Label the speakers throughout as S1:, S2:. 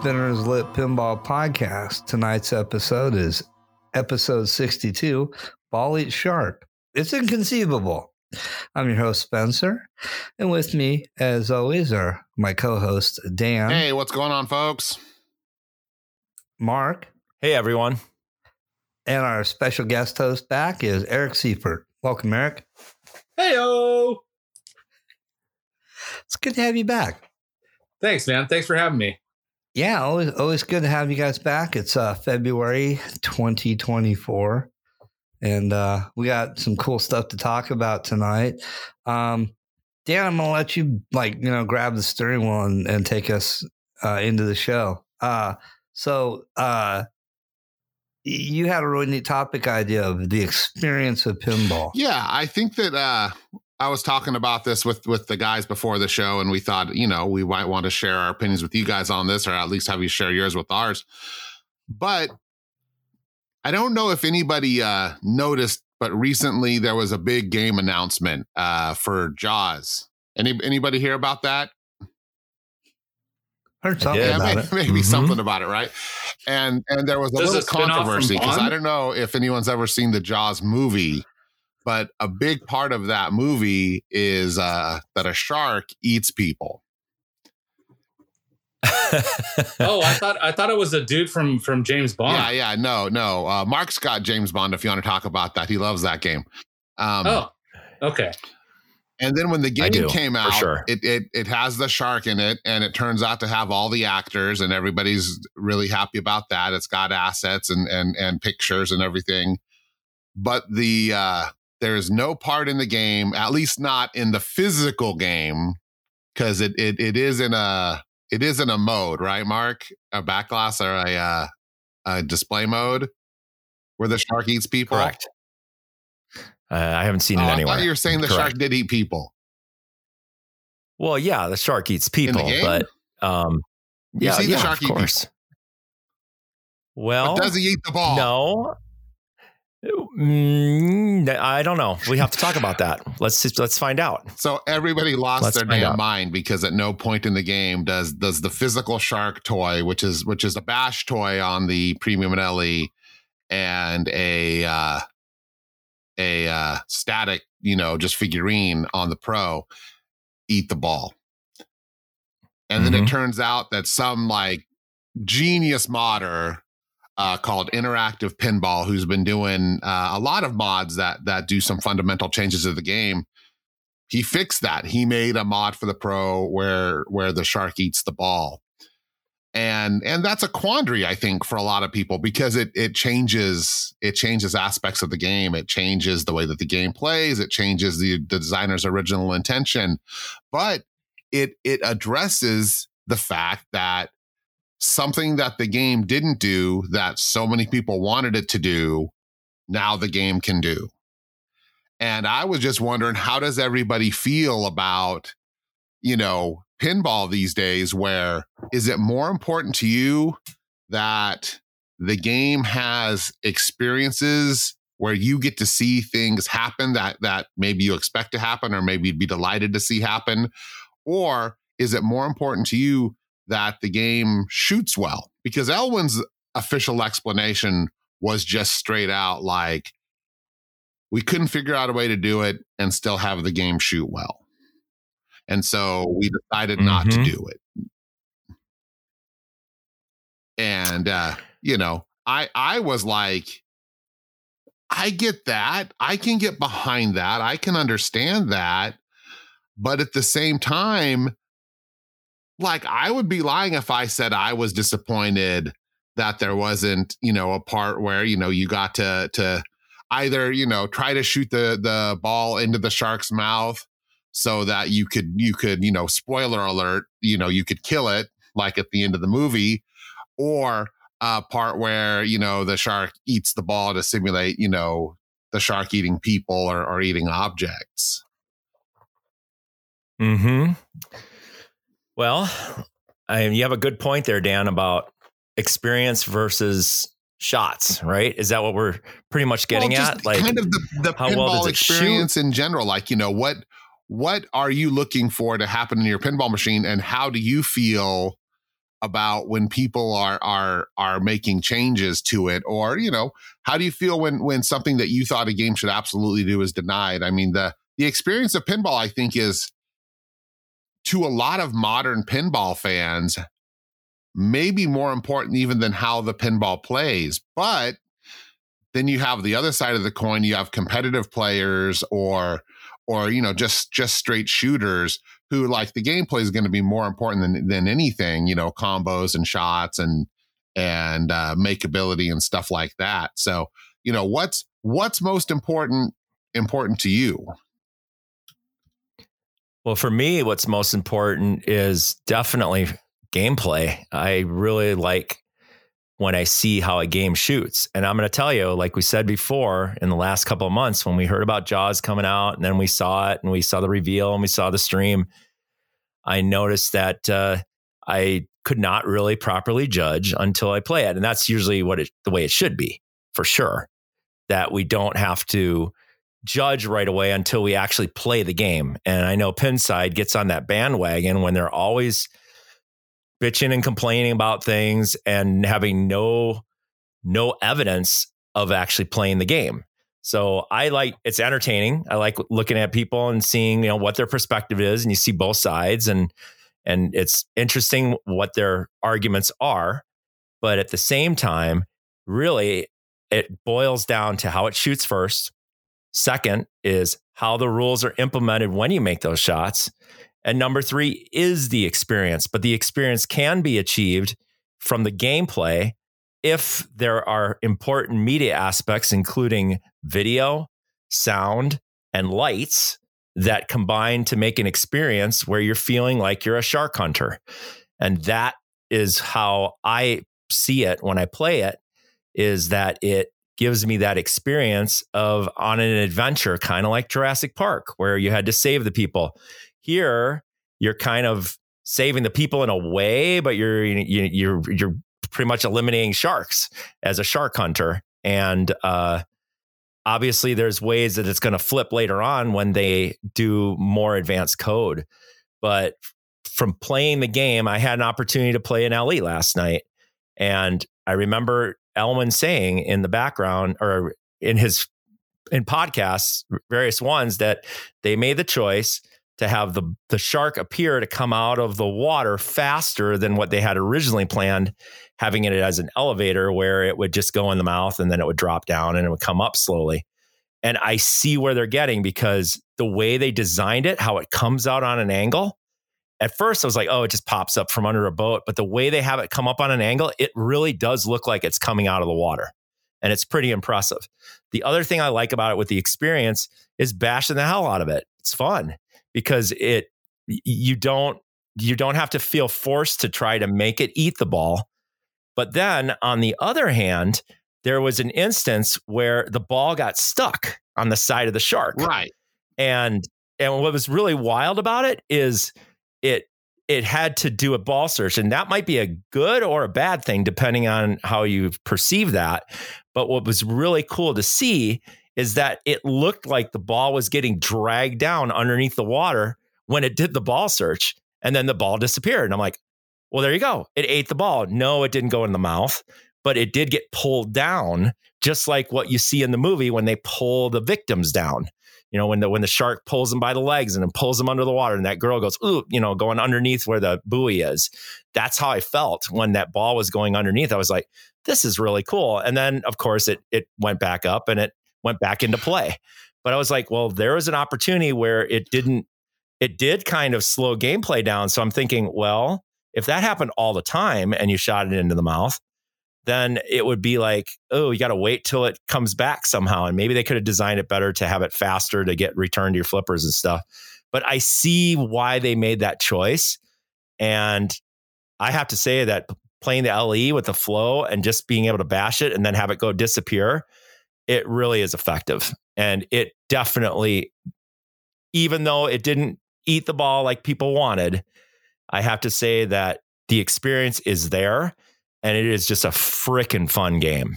S1: Spinners Lit Pinball Podcast. Tonight's episode is episode 62 Ball Eat Shark. It's inconceivable. I'm your host, Spencer. And with me, as always, are my co host, Dan.
S2: Hey, what's going on, folks?
S1: Mark.
S3: Hey, everyone.
S1: And our special guest host back is Eric Seifert. Welcome, Eric.
S4: Heyo.
S1: It's good to have you back.
S4: Thanks, man. Thanks for having me.
S1: Yeah, always always good to have you guys back. It's uh, February 2024, and uh, we got some cool stuff to talk about tonight. Um, Dan, I'm gonna let you like you know grab the steering wheel and, and take us uh, into the show. Uh, so uh, you had a really neat topic idea of the experience of pinball.
S2: Yeah, I think that uh, I was talking about this with with the guys before the show, and we thought, you know, we might want to share our opinions with you guys on this, or at least have you share yours with ours. But I don't know if anybody uh, noticed, but recently there was a big game announcement uh, for Jaws. Any anybody hear about that?
S1: Heard something
S2: yeah,
S1: about
S2: maybe,
S1: it.
S2: maybe
S3: Mhm.
S2: something about it, right? And and there was a
S4: Does
S2: little
S4: it spin off from
S2: controversy because I don't know if anyone's ever seen the Jaws movie, but a big part of that movie is uh, that a shark eats people.
S4: Oh, I thought I thought it was a dude from from James Bond.
S2: Yeah, yeah, no, no. Uh, Mark's got James Bond. If you want to talk about that, he loves that game. Um,
S4: Oh, okay.
S2: And then when the game
S3: do,
S2: came out,
S3: sure.
S2: it, it it has the shark in it, and it turns out to have all the actors, and everybody's really happy about that. It's got assets and and and pictures and everything, but the uh, there is no part in the game, at least not in the physical game, because it, it it is in a it is in a mode, right, Mark? A backglass or a uh, a display mode where the shark eats people.
S3: Correct. Uh, I haven't seen
S2: Oh,
S3: it
S2: I
S3: anywhere.
S2: thought you were saying the
S3: Correct.
S2: shark did eat people.
S3: Well, yeah, the shark eats people, but um,
S2: You
S3: yeah,
S2: see the
S3: yeah,
S2: shark
S3: of
S2: eat people.
S3: course. Well,
S2: But does he eat the ball?
S3: no. Mm, I don't know. We have to talk about that. Let's just, let's find out.
S2: So everybody lost
S3: Let's
S2: their damn
S3: out.
S2: mind because at no point in the game does does the physical shark toy, which is which is a bash toy on the premium and LE, and a uh, a uh, static, you know, just figurine on the pro, eat the ball. And then it
S3: Mhm.
S2: turns out that some like genius modder uh, called Interactive Pinball, who's been doing uh, a lot of mods that that do some fundamental changes to the game, he fixed that. He made a mod for the pro where where the shark eats the ball. And and that's a quandary, I think, for a lot of people because it it changes it changes aspects of the game. It changes the way that the game plays. It changes the, the designer's original intention, but it it addresses the fact that something that the game didn't do that so many people wanted it to do, now the game can do. And I was just wondering, how does everybody feel about, you know, pinball these days? Where is it more important to you that the game has experiences where you get to see things happen that that maybe you expect to happen or maybe you'd be delighted to see happen? Or is it more important to you that the game shoots well? Because Elwin's official explanation was just straight out like, we couldn't figure out a way to do it and still have the game shoot well. And so we decided not to
S3: Mhm.
S2: do it. And uh, you know, I I was like I get that. I can get behind that. I can understand that. But at the same time, like I would be lying if I said I was disappointed that there wasn't, you know, a part where, you know, you got to to either, you know, try to shoot the the ball into the shark's mouth so that you could you could, you know, spoiler alert, you know, you could kill it like at the end of the movie or a part where, you know, the shark eats the ball to simulate, you know, the shark eating people or, or eating objects.
S3: Hmm. Well, I, you have a good point there, Dan, about experience versus shots. Right? Is that what we're pretty much getting
S2: Well,
S3: at? Like,
S2: kind of the, the
S3: how
S2: pinball
S3: does it shoot?
S2: experience in general. Like, you know, what what are you looking for to happen in your pinball machine and how do you feel about when people are are are making changes to it or you know how do you feel when when something that you thought a game should absolutely do is denied i mean the the experience of pinball i think is to a lot of modern pinball fans maybe more important even than how the pinball plays but then you have the other side of the coin you have competitive players or or you know just just straight shooters who like the gameplay is going to be more important than than anything you know combos and shots and and uh makeability and stuff like that. So you know what's what's most important important to you
S3: well for me what's most important is definitely gameplay i really like when I see how a game shoots. And I'm going to tell you, like we said before, in the last couple of months, when we heard about Jaws coming out and then we saw it and we saw the reveal and we saw the stream, I noticed that uh, I could not really properly judge until I play it. And that's usually what it, the way it should be, for sure. That we don't have to judge right away until we actually play the game. And I know Pinside gets on that bandwagon when they're always bitching and complaining about things and having no no evidence of actually playing the game. So I like it's entertaining. I like looking at people and seeing, you know, what their perspective is and you see both sides and and it's interesting what their arguments are, but at the same time, really it boils down to how it shoots first. Second is how the rules are implemented when you make those shots. And number three is the experience, but the experience can be achieved from the gameplay if there are important media aspects, including video, sound, and lights that combine to make an experience where you're feeling like you're a shark hunter. And that is how I see it when I play it is that it gives me that experience of on an adventure kind of like Jurassic Park where you had to save the people here, you're kind of saving the people in a way, but you're you're you're pretty much eliminating sharks as a shark hunter. And uh, obviously, there's ways that it's going to flip later on when they do more advanced code. But from playing the game, I had an opportunity to play in LE last night, and I remember Elwin saying in the background or in his in podcasts, various ones, that they made the choice to have the the shark appear to come out of the water faster than what they had originally planned, having it as an elevator where it would just go in the mouth and then it would drop down and it would come up slowly. And I see where they're getting because the way they designed it, how it comes out on an angle. At first, I was like, oh, it just pops up from under a boat. But the way they have it come up on an angle, it really does look like it's coming out of the water. And it's pretty impressive. The other thing I like about it with the experience is bashing the hell out of it. It's fun because it you don't you don't have to feel forced to try to make it eat the ball. But then on the other hand, there was an instance where the ball got stuck on the side of the shark.
S2: Right.
S3: And and what was really wild about it is it it had to do a ball search and that might be a good or a bad thing depending on how you perceive that. But what was really cool to see is that it looked like the ball was getting dragged down underneath the water when it did the ball search and then the ball disappeared. And I'm like, well, there you go. It ate the ball. No, it didn't go in the mouth, but it did get pulled down, just like what you see in the movie when they pull the victims down. You know, when the when the shark pulls them by the legs and then pulls them under the water, and that girl goes, ooh, you know, going underneath where the buoy is. That's how I felt when that ball was going underneath. I was like, this is really cool. And then of course it it went back up and it went back into play. But I was like, well, there was an opportunity where it didn't, it did kind of slow gameplay down. So I'm thinking, well, if that happened all the time and you shot it into the mouth, then it would be like, oh, you got to wait till it comes back somehow. And maybe they could have designed it better to have it faster to get returned to your flippers and stuff. But I see why they made that choice. And I have to say that playing the LE with the flow and just being able to bash it and then have it go disappear it really is effective. And it definitely, even though it didn't eat the ball like people wanted, I have to say that the experience is there and it is just a freaking fun game.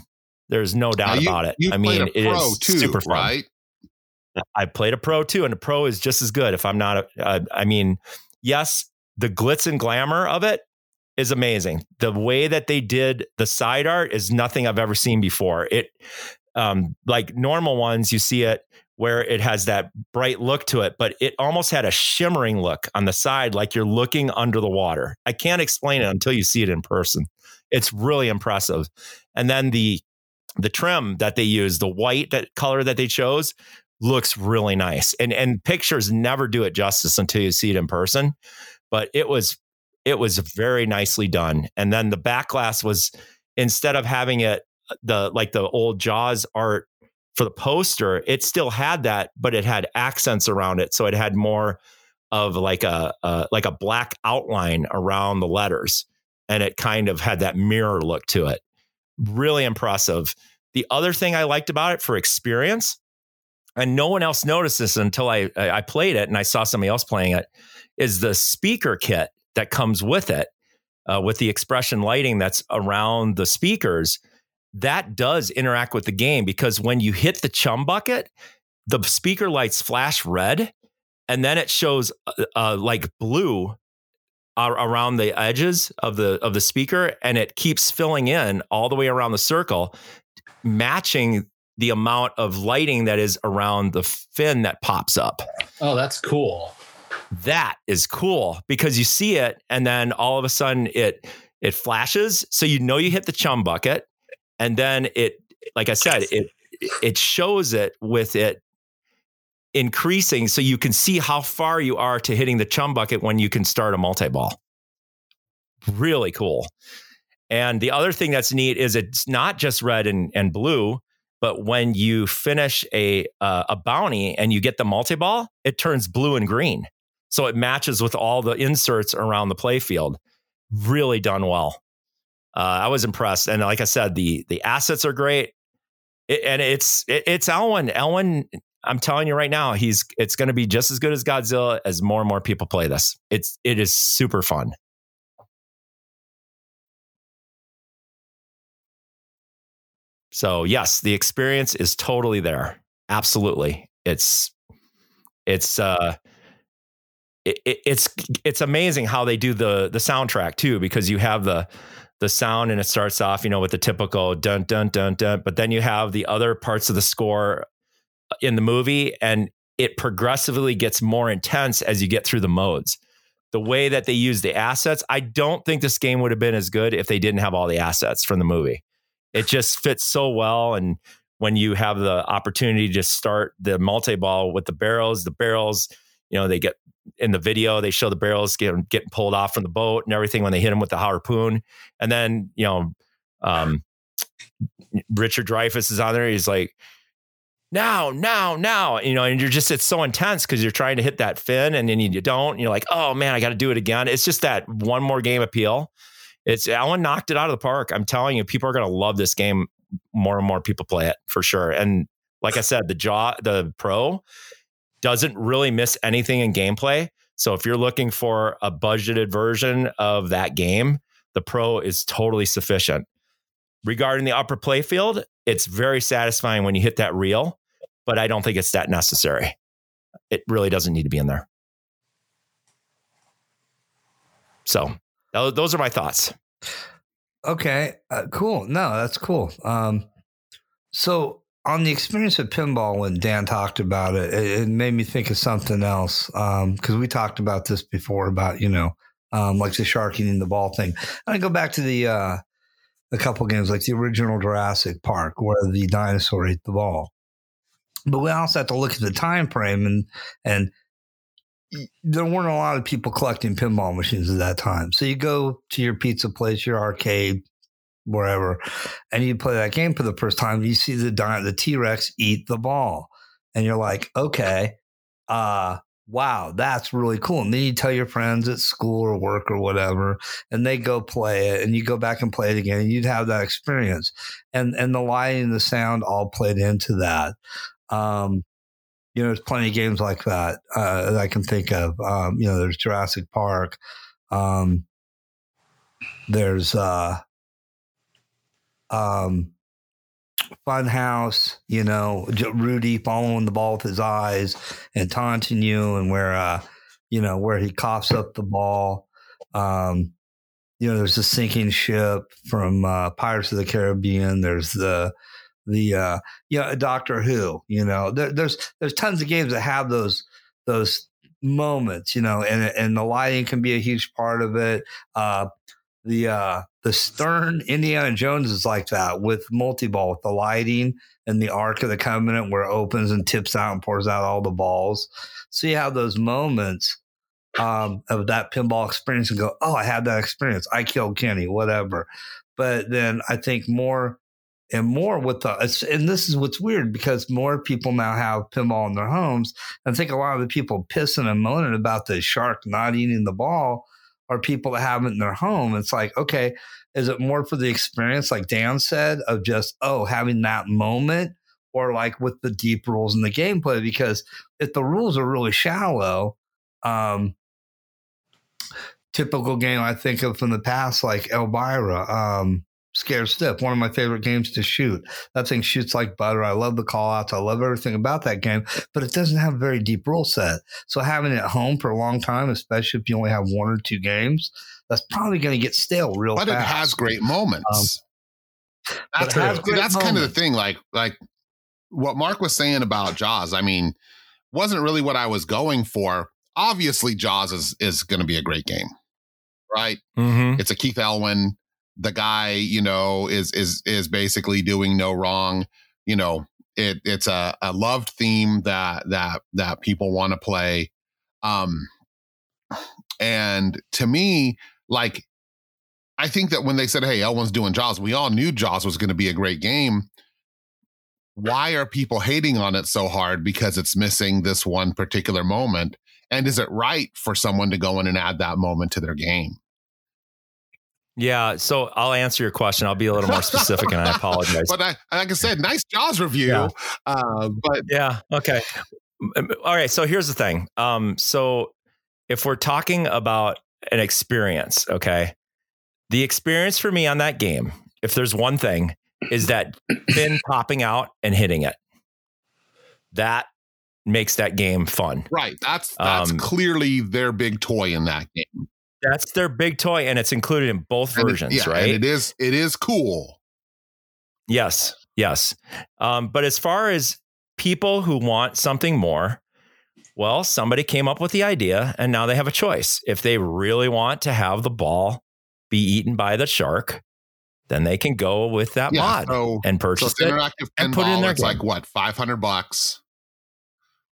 S3: There's no doubt
S2: you,
S3: about it. I mean, it is too, super fun. Right? I played a pro too, and a pro is just as good. If I'm not, uh, I mean, yes, the glitz and glamour of it is amazing. The way that they did the side art is nothing I've ever seen before. It um like normal ones you see it where it has that bright look to it, but it almost had a shimmering look on the side like you're looking under the water. I can't explain it until you see it in person. It's really impressive. And then the the trim that they use, the white that color that they chose looks really nice. And and pictures never do it justice until you see it in person. But it was it was very nicely done. And then the back glass was instead of having it uh, the like the old Jaws art for the poster, it still had that, but it had accents around it. So it had more of like a, a like a black outline around the letters, and it kind of had that mirror look to it. Really impressive. The other thing I liked about it for experience, and no one else noticed this until I I played it and I saw somebody else playing it, is the speaker kit that comes with it, uh, with the expression lighting that's around the speakers that does interact with the game because when you hit the chum bucket, the speaker lights flash red and then it shows uh, uh, like blue around the edges of the of the speaker and it keeps filling in all the way around the circle matching the amount of lighting that is around the fin that pops up.
S4: Oh, that's cool.
S3: That is cool because you see it and then all of a sudden it it flashes so you know you hit the chum bucket and then it like i said it it shows it with it increasing so you can see how far you are to hitting the chum bucket when you can start a multi-ball. Really cool. And the other thing that's neat is it's not just red and, and blue but when you finish a uh, a bounty and you get the multi-ball it turns blue and green. So it matches with all the inserts around the playfield really done well. Uh, I was impressed, and like I said, the the assets are great, it, and it's it, it's Elwin. Elwin, I'm telling you right now, he's it's going to be just as good as Godzilla as more and more people play this. It's it is super fun. So yes, the experience is totally there. Absolutely, it's it's uh it, it's it's amazing how they do the the soundtrack too because you have the the sound and it starts off, you know, with the typical dun dun dun dun, but then you have the other parts of the score in the movie and it progressively gets more intense as you get through the modes. The way that they use the assets, I don't think this game would have been as good if they didn't have all the assets from the movie. It just fits so well and when you have the opportunity to start the multi-ball with the barrels, the barrels, you know, they get in the video they show the barrels getting getting pulled off from the boat and everything when they hit him with the harpoon and then you know um, richard dreyfuss is on there he's like now now now you know and you're just it's so intense because you're trying to hit that fin and then you don't and you're like oh man i got to do it again. It's just that one more game appeal. It's Elwin knocked it out of the park. I'm telling you people are going to love this game more and more people play it for sure. And like i said the jaw the pro doesn't really miss anything in gameplay. So if you're looking for a budgeted version of that game, the Pro is totally sufficient. Regarding the upper playfield, it's very satisfying when you hit that reel, but I don't think it's that necessary. It really doesn't need to be in there. So those are my thoughts.
S1: Okay, uh, cool. No, that's cool. Um, so on the experience of pinball when Dan talked about it, it, it made me think of something else because um, we talked about this before about you know um, like the shark eating the ball thing. And I go back to the uh, a couple games like the original Jurassic Park where the dinosaur ate the ball. But we also have to look at the time frame and and there weren't a lot of people collecting pinball machines at that time. So you go to your pizza place, your arcade, wherever, and you play that game for the first time, you see the the T Rex eat the ball, and you're like, okay, uh, wow, that's really cool. And then you tell your friends at school or work or whatever, and they go play it, and you go back and play it again, and you'd have that experience, and and the lighting the sound all played into that. Um, you know, there's plenty of games like that uh, that I can think of. Um, you know, there's Jurassic Park. Um, there's uh, um, Funhouse, you know, Rudy following the ball with his eyes and taunting you, and where, uh, you know, where he coughs up the ball. Um, you know, there's the sinking ship from uh, Pirates of the Caribbean. There's the the uh, you know Doctor Who. You know, there, there's there's tons of games that have those those moments. You know, and and the lighting can be a huge part of it. Uh, the uh, the Stern Indiana Jones is like that with multi ball with the lighting and the Ark of the Covenant where it opens and tips out and pours out all the balls. So you have those moments um, of that pinball experience and go, oh, I had that experience. I killed Kenny, whatever. But then I think more and more with the, and this is what's weird because more people now have pinball in their homes. I think a lot of the people pissing and moaning about the shark not eating the ball are people that have it in their home. It's like, okay, is it more for the experience, like Dan said, of just, oh, having that moment? Or like with the deep rules in the gameplay, because if the rules are really shallow, um, typical game I think of from the past, like Elvira, um, Scared Stiff, one of my favorite games to shoot. That thing shoots like butter. I love the call outs. I love everything about that game, but it doesn't have a very deep rule set. So having it at home for a long time, especially if you only have one or two games, that's probably going to get stale real
S2: but
S1: fast.
S2: But it has great moments. Um, that's that's moments. kind of the thing. Like like what Mark was saying about Jaws. I mean, wasn't really what I was going for. Obviously, Jaws is is going to be a great game right?
S3: Mm-hmm.
S2: It's a Keith Elwin. The guy, you know, is is is basically doing no wrong. You know, it it's a, a loved theme that that that people want to play. Um, and to me, like, I think that when they said, "Hey, Elwin's doing Jaws," we all knew Jaws was going to be a great game. Why are people hating on it so hard? Because it's missing this one particular moment. And is it right for someone to go in and add that moment to their game?
S3: Yeah, so I'll answer your question. I'll be a little more specific, and I apologize.
S2: but I, like I said, nice Jaws review. Yeah. Uh, but
S3: yeah, okay. All right. So here's the thing. Um, so if we're talking about an experience, okay, the experience for me on that game, if there's one thing, is that pin popping out and hitting it. That makes that game fun.
S2: Right. That's that's um, clearly their big toy in that game.
S3: That's their big toy, and it's included in both and versions,
S2: it, yeah,
S3: right?
S2: it is it is cool.
S3: Yes, yes. Um, but as far as people who want something more, well, somebody came up with the idea, and now they have a choice. If they really want to have the ball be eaten by the shark, then they can go with that yeah, mod so, and purchase so it and put it in their
S2: It's
S3: game.
S2: like what five hundred bucks,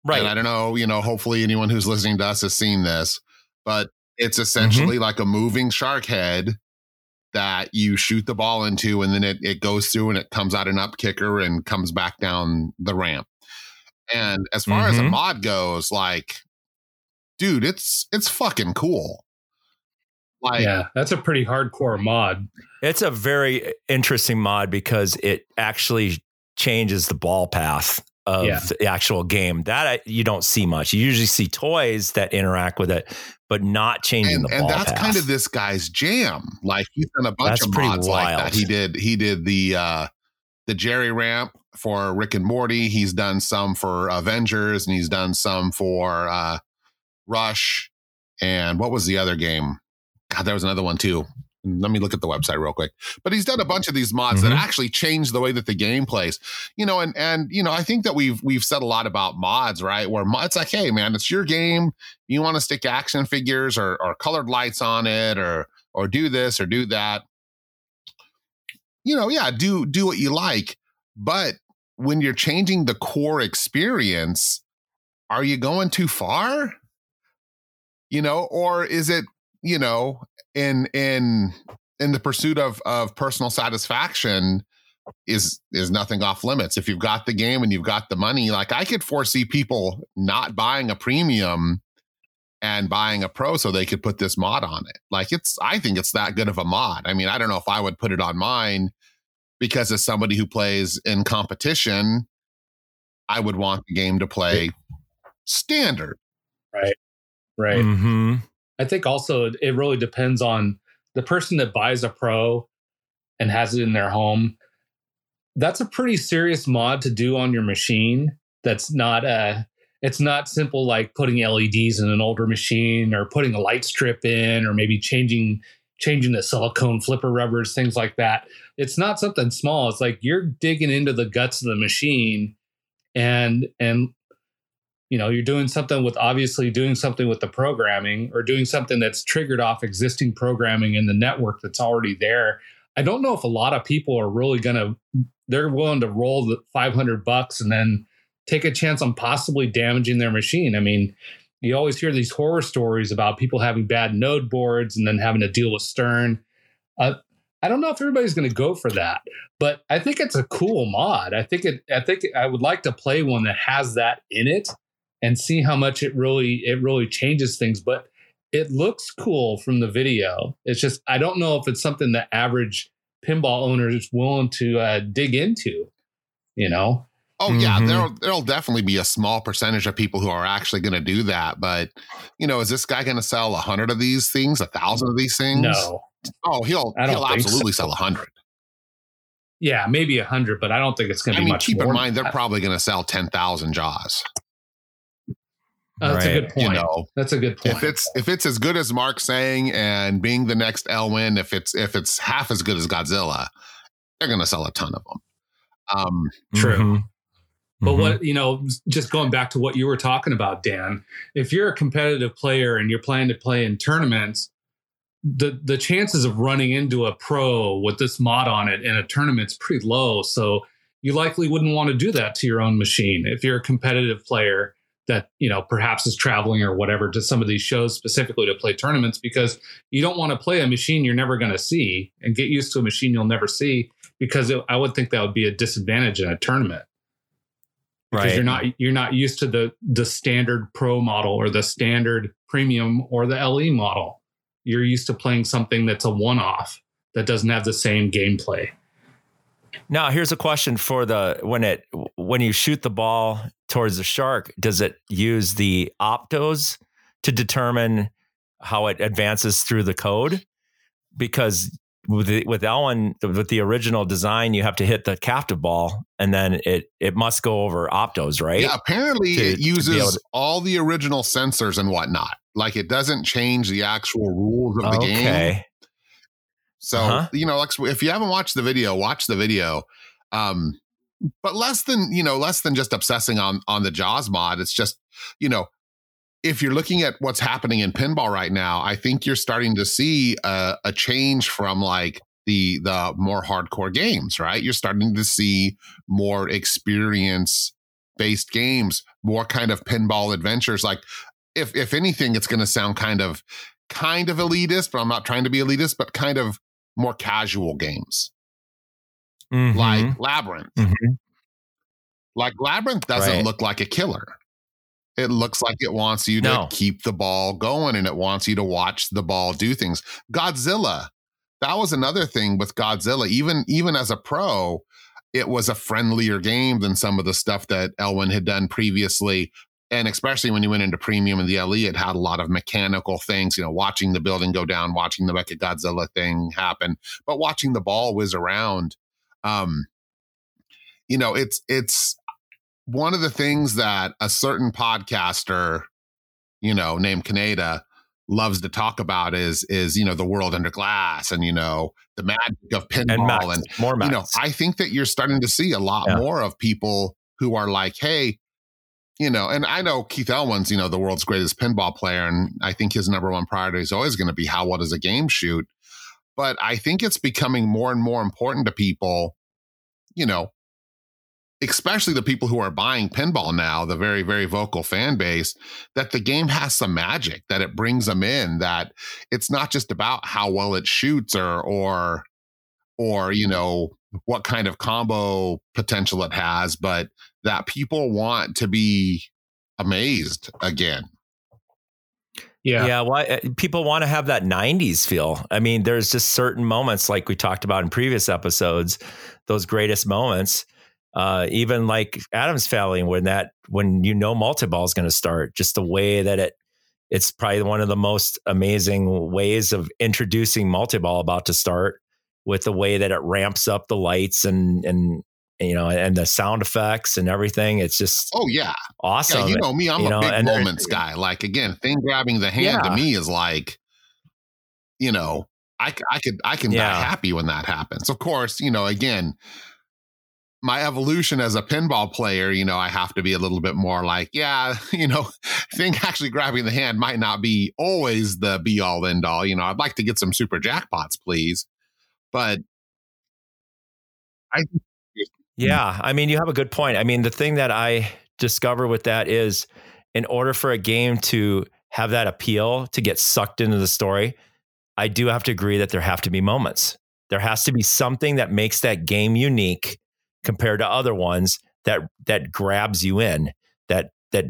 S3: right?
S2: And I don't know, you know. Hopefully, anyone who's listening to us has seen this, but it's mm-hmm. essentially mm-hmm. like a moving shark head that you shoot the ball into, and then it, it goes through and it comes out an up kicker and comes back down the ramp. And as far mm-hmm. as a mm-hmm. mod goes, like, dude, it's it's fucking cool.
S4: Like, yeah, that's a pretty hardcore mod.
S3: It's a very interesting mod because it actually changes the ball path of yeah. the actual game. That I, you don't see much. You usually see toys that interact with it, but not changing
S2: and,
S3: the
S2: and
S3: ball.
S2: And that's
S3: path.
S2: kind of this guy's jam. Like he's done a bunch that's of mods wild. like that. He did he did the uh the Jerry ramp for Rick and Morty. He's done some for Avengers, and he's done some for uh Rush. And what was the other game? God, there was another one too let me look at the website real quick. But he's done a bunch of these mods mm-hmm. that actually change the way that the game plays. You know, and and you know, I think that we've we've said a lot about mods, right? Where it's like, hey man, it's your game. You want to stick action figures or or colored lights on it or or do this or do that. You know, yeah, do do what you like. But when you're changing the core experience, are you going too far? You know, or is it you know in in in the pursuit of of personal satisfaction is is nothing off limits. If you've got the game and you've got the money like i could foresee people not buying a premium and buying a pro so they could put this mod on it. Like it's i think it's that good of a mod. I mean i don't know if i would put it on mine because as somebody who plays in competition i would want the game to play standard.
S4: Right. Right.
S3: Mm-hmm.
S4: I think also it really depends on the person that buys a pro and has it in their home. That's a pretty serious mod to do on your machine. That's not a it's not simple like putting LEDs in an older machine or putting a light strip in or maybe changing changing the silicone flipper rubbers, things like that. It's not something small. It's like you're digging into the guts of the machine and and you know you're doing something with obviously doing something with the programming or doing something that's triggered off existing programming in the network that's already there i don't know if a lot of people are really going to they're willing to roll the 500 bucks and then take a chance on possibly damaging their machine i mean you always hear these horror stories about people having bad node boards and then having to deal with stern uh, I don't know if everybody's going to go for that, but I think it's a cool mod. I think it. I think I would like to play one that has that in it and see how much it really it really changes things. But it looks cool from the video. It's just I don't know if it's something the average pinball owner is willing to uh, dig into. You know.
S2: Oh yeah, mm-hmm. there'll there'll definitely be a small percentage of people who are actually going to do that. But you know, is this guy going to sell a hundred of these things, a thousand of these things?
S4: No.
S2: Oh, he'll he'll absolutely so. sell a hundred.
S4: Yeah, maybe a hundred, but I don't think it's going to be
S2: mean,
S4: much.
S2: Keep
S4: in
S2: mind, they're probably going to sell ten thousand jaws.
S4: Uh, that's right. a good point. You know, that's a good point.
S2: If it's if it's as good as Mark saying, and being the next Elwin, if it's if it's half as good as Godzilla, they're going to sell a ton of them. Um,
S4: True. Mm-hmm. But mm-hmm. what, you know, just going back to what you were talking about, Dan, if you're a competitive player and you're planning to play in tournaments, the the chances of running into a pro with this mod on it in a tournament's pretty low. So you likely wouldn't want to do that to your own machine if you're a competitive player that you know perhaps is traveling or whatever to some of these shows specifically to play tournaments because you don't want to play a machine you're never going to see and get used to a machine you'll never see because it, I would think that would be a disadvantage in a tournament because right. you're not you're not used to the the standard pro model or the standard premium or the LE model. You're used to playing something that's a one off that doesn't have the same gameplay.
S3: Now, here's a question for the when it when you shoot the ball towards the shark, does it use the optos to determine how it advances through the code? Because with the, with Elwin with the original design, you have to hit the captive ball, and then it it must go over optos, right?
S2: Yeah, apparently to, it uses to... all the original sensors and whatnot. Like it doesn't change the actual rules of the okay. game. So uh-huh. you know, if you haven't watched the video, watch the video. Um, but less than you know, less than just obsessing on on the Jaws mod. It's just you know, if you're looking at what's happening in pinball right now, I think you're starting to see a, a, change from like the the more hardcore games, right? You're starting to see more experience based games, more kind of pinball adventures. Like if if anything, it's going to sound kind of kind of elitist, but I'm not trying to be elitist, but kind of more casual games. Mm-hmm. Like Labyrinth. Mm-hmm. Like Labyrinth doesn't right. look like a killer it looks like it wants you no. to keep the ball going and it wants you to watch the ball do things. Godzilla, that was another thing with Godzilla. Even even as a pro, it was a friendlier game than some of the stuff that Elwin had done previously. And especially when you went into premium and the LE, it had a lot of mechanical things, you know, watching the building go down, watching the Mecha Godzilla thing happen, but watching the ball whiz around. Um, you know, it's it's one of the things that a certain podcaster, you know, named Kaneda loves to talk about is is you know the world under glass and you know the magic of pinball and, and
S3: more
S2: you know I think that you're starting to see a lot yeah. more of people who are like hey you know and I know Keith Elwin's, you know the world's greatest pinball player and I think his number one priority is always going to be how well does a game shoot. But I think it's becoming more and more important to people you know especially the people who are buying pinball now, the very, very vocal fan base, that the game has some magic, that it brings them in, that it's not just about how well it shoots or, or, or, you know, what kind of combo potential it has, but that people want to be amazed again.
S3: Yeah. Yeah. Why eh, people want to have that 90s feel. I mean, there's just certain moments like we talked about in previous episodes, those greatest moments uh, even like Addams Family, when that when you know multi-ball is going to start, just the way that it it's probably one of the most amazing ways of introducing multi-ball about to start with the way that it ramps up the lights and and you know and the sound effects and everything it's just
S2: oh yeah
S3: awesome
S2: yeah, you know me i'm you a know, big moments guy like again thing grabbing the hand yeah. to me is like you know I, I could I can
S3: Yeah.
S2: die happy when that happens. Of course, you know, again, my evolution as a pinball player, you know, I have to be a little bit more like, yeah, you know, I think actually grabbing the hand might not be always the be all end all. You know, I'd like to get some super jackpots, please. But I
S3: Yeah, I mean, you have a good point. I mean, the thing that I discover with that is in order for a game to have that appeal to get sucked into the story, I do have to agree that there have to be moments. There has to be something that makes that game unique compared to other ones that that grabs you in, that that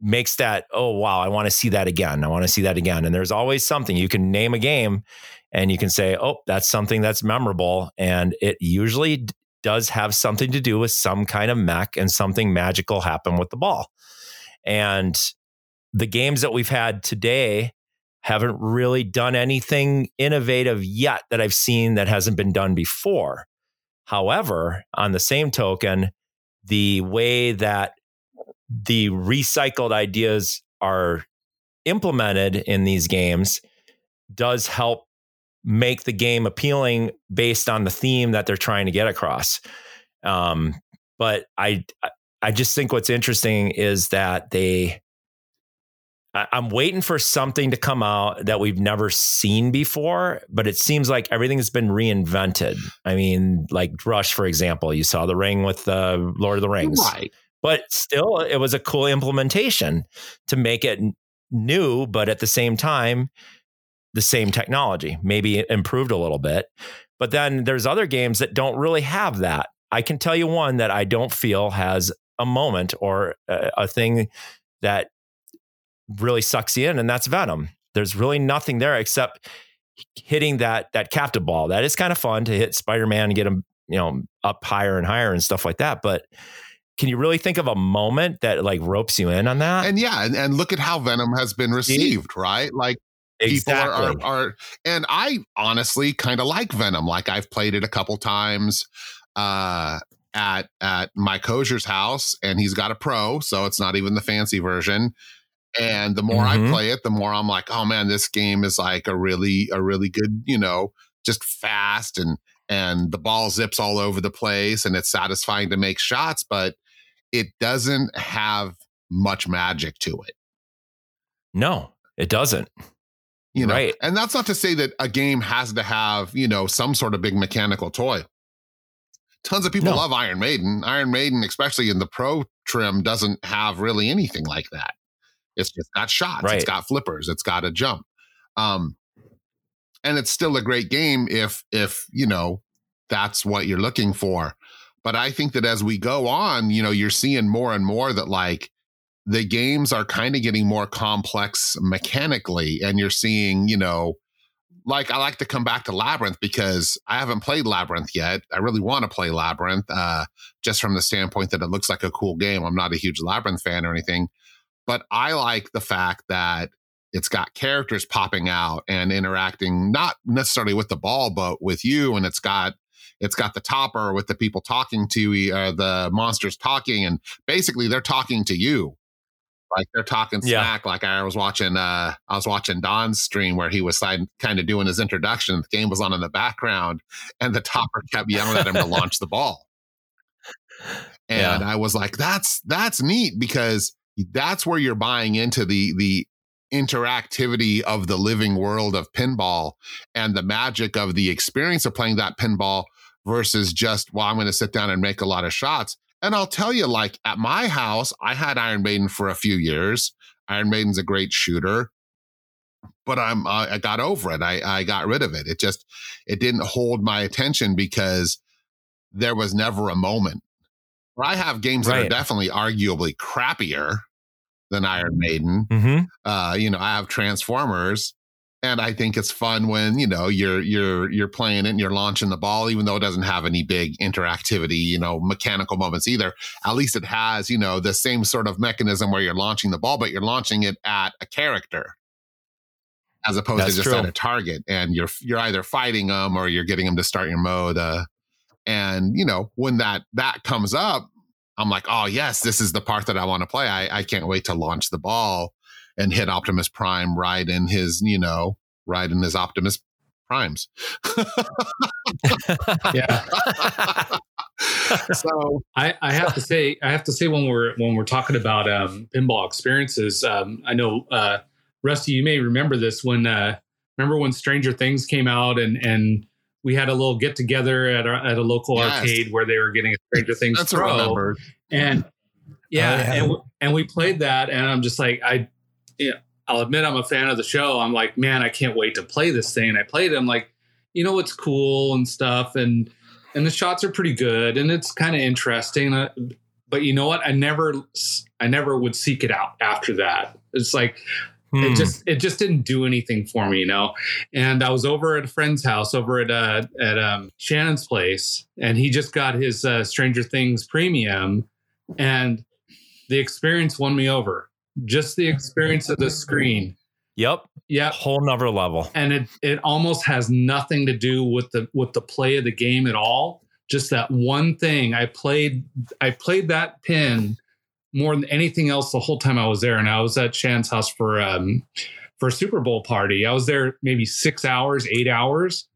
S3: makes that oh wow, I want to see that again. I want to see that again. And there's always something you can name a game and you can say, "Oh, that's something that's memorable." And it usually does have something to do with some kind of mech and something magical happen with the ball. And the games that we've had today haven't really done anything innovative yet that I've seen that hasn't been done before. However, on the same token, the way that the recycled ideas are implemented in these games does help make the game appealing based on the theme that they're trying to get across. Um, but I, I just think what's interesting is that they, I'm waiting for something to come out that we've never seen before, but it seems like everything has been reinvented. I mean, like Rush, for example, you saw the ring with uh, Lord of the Rings
S2: right.
S3: But still it was a cool implementation to make it new but at the same time the same technology maybe improved a little bit. But then there's other games that don't really have that. I can tell you one that i don't feel has a moment or a, a thing that really sucks you in and that's venom. There's really nothing there except hitting that that captive ball. That is kind of fun to hit spider-man and get him you know up higher and higher and stuff like that but can you really think of a moment that like ropes you in on that?
S2: And yeah, and, and look at how Venom has been received, right? Like people are, are, are and I honestly kind of like Venom. Like I've played it a couple times uh at at my Kosher's house, and he's got a pro, so it's not even the fancy version. And the more
S3: Mhm.
S2: I play it, the more I'm like, oh man, this game is like a really, a really good, you know, just fast and and the ball zips all over the place and it's satisfying to make shots, but it doesn't have much magic to it.
S3: no, it doesn't.
S2: You know,
S3: Right.
S2: and that's not to say that a game has to have, you know, some sort of big mechanical toy. Tons of people
S3: No.
S2: love Iron Maiden. Iron Maiden, especially in the pro trim, doesn't have really anything like that. It's just got shots,
S3: Right.
S2: it's got flippers, it's got a jump. Um, and it's still a great game if if you know that's what you're looking for. But I think that as we go on, you know, you're seeing more and more that like the games are kind of getting more complex mechanically, and you're seeing, you know, like I like to come back to Labyrinth because I haven't played Labyrinth yet. I really want to play Labyrinth, uh, just from the standpoint that it looks like a cool game. I'm not a huge Labyrinth fan or anything, but I like the fact that it's got characters popping out and interacting not necessarily with the ball but with you and it's got it's got the topper with the people talking to you uh, the monsters talking and basically they're talking to you. Like they're talking
S3: Yeah.
S2: smack like i was watching uh i was watching don's stream where he was kind of doing his introduction the game was on in the background and the topper kept yelling at him to launch the ball. And i was like that's that's neat because that's where you're buying into the the interactivity of the living world of pinball and the magic of the experience of playing that pinball versus just well i'm going to sit down and make a lot of shots. And i'll tell you like at my house i had iron maiden for a few years. Iron maiden's a great shooter but i'm uh, i got over it. I i got rid of it. It just it didn't hold my attention because there was never a moment. Where i have games that are definitely arguably crappier than iron maiden.
S3: Mm-hmm.
S2: uh, you know, I have Transformers, and I think it's fun when you know you're you're you're playing it and you're launching the ball, even though it doesn't have any big interactivity, you know, mechanical moments either. At least it has, you know, the same sort of mechanism where you're launching the ball, but you're launching it at a character as opposed
S3: That's
S2: to just
S3: true.
S2: at a target, and you're you're either fighting them or you're getting them to start your mode. Uh, and you know, when that that comes up, I'm like, oh yes, this is the part that I want to play. I, I can't wait to launch the ball and hit Optimus Prime right in his, you know, right in his Optimus primes.
S4: Yeah.
S2: so
S4: I, I have to say, I have to say when we're when we're talking about um, pinball experiences, um, I know uh, Rusty, you may remember this when uh, remember when Stranger Things came out and and we had a little get together at a, at a local
S2: Yes.
S4: arcade where they were getting a Stranger Things
S2: that's what
S4: Pro, and yeah,
S1: Oh, yeah.
S4: and w- and we played that, and I'm just like, I, yeah, I'll admit I'm a fan of the show. I'm like, man, I can't wait to play this thing. And I played it. I'm like, you know, it's cool and stuff, and and the shots are pretty good, and it's kind of interesting. Uh, but you know what? I never, I never would seek it out after that. It's like
S3: Hmm.
S4: it just it just didn't do anything for me, you know. And I was over at a friend's house over at uh, at um, Shannon's place, and he just got his uh, Stranger Things premium, and the experience won me over. Just the experience of the screen,
S3: Yep.
S4: yeah.
S3: Whole nother level.
S4: And it it almost has nothing to do with the with the play of the game at all. Just that one thing. I played I played that pin more than anything else the whole time I was there. And I was at Shan's house for um for a Super Bowl party. I was there maybe six hours, eight hours.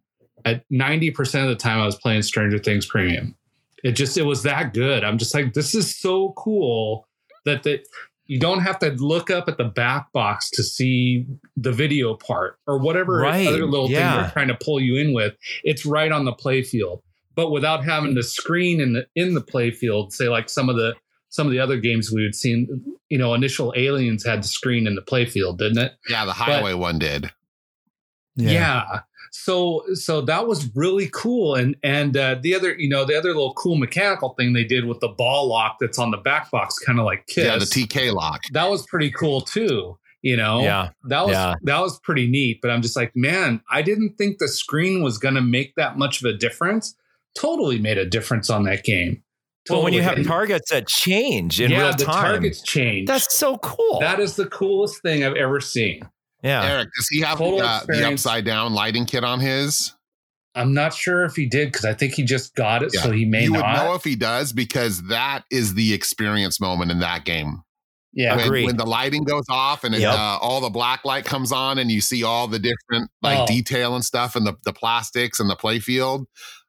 S4: At 90% of the time I was playing Stranger Things Premium. It just it was that good. I'm just like, this is so cool that that you don't have to look up at the back box to see the video part or whatever
S3: Right,
S4: other little thing
S3: yeah.
S4: they're trying to pull you in with. It's right on the play field, but without having to screen in the in the play field. Say like some of the some of the other games we had seen. You know, initial Aliens had the screen in the play field, didn't it?
S2: Yeah, the highway one did.
S4: Yeah. So so that was really cool. And and uh, the other, you know, the other little cool mechanical thing they did with the ball lock that's on the back box, kind of like Kiss.
S2: Yeah, the TK lock.
S4: that was pretty cool too. You know,
S3: Yeah.
S4: that was
S3: Yeah.
S4: that was pretty neat. But I'm just like, man, I didn't think the screen was going to make that much of a difference. Totally made a difference on that game.
S3: Well, when you have targets that change in
S4: yeah,
S3: real
S4: the targets change.
S3: that's so cool.
S4: that is the coolest thing I've ever seen.
S3: Yeah.
S2: Eric, does he have
S4: Total
S2: uh, the upside down lighting kit on his?
S4: I'm not sure if he did because I think he just got it,
S2: Yeah.
S4: so he may
S2: you would know if he does because that is the experience moment in that game.
S4: yeah,
S2: when,
S3: Agreed.
S2: when the lighting goes off and it,
S3: Yep.
S2: uh, all the black light comes on and you see all the different like
S4: Oh.
S2: detail and stuff and the, the plastics and the play field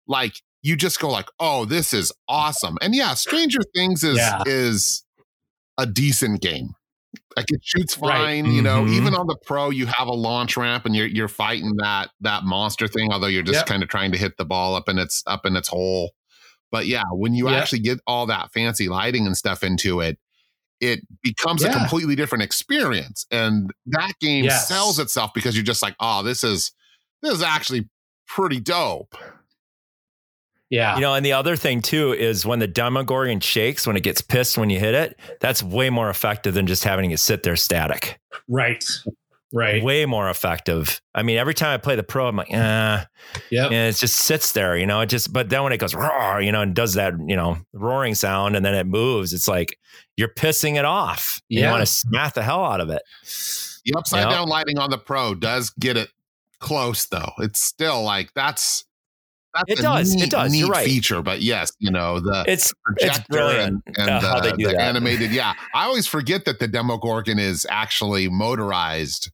S2: like you just go like oh this is awesome and yeah stranger things is
S4: Yeah.
S2: is a decent game like it shoots
S4: Right.
S2: fine you know
S3: Mhm.
S2: even on the pro you have a launch ramp and you're you're fighting that that monster thing although you're just
S4: Yep.
S2: kind of trying to hit the ball up in its up in its hole but yeah when you
S4: Yep.
S2: actually get all that fancy lighting and stuff into it it becomes a completely different experience and that game
S4: Yes.
S2: sells itself because you're just like oh this is this is actually pretty dope
S4: yeah,
S3: You know, and the other thing too is when the Demogorgon shakes, when it gets pissed when you hit it, that's way more effective than just having it sit there static.
S4: right, right.
S3: Way more effective. I mean, every time I play the pro, I'm like, ah,
S4: Yep.
S3: and it just sits there, you know. It just, but then when it goes roar, you know, and does that, you know, roaring sound, and then it moves, it's like you're pissing it off. You want to smack the hell out of it.
S2: the upside
S3: Yep.
S2: down lighting on the pro does get it close though it's still like that's that's
S3: It
S2: a
S3: does, it
S2: neat,
S3: does, you're
S2: neat
S3: right.
S2: feature but yes you know the
S3: It's
S2: projector
S3: brilliant,
S2: and, and
S3: uh, how
S2: the,
S3: they do
S2: the
S3: that.
S2: animated yeah i always forget that the demogorgon is actually motorized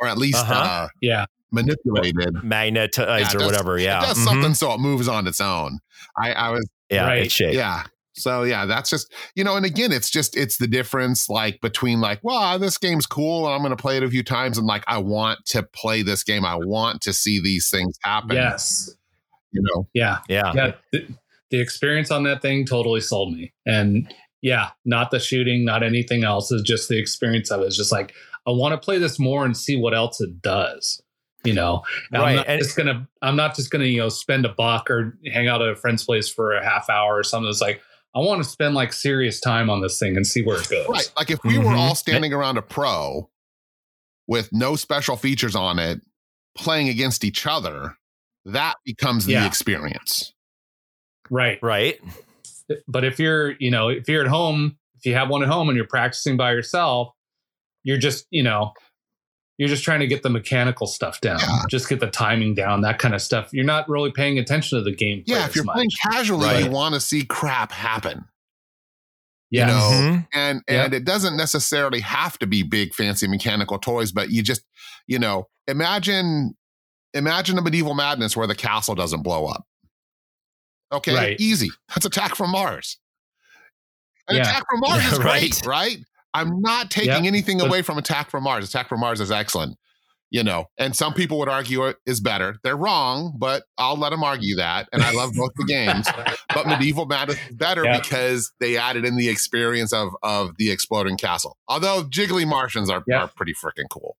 S2: or at least
S3: Uh-huh.
S2: uh
S4: Yeah,
S2: manipulated
S3: magnetized
S2: Yeah, it
S3: or whatever. Yeah,
S2: it does
S3: Mhm.
S2: something so it moves on its own i i was
S3: Yeah,
S4: Right.
S3: it shakes.
S2: yeah so yeah that's just you know and again it's just it's the difference like between like well this game's cool and i'm going to play it a few times and like i want to play this game i want to see these things happen
S4: yes,
S2: you know
S4: yeah,
S3: Yeah.
S4: yeah. The, the experience on that thing totally sold me, and yeah, not the shooting, not anything else. It's just the experience of it. It's just like I want to play this more and see what else it does. You know, And
S3: Right,
S4: I'm not
S3: and-
S4: just gonna. I'm not just gonna you know spend a buck or hang out at a friend's place for a half hour or something. It's like I want to spend like serious time on this thing and see where it goes.
S2: right like if we were
S3: Mhm.
S2: all standing around a pro with no special features on it playing against each other that becomes the experience
S4: Right.
S3: Right.
S4: But if you're, you know, if you're at home, if you have one at home and you're practicing by yourself, you're just, you know, you're just trying to get the mechanical stuff down,
S2: Yeah.
S4: just get the timing down, that kind of stuff. You're not really paying attention to the game.
S2: yeah if you're playing casually
S3: Right.
S2: you want to see crap happen
S4: yeah,
S2: know,
S3: Mhm.
S2: and
S4: Yep.
S2: and it doesn't necessarily have to be big fancy mechanical toys but you just you know imagine imagine a medieval madness where the castle doesn't blow up. Okay,
S4: Right.
S2: easy. That's attack from Mars. An
S4: Yeah.
S2: attack from Mars is
S3: Right.
S2: great, right? I'm not taking
S4: Yeah,
S2: anything away from attack from Mars. Attack from Mars is excellent. You know, and some people would argue it is better. They're wrong, but I'll let them argue that. And I love both the games. But medieval madness is better
S4: Yeah.
S2: because they added in the experience of of the exploding castle. Although jiggly Martians are,
S4: Yeah.
S2: are pretty freaking cool.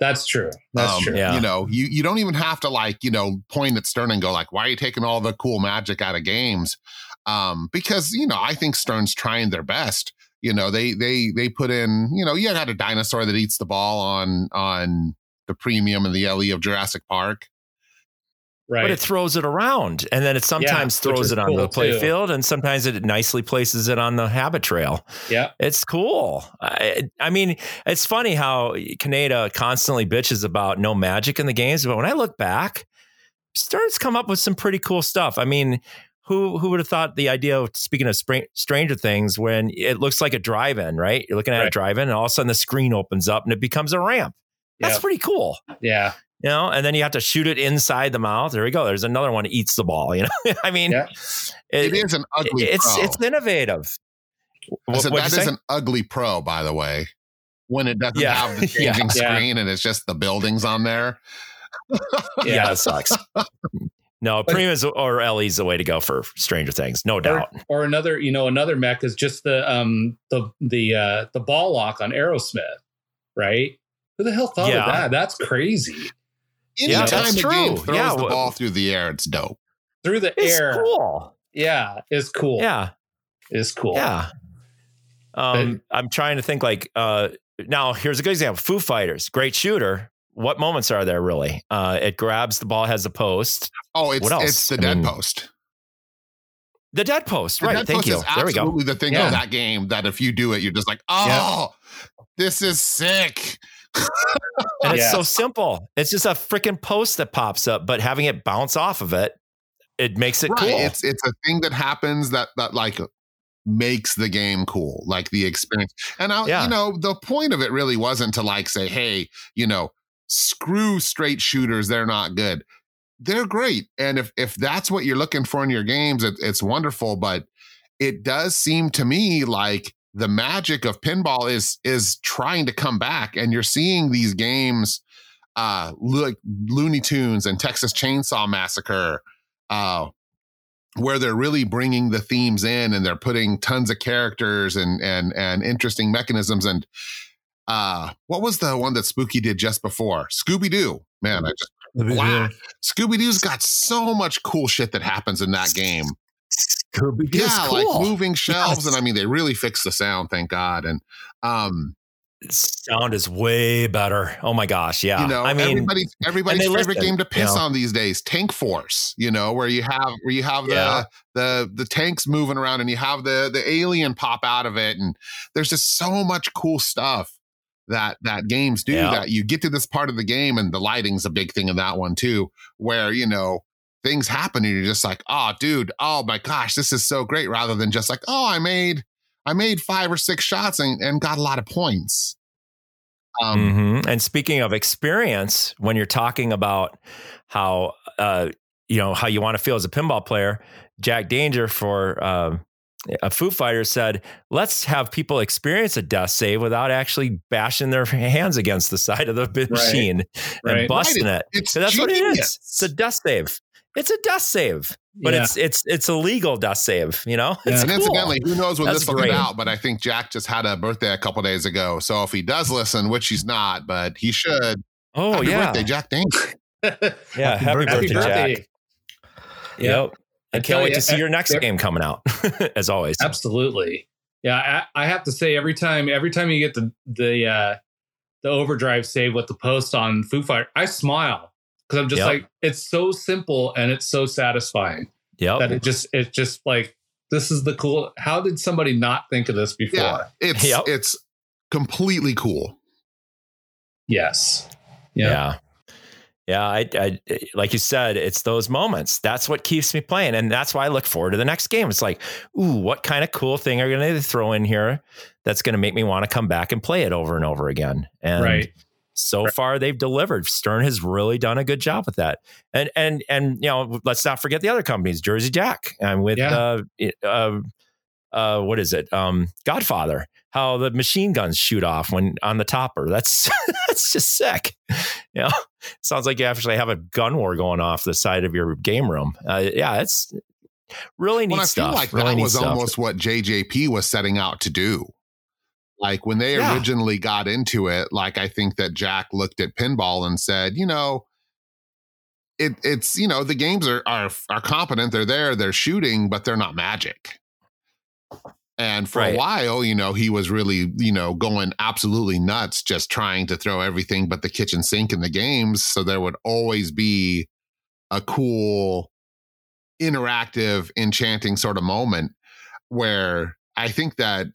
S4: That's true. That's
S2: Um,
S4: true.
S3: Yeah.
S2: You know, you you don't even have to like, you know, point at Stern and go like, why are you taking all the cool magic out of games? Um, because, you know, I think Stern's trying their best. You know, they they they put in, you know, you got a dinosaur that eats the ball on on the premium and the LE of Jurassic Park.
S4: Right.
S3: But it throws it around, and then it sometimes
S4: which
S3: throws it on
S4: cool,
S3: the play
S4: too.
S3: field, and sometimes it nicely places it on the habit trail.
S4: yeah.
S3: It's cool. I, I mean, it's funny how Kaneda constantly bitches about no magic in the games, but when I look back, Stern's come up with some pretty cool stuff. I mean, who who would have thought the idea of speaking of Spring, Stranger Things when it looks like a drive-in, right? You're looking at a drive-in, and all of a sudden the screen opens up and it becomes a ramp. That's
S4: Yeah.
S3: pretty cool.
S4: Yeah.
S3: You know, and then you have to shoot it inside the mouth. There we go. There's another one eats the ball. You know, I mean,
S4: Yeah.
S2: It is an ugly
S3: it's
S2: pro.
S3: it's innovative.
S2: I
S3: What-
S2: said,
S3: what'd
S2: that
S3: you
S2: is
S3: say?
S2: an ugly pro, by the way. When it doesn't
S3: Yeah.
S2: have the changing
S4: Yeah.
S2: screen and it's just the buildings on there.
S3: yeah,
S4: Yeah.
S3: it sucks. no, Prima's or LE's the way to go for Stranger Things, no
S4: Or,
S3: doubt.
S4: or another, you know, another mech is just the um the the uh the ball lock on Aerosmith, right? Who the hell thought
S3: Yeah.
S4: of that? That's crazy.
S3: Yeah,
S2: Anytime
S3: that's
S2: the game
S3: true.
S2: throws
S3: Yeah,
S2: the
S3: well-
S2: ball through the air, it's dope.
S4: Through the
S3: It's
S4: air.
S3: cool.
S4: Yeah, it's cool.
S3: Yeah,
S4: It's cool.
S3: yeah. Um, I'm trying to think like uh, now. Here's a good example: Foo Fighters, great shooter. What moments are there really? Uh, it grabs the ball, has the post,
S2: Oh, it's
S3: What else?
S2: it's the
S3: I
S2: dead
S3: mean,
S2: post.
S3: the dead post.
S2: The
S3: right.
S2: dead
S3: Thank
S2: post
S3: you.
S2: is
S3: There we go.
S2: the thing
S3: Yeah.
S2: of that game that if you do it, you're just like, oh, this is sick.
S3: And it's so simple. It's just a freaking post that pops up, but having it bounce off of it, it makes it
S2: right.
S3: cool.
S2: It's it's a thing that happens that that like makes the game cool, like the experience. And I,
S3: Yeah.
S2: you know, the point of it really wasn't to like say, hey, you know, screw straight shooters, they're not good. They're great, and if if that's what you're looking for in your games, it, it's wonderful. But it does seem to me like the magic of pinball is is trying to come back, and you're seeing these games uh like Looney Tunes and Texas Chainsaw Massacre uh where they're really bringing the themes in and they're putting tons of characters and and and interesting mechanisms and uh what was the one that Spooky did just before? Scooby Doo man I just wow Scooby Doo's got so much cool shit that happens in that game
S3: Scooby
S2: yeah
S3: cool.
S2: like moving shelves
S3: Yes.
S2: and I mean they really fixed the sound thank God and um
S3: sound is way better. Oh my gosh, yeah.
S2: you know
S3: I mean,
S2: everybody's everybody's
S3: they
S2: favorite
S3: listen,
S2: game to piss
S3: you know.
S2: on these days tank force you know where you have where you have the
S3: Yeah.
S2: the the tanks moving around and you have the the alien pop out of it and there's just so much cool stuff that that games do
S3: Yeah.
S2: that you get to this part of the game and the lighting's a big thing in that one too where you know things happen and you're just like oh dude oh my gosh this is so great rather than just like oh i made i made five or six shots and, and got a lot of points um
S3: Mhm. And speaking of experience, when you're talking about how uh, you know how you want to feel as a pinball player, Jack Danger for um, a Foo Fighter said, "Let's have people experience a death save without actually bashing their hands against the side of the
S4: Right.
S3: machine and
S4: Right.
S3: busting
S2: Right.
S3: it.
S2: it's
S3: that's what it is. It's a death save. It's a death save, but
S4: Yeah.
S3: it's it's it's a legal death save. You know,
S4: Yeah.
S3: it's
S2: and
S3: cool.
S2: incidentally, who knows when
S3: That's
S2: this will
S3: great.
S2: get out? But I think Jack just had a birthday a couple days ago. So if he does listen, which he's not, but he should.
S3: oh
S2: happy
S3: yeah,
S2: birthday, Jack Danger.
S3: yeah. Happy,
S1: birthday,
S3: birthday, Jack.
S4: Yeah.
S3: Yep. I
S4: I
S3: can't
S4: tell
S3: wait
S4: you,
S3: to see your next game coming out, as always.
S4: Absolutely. Yeah, I, I have to say every time every time you get the the uh the overdrive save with the post on Foo Fighter, I smile because I'm just
S3: Yep.
S4: like it's so simple and it's so satisfying Yeah,
S3: that
S4: it just it's just like this is the cool. How did somebody not think of this before?
S2: Yeah, it's
S3: Yep.
S2: it's completely cool.
S4: Yes.
S3: Yeah.
S4: Yeah.
S3: Yeah. I, I, like you said, it's those moments. That's what keeps me playing. And that's why I look forward to the next game. It's like, ooh, what kind of cool thing are you going to throw in here that's going to make me want to come back and play it over and over again? And
S4: right.
S3: So far they've delivered. Stern has really done a good job with that. And and and you know, let's not forget the other companies, Jersey Jack and with
S4: Yeah.
S3: uh, uh uh what is it? Um Godfather. How the machine guns shoot off when on the topper. That's that's just sick. You know, sounds like you actually have a gun war going off the side of your game room. Uh, yeah, it's really neat
S2: Well, I
S3: stuff.
S2: feel like
S3: really
S2: that was
S3: stuff.
S2: almost what JJP was setting out to do. Like when they
S3: Yeah.
S2: originally got into it, like I think that Jack looked at pinball and said, you know, it, it's you know the games are are are competent, they're there, they're shooting, but they're not magic. And for a while, you know, he was really, you know, going absolutely nuts, just trying to throw everything but the kitchen sink in the games. So there would always be a cool, interactive, enchanting sort of moment where I think that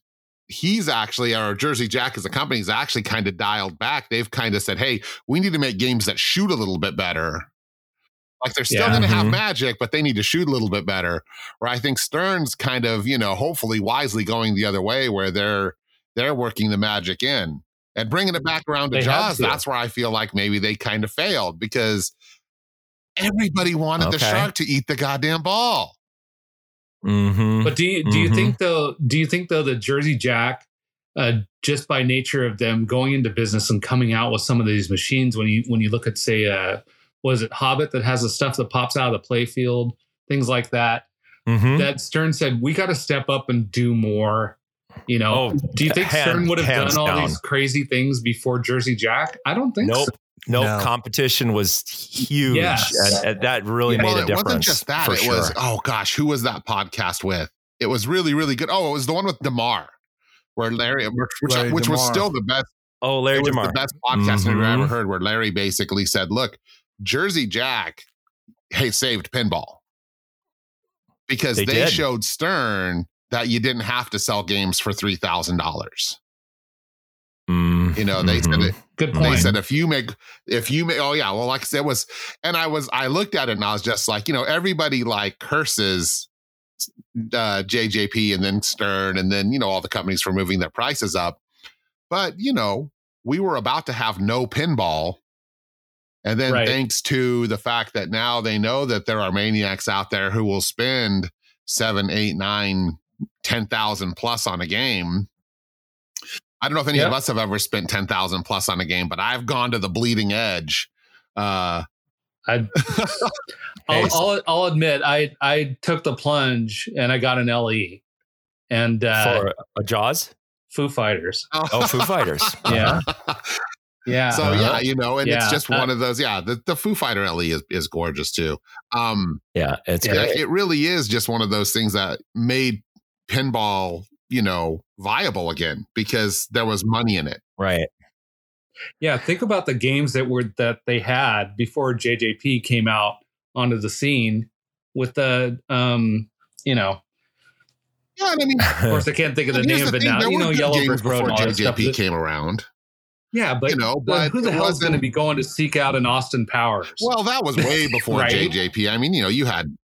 S2: he's actually, or Jersey Jack as a company is actually kind of dialed back. They've kind of said, hey, we need to make games that shoot a little bit better. Like they're still
S4: Yeah.
S2: going to have
S3: Mhm.
S2: magic, but they need to shoot a little bit better. Where I think Stern's kind of, you know, hopefully wisely going the other way, where they're they're working the magic in and bringing it back around to
S4: They
S2: Jaws.
S4: to.
S2: That's where I feel like maybe they kind of failed because everybody wanted the shark to eat the goddamn ball.
S3: Mhm.
S4: But do you do you
S3: Mhm.
S4: think though? Do you think though the Jersey Jack, uh, just by nature of them going into business and coming out with some of these machines, when you when you look at say, uh, was it Hobbit that has the stuff that pops out of the playfield, things like that?
S3: Mhm.
S4: That Stern said we got to step up and do more. You know,
S3: Oh,
S4: do you think
S3: hand-
S4: Stern would have done all
S3: down.
S4: these crazy things before Jersey Jack? I don't think
S3: Nope.
S4: so.
S3: Nope.
S1: No.
S3: Competition was huge.
S4: Yes.
S3: And, and that really
S4: Yeah.
S3: made
S2: well,
S3: a difference.
S2: it wasn't just that.
S3: For
S2: It
S3: sure.
S2: was oh gosh, who was that podcast with? It was really really good. Oh, it was the one with DeMar, where Larry, which,
S1: Larry
S2: which was still the best.
S3: oh, Larry
S2: it was
S3: DeMar.
S2: the best podcast interview I
S3: Mhm.
S2: ever heard. Where Larry basically said, "Look, Jersey Jack, hey, saved pinball because
S3: They
S2: they, showed Stern that you didn't have to sell games for three thousand dollars.
S3: Mm,
S2: You know, they
S3: mhm.
S2: said it."
S4: Good point.
S2: They
S4: point.
S2: said if you make if you make oh yeah well like I said it was and I was I looked at it and I was just like you know everybody like curses uh JJP and then Stern and then you know all the companies for moving their prices up but you know we were about to have no pinball and then
S4: Right.
S2: thanks to the fact that now they know that there are maniacs out there who will spend seven eight nine ten thousand plus on a game I don't know if any of us have ever spent 10,000 plus on a game, but I've gone to the bleeding edge. Uh,
S4: I, I'll, I'll, I'll admit, I I took the plunge and I got an LE and uh,
S3: For a Jaws?
S4: Foo Fighters.
S3: Oh, Foo Fighters.
S4: Yeah. Yeah.
S2: so
S3: Uh-huh.
S2: yeah, you know, and it's
S4: Yeah.
S2: just one of those. Yeah, the, the Foo Fighter LE is, is gorgeous too. Um,
S3: Yeah, it's
S4: Yeah.
S3: great.
S2: it really is just one of those things that made pinball, you know, viable again because there was money in it.
S3: Right.
S4: yeah. Think about the games that were that they had before JJP came out onto the scene with the um, you know,
S2: Yeah, I mean,
S4: of course I can't think of the name of it
S2: thing,
S4: now. You know, Yellow Brick Road
S2: before
S4: all that stuff.
S2: JJP came around.
S4: Yeah, but
S2: you know, but
S4: who the hell's going to be going to seek out an Austin Powers?
S2: Well, that was way before
S4: Right.
S2: JJP. I mean, you know, you had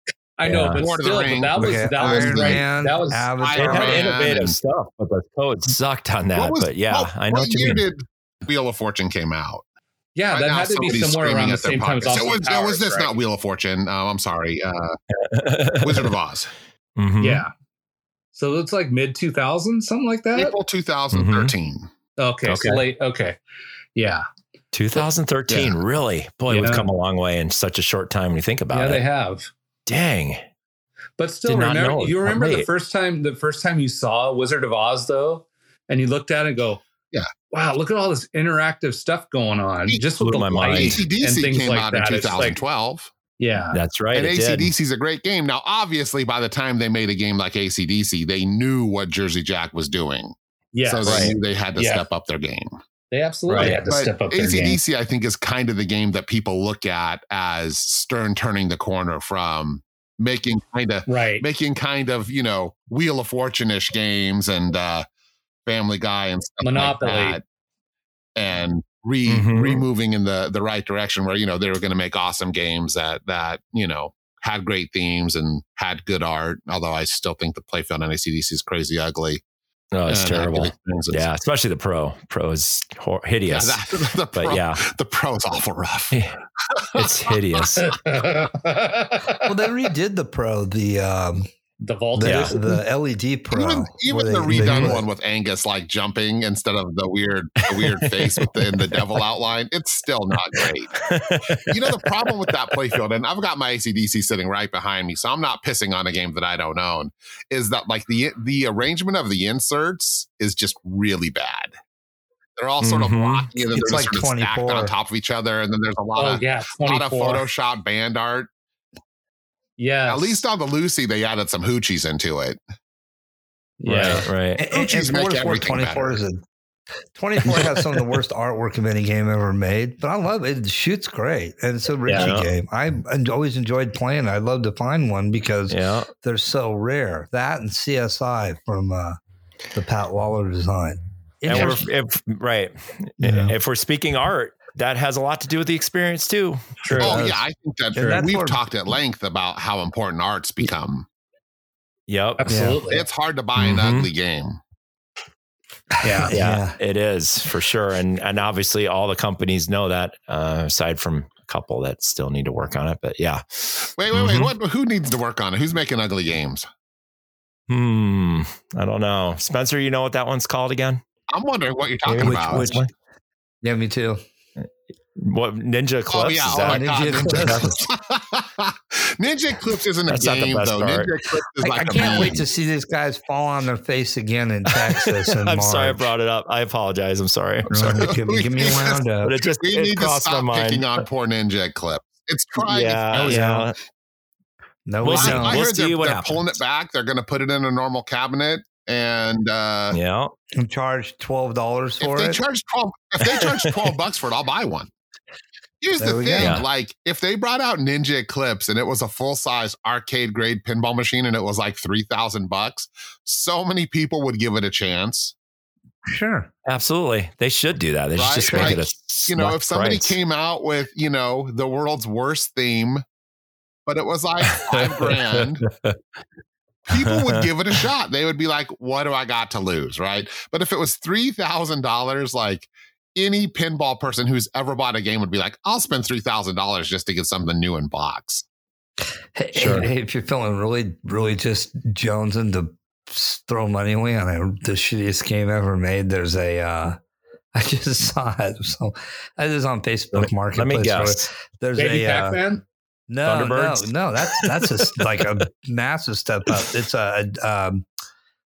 S4: I know,
S3: yeah.
S4: but
S2: Lord
S4: still, but that was
S1: Okay,
S4: that was
S1: Iron
S4: right.
S1: Man,
S4: That was
S3: They
S2: Iron
S3: had
S2: Man
S3: innovative
S2: and-
S3: stuff, but the code sucked on that.
S2: was-
S3: but yeah,
S2: what-
S3: I know
S2: what
S3: what you mean.
S2: did Wheel of Fortune came out?
S4: yeah.
S2: Right
S4: that had to be
S2: somebody's
S4: somewhere
S2: screaming
S4: around the
S2: at their
S4: same time as
S2: podcast.
S4: Austin
S2: It was,
S4: Powers.
S2: was this,
S4: right?
S2: not Wheel of Fortune. Um, I'm sorry, uh, Wizard of Oz.
S3: Mhm.
S4: Yeah. So it's like mid 2000s, something like that.
S2: April 2013.
S4: Okay, so
S3: Okay.
S4: late. Okay, yeah,
S3: 2013, really? Boy,
S4: Yeah.
S3: we've come a long way in such a short time when you think about
S4: yeah,
S3: it.
S4: Yeah, they have.
S3: Dang.
S4: But still,
S3: Did not
S4: remember
S3: know
S4: you remember the first time the first time you saw Wizard of Oz though, and you looked at it and go,
S2: Yeah.
S4: wow, look at all this interactive stuff going on,
S2: It
S4: just
S3: blew
S4: with
S3: my mind.
S4: light and
S2: ACDC
S4: things
S2: came
S4: like
S2: out
S4: that.
S2: in
S4: It's like,
S2: 2012.
S4: yeah,
S3: That's right.
S2: and. ACDC is a great game. Now, obviously, by the time they made a game like ACDC, they knew what Jersey Jack was doing.
S4: yes,
S2: so they
S3: Right.
S2: knew they had to
S4: Yeah.
S2: step up their game.
S4: They absolutely
S3: Right.
S4: had to
S2: But
S4: step up.
S2: ACDC, I think, is kind of the game that people look at as Stern turning the corner from making kind of
S4: Right.
S2: making kind of you know Wheel of Fortune ish games and uh, Family Guy and stuff
S4: Monopoly.
S2: like that, and re
S3: Mhm.
S2: removing in the the right direction where you know they were going to make awesome games that that you know had great themes and had good art. Although I still think the playfield on ACDC is crazy ugly.
S3: No, it's
S2: and
S3: terrible.
S2: active.
S3: Yeah, especially the pro. Pro is hor-
S2: Yeah,
S3: hideous.
S2: that- the pro,
S3: but yeah,
S2: the pro is awful rough.
S3: it's hideous.
S1: Well, they redid the Pro, the um,
S4: the vault
S1: the,
S3: Yeah.
S4: edition.
S1: the LED Pro.
S2: even even
S1: they-
S2: the
S1: they
S2: redone
S1: put-
S2: one with Angus like jumping instead of the weird the weird face within the devil outline, it's still not great. You know the problem with that playfield, and I've got my ACDC sitting right behind me, so I'm not pissing on a game that I don't own. Is that like the the arrangement of the inserts is just really bad. They're all sort of
S3: Mhm.
S2: blocky, and then
S1: It's
S2: they're
S1: like
S2: sort of stacked on top of each other, and then there's a lot
S4: oh
S2: of
S4: yeah, a
S2: lot of Photoshop band art.
S4: Yeah,
S2: At least on the Luci, they added some hoochies into it.
S4: yeah.
S3: Right, right.
S1: And, and, and
S2: make
S1: for what
S2: everything
S1: 24 is a 24 has some of the worst artwork of any game ever made, but I love it. It shoots great, and it's a Ritchie
S3: Yeah.
S1: game. I always enjoyed playing. I'd love to find one because
S3: Yeah.
S1: they're so rare. That and CSI from uh, the Pat Lawlor design.
S3: And we're if, right.
S1: Yeah.
S3: If we're speaking art, that has a lot to do with the experience too.
S4: True.
S2: Oh yeah, I think that
S1: And that's
S2: we've
S1: where-
S2: talked at length about how important art's become.
S3: Yep.
S4: Absolutely.
S2: It's hard to buy an
S3: Mhm.
S2: ugly game.
S3: Yeah,
S1: Yeah.
S3: yeah, it is for sure, and and obviously all the companies know that. Uh, aside from a couple that still need to work on it, but yeah.
S2: Wait, wait, wait.
S3: Mhm.
S2: What? Who needs to work on it? Who's making ugly games?
S3: Hmm. I don't know, Spencer. You know what that one's called again?
S2: I'm wondering what you're talking
S1: Which-
S2: about.
S1: which- Yeah, me too.
S3: What Ninja oh, Eclipse?
S2: oh yeah,
S3: Is
S2: oh
S3: that-
S2: my god,
S1: Ninja
S2: Ninja, Ninja Eclipse isn't a
S3: That's not
S2: game though.
S3: art.
S2: Ninja Eclipse is
S1: I,
S2: like
S1: I
S2: a
S1: can't
S2: meme.
S1: wait to see these guys fall on their face again in Texas. In
S3: I'm
S1: March.
S3: sorry I brought it up. I apologize. I'm sorry. I'm sorry.
S1: give, me- give me a round up.
S3: But it just
S2: we
S3: it
S2: need to
S3: crossed my
S2: stop
S3: mind.
S2: picking on poor Ninja Eclipse. It's trying.
S3: yeah,
S2: its
S3: yeah.
S1: No,
S3: We'll
S1: we
S3: see.
S2: I,
S1: don't.
S2: I
S3: We'll
S2: heard
S3: see
S2: they're,
S3: what
S2: they're pulling it back. They're going to put it in a normal cabinet, and uh,
S3: Yeah.
S1: And charge twelve dollars
S2: if
S1: for
S2: they
S1: it.
S2: charge twelve, if they charge twelve bucks for it, I'll buy one. Here's
S1: There
S2: the thing:
S1: go.
S3: Yeah.
S2: like, if they brought out Ninja Eclipse and it was a full size arcade grade pinball machine and it was like three thousand bucks, so many people would give it a chance.
S1: sure.
S3: Absolutely. They should do that. They should just make
S2: Like,
S3: it a
S2: You know, if somebody
S3: price.
S2: came out with you know the world's worst theme, but it was like five grand, people would give it a shot. They would be like, "What do I got to lose?" Right? But if it was three thousand dollars, like any pinball person who's ever bought a game would be like, "I'll spend three thousand dollars just to get something new in box."
S1: Hey,
S3: Sure.
S1: hey, if you're feeling really, really just jonesing to throw money away on it, the shittiest game ever made. There's a. Uh, I just saw it. So I was on Facebook
S3: Let me
S1: Marketplace.
S3: guess.
S1: There's
S4: Baby
S1: a uh,
S4: Pac-Man.
S1: No, no,
S3: Thunderbirds?
S1: no. That's that's a, like a massive step up. It's a, um,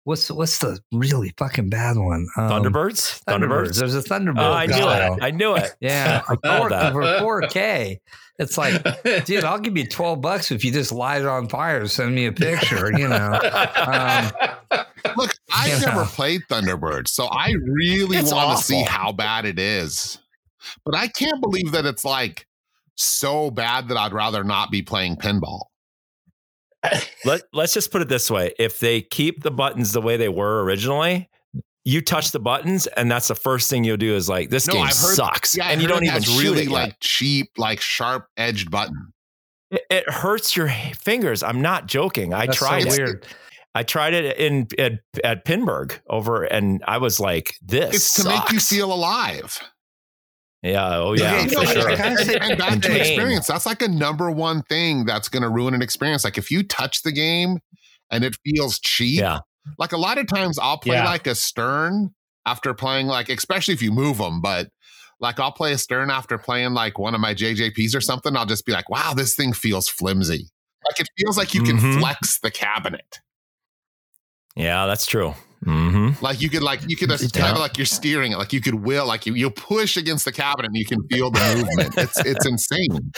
S1: what's what's the really fucking bad one? Um,
S3: Thunderbirds?
S1: Thunderbirds. There's a Thunderbird.
S3: Oh, I knew
S1: style.
S3: it. I knew it.
S1: Yeah,
S3: I
S1: for,
S3: called
S1: for 4K. It's like, dude, I'll give you 12 bucks if you just light it on fire. Send me a picture, you know. Um,
S2: Look, I've
S1: Yeah.
S2: never played Thunderbirds, so I really want to see how bad it is. But I can't believe that it's like so bad that I'd rather not be playing pinball.
S3: Let, let's just put it this way. If they keep the buttons the way they were originally, you touch the buttons, and that's the first thing you'll do is like, this
S2: No,
S3: game
S2: heard-
S3: sucks.
S2: Yeah, I
S3: and you don't
S2: it
S3: even
S2: has
S3: shoot
S2: really
S3: it yet.
S2: like cheap, like sharp edged button.
S3: It, it hurts your fingers. I'm not joking. I
S1: that's so
S3: tried it.
S1: weird.
S3: I tried it in at, at Pinburgh over, and I was like, "This
S2: It's to make you feel alive.
S3: Yeah. Oh yeah.
S1: Okay,
S3: for sure.
S2: And back to experience. That's like a number one thing that's going to ruin an experience. Like if you touch the game and it feels cheap,
S3: Yeah.
S2: like a lot of times I'll play
S4: Yeah.
S2: like a stern after playing like, especially if you move them, but like I'll play a stern after playing like one of my JJPs or something. I'll just be like, wow, this thing feels flimsy. Like it feels like you can
S3: Mhm.
S2: flex the cabinet.
S3: Yeah, that's true. Hmm
S2: Like you could like you could
S1: Yeah.
S2: kind of like you're steering it. Like you could will like you you push against the cabinet and you can feel the movement. It's it's insane.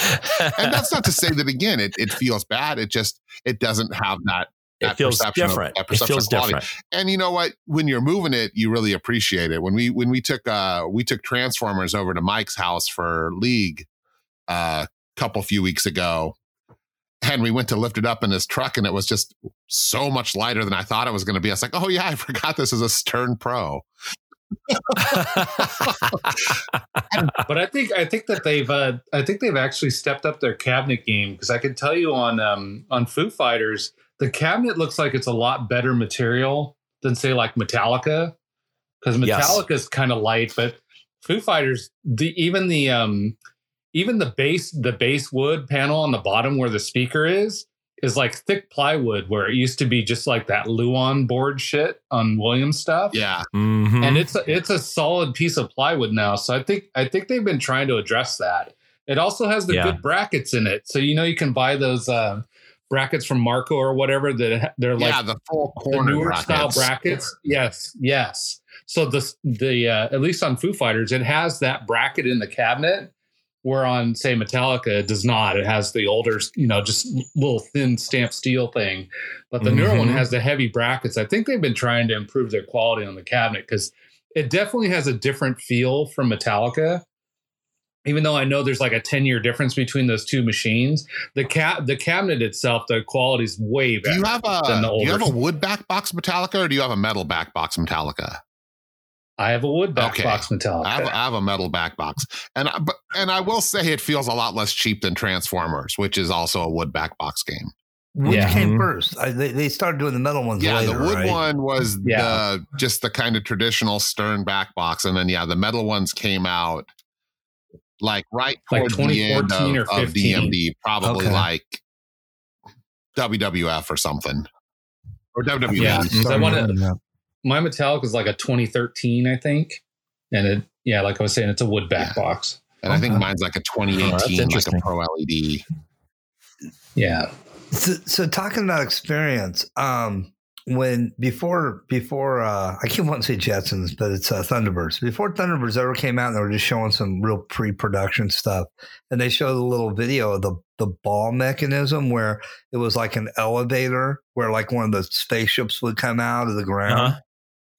S2: And that's not to say that again it it feels bad. It just it doesn't have that
S3: it
S2: that
S3: feels
S2: perception of-
S3: different.
S2: that
S3: It
S2: perception
S3: feels
S2: of quality.
S3: different.
S2: And you know what? When you're moving it, you really appreciate it. When we when we took uh we took Transformers over to Mike's house for League uh, a couple few weeks ago, and we went to lift it up in his truck, and it was just so much lighter than I thought it was going to be. I was like, oh yeah, I forgot this is a Stern Pro.
S4: but I think I think that they've uh, I think they've actually stepped up their cabinet game because I can tell you on um, on Foo Fighters the cabinet looks like it's a lot better material than say like Metallica, because
S3: Yes.
S4: Metallica is kind of light, but Foo Fighters, the even the um even the base the base wood panel on the bottom where the speaker is is like thick plywood where it used to be just like that Luan board shit on Williams stuff.
S2: Yeah.
S3: Mhm.
S4: And it's a, it's a solid piece of plywood now. So I think I think they've been trying to address that. It also has the
S3: Yeah.
S4: good brackets in it. So you know you can buy those uh, brackets from Marco or whatever that they're like
S2: yeah, the full
S4: the
S2: corner
S4: newer style
S2: brackets.
S4: brackets. Yes, yes. So the the uh, at least on Foo Fighters, it has that bracket in the cabinet. Where on say Metallica, it does not. It has the older, you know, just little thin stamped steel thing. But the newer one
S3: Mhm.
S4: has the heavy brackets. I think they've been trying to improve their quality on the cabinet because it definitely has a different feel from Metallica. Even though I know there's like a 10 year difference between those two machines, the cat the cabinet itself, the quality is way
S2: Do
S4: better.
S2: you have a
S4: than the
S2: do you have a wood back box Metallica or do you have a metal back box Metallica?
S4: I have a wood back
S2: Okay.
S4: box Metallica.
S2: I have, I have a metal back box, and I, but and I will say it feels a lot less cheap than Transformers, which is also a wood back box game.
S1: Which
S4: Yeah.
S1: came
S3: Mhm.
S1: first? I, they, they started doing the metal ones
S2: Yeah,
S1: later,
S2: the wood
S1: right?
S2: one was
S4: Yeah.
S2: the just the kind of traditional stern back box, and then yeah, the metal ones came out like right
S4: Like
S2: towards the end
S4: 2014
S2: of,
S4: or
S2: of DMD, probably
S1: Okay.
S2: like WWF or something, or WWE.
S4: Yeah. So I wanna-
S1: doing that.
S4: My Metallic is like a 2013, I think. And it, yeah, like I was saying, it's a wood back box.
S2: And I think mine's like a
S3: Oh,
S2: 2018, like a. Pro LED.
S4: Yeah.
S1: So, so talking about experience, um, when before before uh, I keep wanting to say Jetsons, but it's uh, Thunderbirds. Before Thunderbirds ever came out, they were just showing some real pre-production stuff, and they showed a little video of the the ball mechanism where it was like an elevator where like one of the spaceships would come out of the ground.
S3: Uh-huh.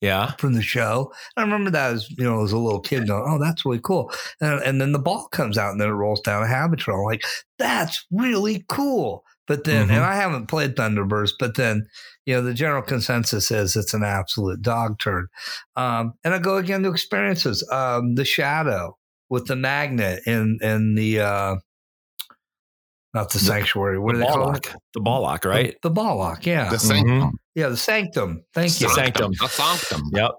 S3: Yeah.
S1: from the show. I remember that as you know as a little kid going, "Oh, that's really cool." And, and then the ball comes out and then it rolls down a Habitrail. I'm like, that's really cool. But then,
S3: Mhm.
S1: and I haven't played Thunderbirds, but then, you know, the general consensus is it's an absolute dog turd. Um, and I go again to experiences. Um, the Shadow with the magnet in in the uh, not the sanctuary. What
S3: the
S1: do they
S3: ball
S1: call
S3: lock.
S1: it?
S3: The ball lock, right?
S1: The, the ball lock. Yeah,
S2: The sanctum.
S1: Yeah, the sanctum. Thank you.
S3: The sanctum.
S2: The sanctum.
S3: Yep.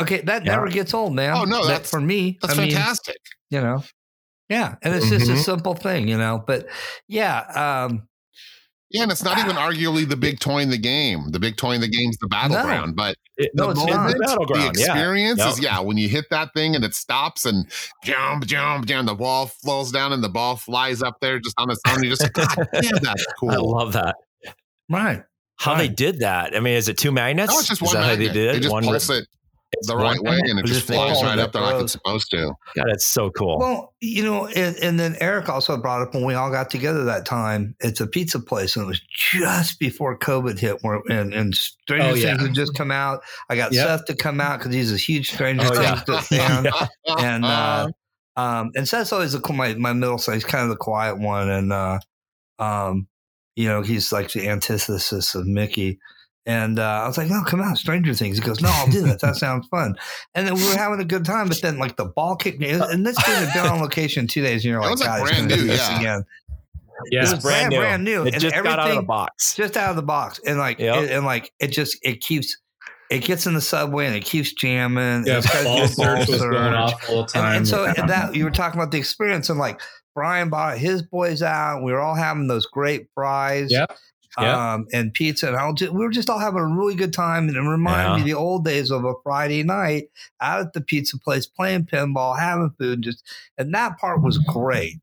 S1: Okay, that
S3: Yeah.
S1: never gets old, man.
S2: Oh, no,
S1: That-
S2: that's-
S1: for me.
S2: That's
S1: I mean,
S2: fantastic.
S1: you know, yeah, and it's just a
S3: Mhm.
S1: simple thing, you know. But yeah, um,
S2: Yeah, and it's not even arguably the big toy in the game. The big toy in the game is the battleground, but
S3: It-
S1: No,
S2: the
S1: it's
S2: moment,
S3: The battleground,
S2: the
S3: yeah.
S2: experience is
S3: Yep.
S2: yeah. When you hit that thing and it stops and jump, jump, jump, the ball flows down and the ball flies up there just on its own. You just God damn, that's cool.
S3: I love that.
S1: right.
S3: How they did that. I mean, is it two magnets?
S2: No, it's just
S3: is
S2: one
S3: that how they
S2: magnet.
S3: did it?
S2: They just
S3: one
S2: pulse it the right way
S3: magnet?
S2: and it
S1: Just
S2: just flies right up there like it's supposed to.
S3: God, it's so cool.
S1: Well, you know, and, and then Eric also brought up when we all got together that time. It's a pizza place, and it was just before COVID hit, where and, and Stranger
S4: Oh, yeah.
S1: Things had just come out. I got
S4: Yep.
S1: Seth to come out because he's a huge Stranger
S3: Oh, yeah.
S1: Things fan. and
S2: Uh-huh.
S1: uh, um, and Seth's always the, my my middle son. He's kind of the quiet one, and uh, um, you know, he's like the antithesis of Mickey. And uh, I was like, "No, come out, Stranger Things." He goes, "No, I'll do that. That sounds fun." And then we were having a good time, but then like the ball kicked me, and this dude had been on location two days, and you're like,
S2: was, like,
S1: "God, he's
S2: brand
S1: do
S2: new,
S1: this
S2: yeah.
S1: again."
S4: Yeah.
S1: It
S3: it's
S1: was
S3: brand,
S1: brand-
S3: new.
S1: brand new.
S3: It
S1: And
S3: just got out of the box.
S1: just out of the box, and like,
S3: Yep.
S1: it, and like it just it keeps it gets in the subway and it keeps jamming.
S4: Yeah,
S1: It's got
S4: ball
S1: good surge.
S4: going off all the
S1: And,
S4: time.
S1: and so that you were talking about the experience, and like Brian bought his boys out. We were all having those great fries,
S4: Yep. Yeah.
S1: um, and pizza, and I'll just, we were just all having a really good time. And it reminded
S3: Yeah.
S1: me of the old days of a Friday night out at the pizza place, playing pinball, having food, and just and that part was great.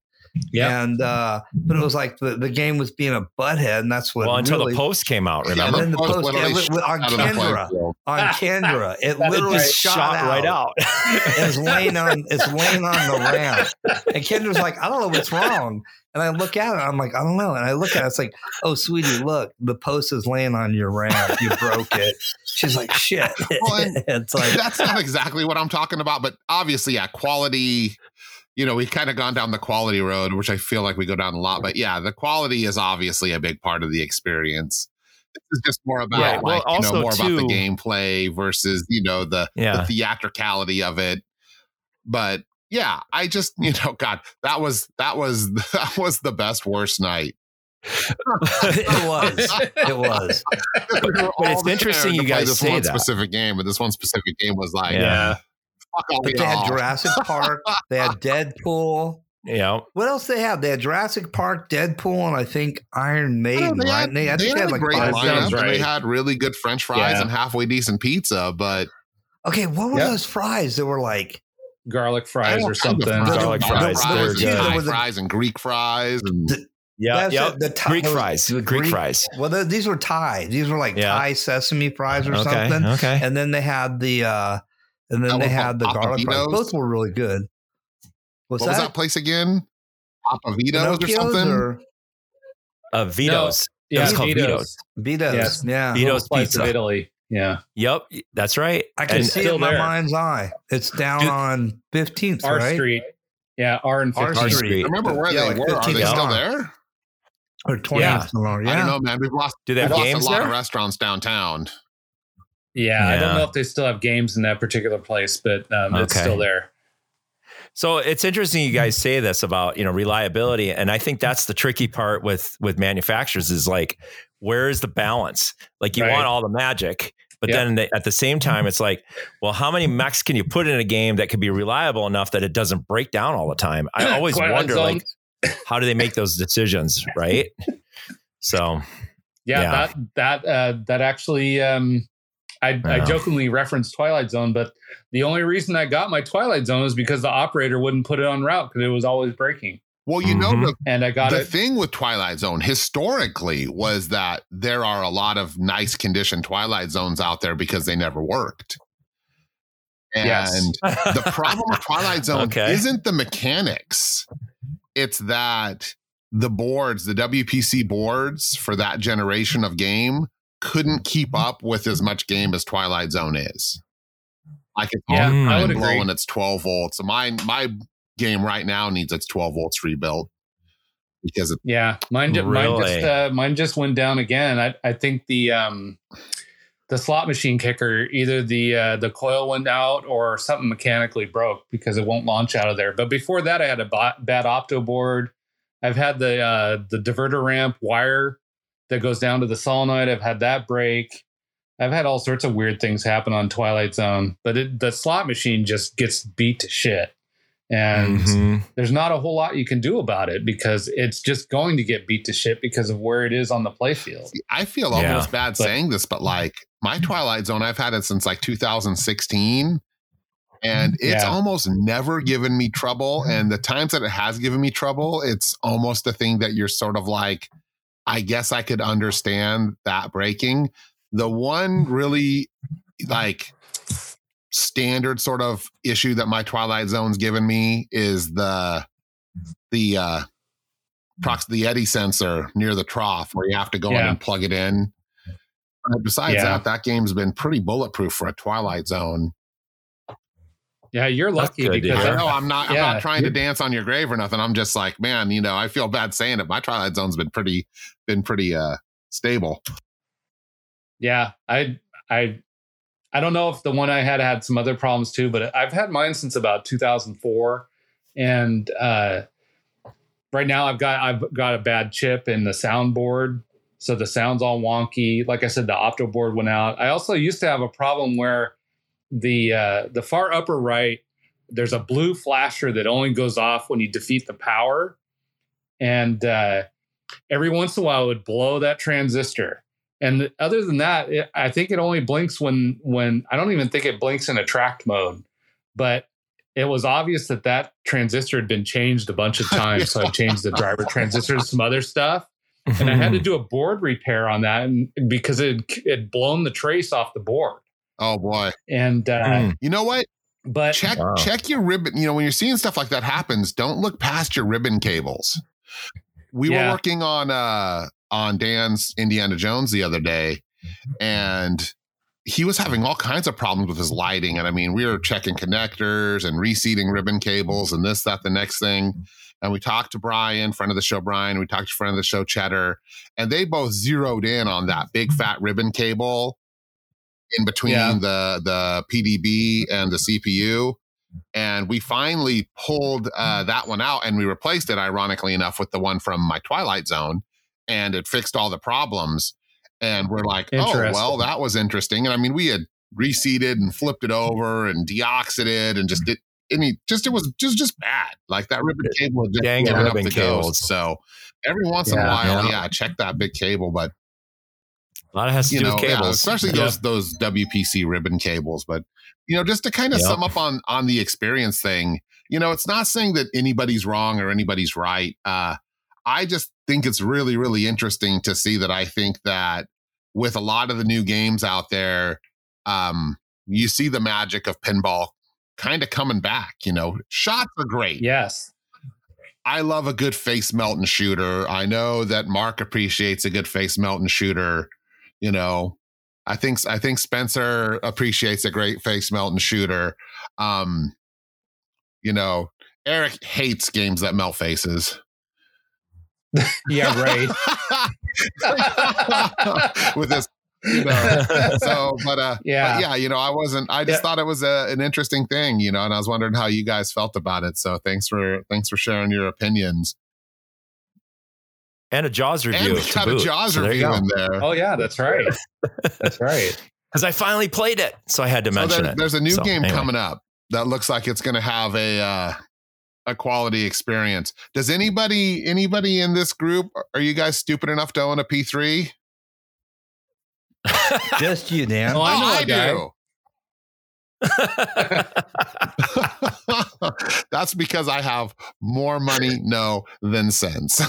S4: Yeah.
S1: And uh, but it was like the, the game was being a butthead, and that's what
S3: Well, until
S1: really,
S3: the post came out,
S2: Yeah,
S3: remember?
S1: And then the
S2: post
S1: post-
S2: literally
S1: yeah, with- with- on
S2: out
S1: Kendra. on Kendra. It
S4: That
S1: literally
S3: It
S1: shot,
S3: shot
S1: out.
S3: right out.
S1: It's laying on it's laying on the ramp. And Kendra's like, I don't know what's wrong. And I look at it, I'm like, I don't know. And I look at it, it's like, oh sweetie, look, the post is laying on your ramp. You broke it. She's like, shit.
S2: Well,
S1: it's like
S2: That's not exactly what I'm talking about, but obviously, yeah, quality. You know, we've kind of gone down the quality road, which I feel like we go down a lot. But yeah, the quality is obviously a big part of the experience. This is just more about
S3: Right. Well,
S2: like you know
S3: also,
S2: more about the gameplay versus you know the
S3: Yeah.
S2: the theatricality of it. But yeah, I just you know, God, that was that was that was the best worst night
S1: it was. It was.
S2: but,
S3: but it's interesting you guys
S2: this
S3: say
S2: one
S3: that.
S2: specific game, but this one specific game was like,
S3: Yeah.
S2: Fuck all
S1: But they had. Jurassic Park. They had Deadpool.
S3: You know,
S1: What else they had? They had Jurassic Park, Deadpool, and I think Iron
S2: I don't
S1: Maiden.
S2: know, they
S1: right?
S2: had,
S1: they, I think
S2: had
S1: they
S2: a
S1: had like
S2: great
S1: five
S4: That
S2: lineup,
S4: sounds
S2: they had really good French fries
S4: Yeah.
S2: and halfway decent pizza. But
S1: Okay, what were
S4: Yep.
S1: those fries that were like?
S4: garlic fries or something.
S3: Garlic
S2: Garlic
S3: fries,
S2: fries,
S3: they're
S2: and
S3: good.
S2: Thai
S1: There was
S2: fries and Greek fries. And
S3: yeah,
S1: That's
S3: yep.
S1: the Thai-
S3: Greek
S1: those-
S3: fries,
S1: the
S3: Greek,
S1: Greek-
S3: fries.
S1: Well, th- these were Thai. These were like
S3: Yeah.
S1: Thai sesame fries or
S3: Okay,
S1: something.
S3: okay.
S1: And then they had the, uh and then
S2: That
S1: they had the garlic fries. Both were really good. What's
S2: what was that place again? Papa Vito's or something?
S1: or
S3: Uh, Vito's.
S4: Yeah,
S3: was called
S4: Vito's.
S1: Vito's?
S4: Yes.
S1: Yeah.
S3: Vito's
S4: Little slice
S3: Pizza.
S4: of Italy. Yeah.
S3: Yep, that's right.
S1: I can
S3: And-
S1: see it in my mind's eye. It's down
S3: Dude.
S1: on 15th,
S4: R
S1: right?
S4: Street. Yeah, R and
S1: R
S4: 15.
S3: R
S1: Street.
S3: Street.
S2: Remember where
S1: Yeah,
S2: they
S1: like
S2: were? Are they still
S1: on.
S2: there?
S1: Or 20th.
S3: Yeah.
S1: somewhere,
S2: I don't know, man. We've lost,
S3: Do they
S2: we've
S3: have
S2: lost
S3: games
S2: a lot
S3: there?
S2: of restaurants downtown.
S4: Yeah, I don't know if they still have games in that particular place, but um, it's still there.
S3: So it's interesting you guys say this about you know reliability, and I think that's the tricky part with with manufacturers is like where is the balance? Like you
S4: Right.
S3: want all the magic, but
S4: Yep.
S3: then they, at the same time, it's like, well, how many mechs can you put in a game that could be reliable enough that it doesn't break down all the time? I always wonder like how do they make those decisions, right? So
S4: Yeah,
S3: Yeah.
S4: that that uh, that actually um, I, I jokingly referenced Twilight Zone, but the only reason I got my Twilight Zone is because the operator wouldn't put it on route because it was always breaking,
S2: Well, you know,
S3: Mhm.
S2: the,
S4: and I got
S2: the
S4: it.
S2: thing with Twilight Zone historically was that there are a lot of nice condition Twilight Zones out there because they never worked. And
S4: Yes.
S2: the problem with Twilight Zone
S3: Okay.
S2: isn't the mechanics. It's that the boards, the WPC boards for that generation of game couldn't keep up with as much game as Twilight Zone is. Like it's
S4: Yeah,
S2: all the
S3: I
S2: time
S4: would agree.
S2: blowing its 12 volts. So my my game right now needs its 12 volts rebuilt because it,
S4: Yeah, mine, ju- mine just uh, mine just went down again. I I think the um the slot machine kicker either the uh, the coil went out or something mechanically broke because it won't launch out of there. But before that, I had a ba- bad opto board. I've had the uh, the diverter ramp wire that goes down to the solenoid. I've had that break. I've had all sorts of weird things happen on Twilight Zone, but it, the slot machine just gets beat to shit. And
S3: Mhm.
S4: there's not a whole lot you can do about it because it's just going to get beat to shit because of where it is on the playfield.
S2: I feel
S3: Yeah,
S2: almost bad
S4: but-
S2: saying this, but like my Twilight Zone, I've had it since like 2016. And it's
S4: Yeah.
S2: almost never given me trouble. And the times that it has given me trouble, it's almost a thing that you're sort of like, I guess I could understand that breaking. The one really like standard sort of issue that my Twilight Zone's given me is the the uh prox the eddy sensor near the trough where you have to go in and plug it in. Uh, besides
S4: Yeah.
S2: that, that game's been pretty bulletproof for a Twilight Zone.
S4: Yeah, you're lucky
S3: good
S4: because.
S2: I know I'm not. I'm not trying to dance on your grave or nothing. I'm just like, man, you know, I feel bad saying it. My Twilight Zone's been pretty, been pretty uh stable.
S4: yeah, I I I don't know if the one I had had some other problems too, but I've had mine since about 2004, and uh, right now I've got I've got a bad chip in the soundboard, so the sound's all wonky. Like I said, the opto board went out. I also used to have a problem where the uh, the far upper right there's a blue flasher that only goes off when you defeat the power, and uh, every once in a while it would blow that transistor. And other than that, it, I think it only blinks when when I don't even think it blinks in attract mode, but it was obvious that that transistor had been changed a bunch of times. so I changed the driver transistor to some other stuff, and I had to do a board repair on that, and because it had blown the trace off the board.
S2: Oh boy.
S4: And uh,
S3: Mm.
S2: You know what?
S4: but
S2: Check
S3: Wow.
S2: check your ribbon. You know, when you're seeing stuff like that happens, don't look past your ribbon cables. We
S4: Yeah.
S2: were working on uh on Dan's Indiana Jones the other day, and he was having all kinds of problems with his lighting. And I mean, we were checking connectors and reseating ribbon cables and this, that, the next thing. And we talked to Brian, friend of the show, Brian. We talked to friend of the show, Cheddar, and they both zeroed in on that big fat ribbon cable in between
S4: Yeah.
S2: the the PDB and the CPU. And we finally pulled uh, hmm. that one out and we replaced it, ironically enough, with the one from my Twilight Zone. and it fixed all the problems. And we're like, oh, well, that was interesting. And I mean, we had reseeded and flipped it hmm. over and deoxided and just hmm. did any just it was just just bad. Like that ribbon cable had just
S3: Dang
S2: up the
S3: cables.
S2: ghost. So every once in a while,
S3: Yeah.
S2: yeah, check that big cable. But
S3: A lot of has to
S2: you
S3: do
S2: know,
S3: with
S2: yeah,
S3: cables.
S2: especially
S3: Yeah.
S2: those those WPC ribbon cables. But you know, just to kind of
S3: Yep.
S2: sum up on on the experience thing, you know, it's not saying that anybody's wrong or anybody's right. Uh, I just think it's really really interesting to see that. I think that with a lot of the new games out there, um, you see the magic of pinball kind of coming back. You know, shots are great.
S4: Yes.
S2: I love a good face melting shooter. I know that Mark appreciates a good face melting shooter. You know, I think I think Spencer appreciates a great face melting shooter. Um, you know, Eric hates games that melt faces.
S4: Yeah, right.
S2: With this, you know. So, but uh,
S4: Yeah.
S2: but yeah, you know, I wasn't. I just
S4: Yeah.
S2: thought it was a, an interesting thing, you know, and I was wondering how you guys felt about it. So, thanks for thanks for sharing your opinions.
S3: And a Jaws review.
S2: And we got a. Jaws
S3: So
S2: review
S3: go.
S2: in there.
S4: Oh yeah, that's right. That's right.
S3: Because I finally played it, so I had to
S2: So
S3: mention
S2: there-
S3: it.
S2: there's a new
S3: So,
S2: game
S3: anyway.
S2: coming up that looks like it's going to have a uh, a quality experience. Does anybody anybody in this group are you guys stupid enough to own a P3?
S1: Just you, Dan.
S4: Oh, I know a guy.
S2: do. That's because I have more money, no, than sense.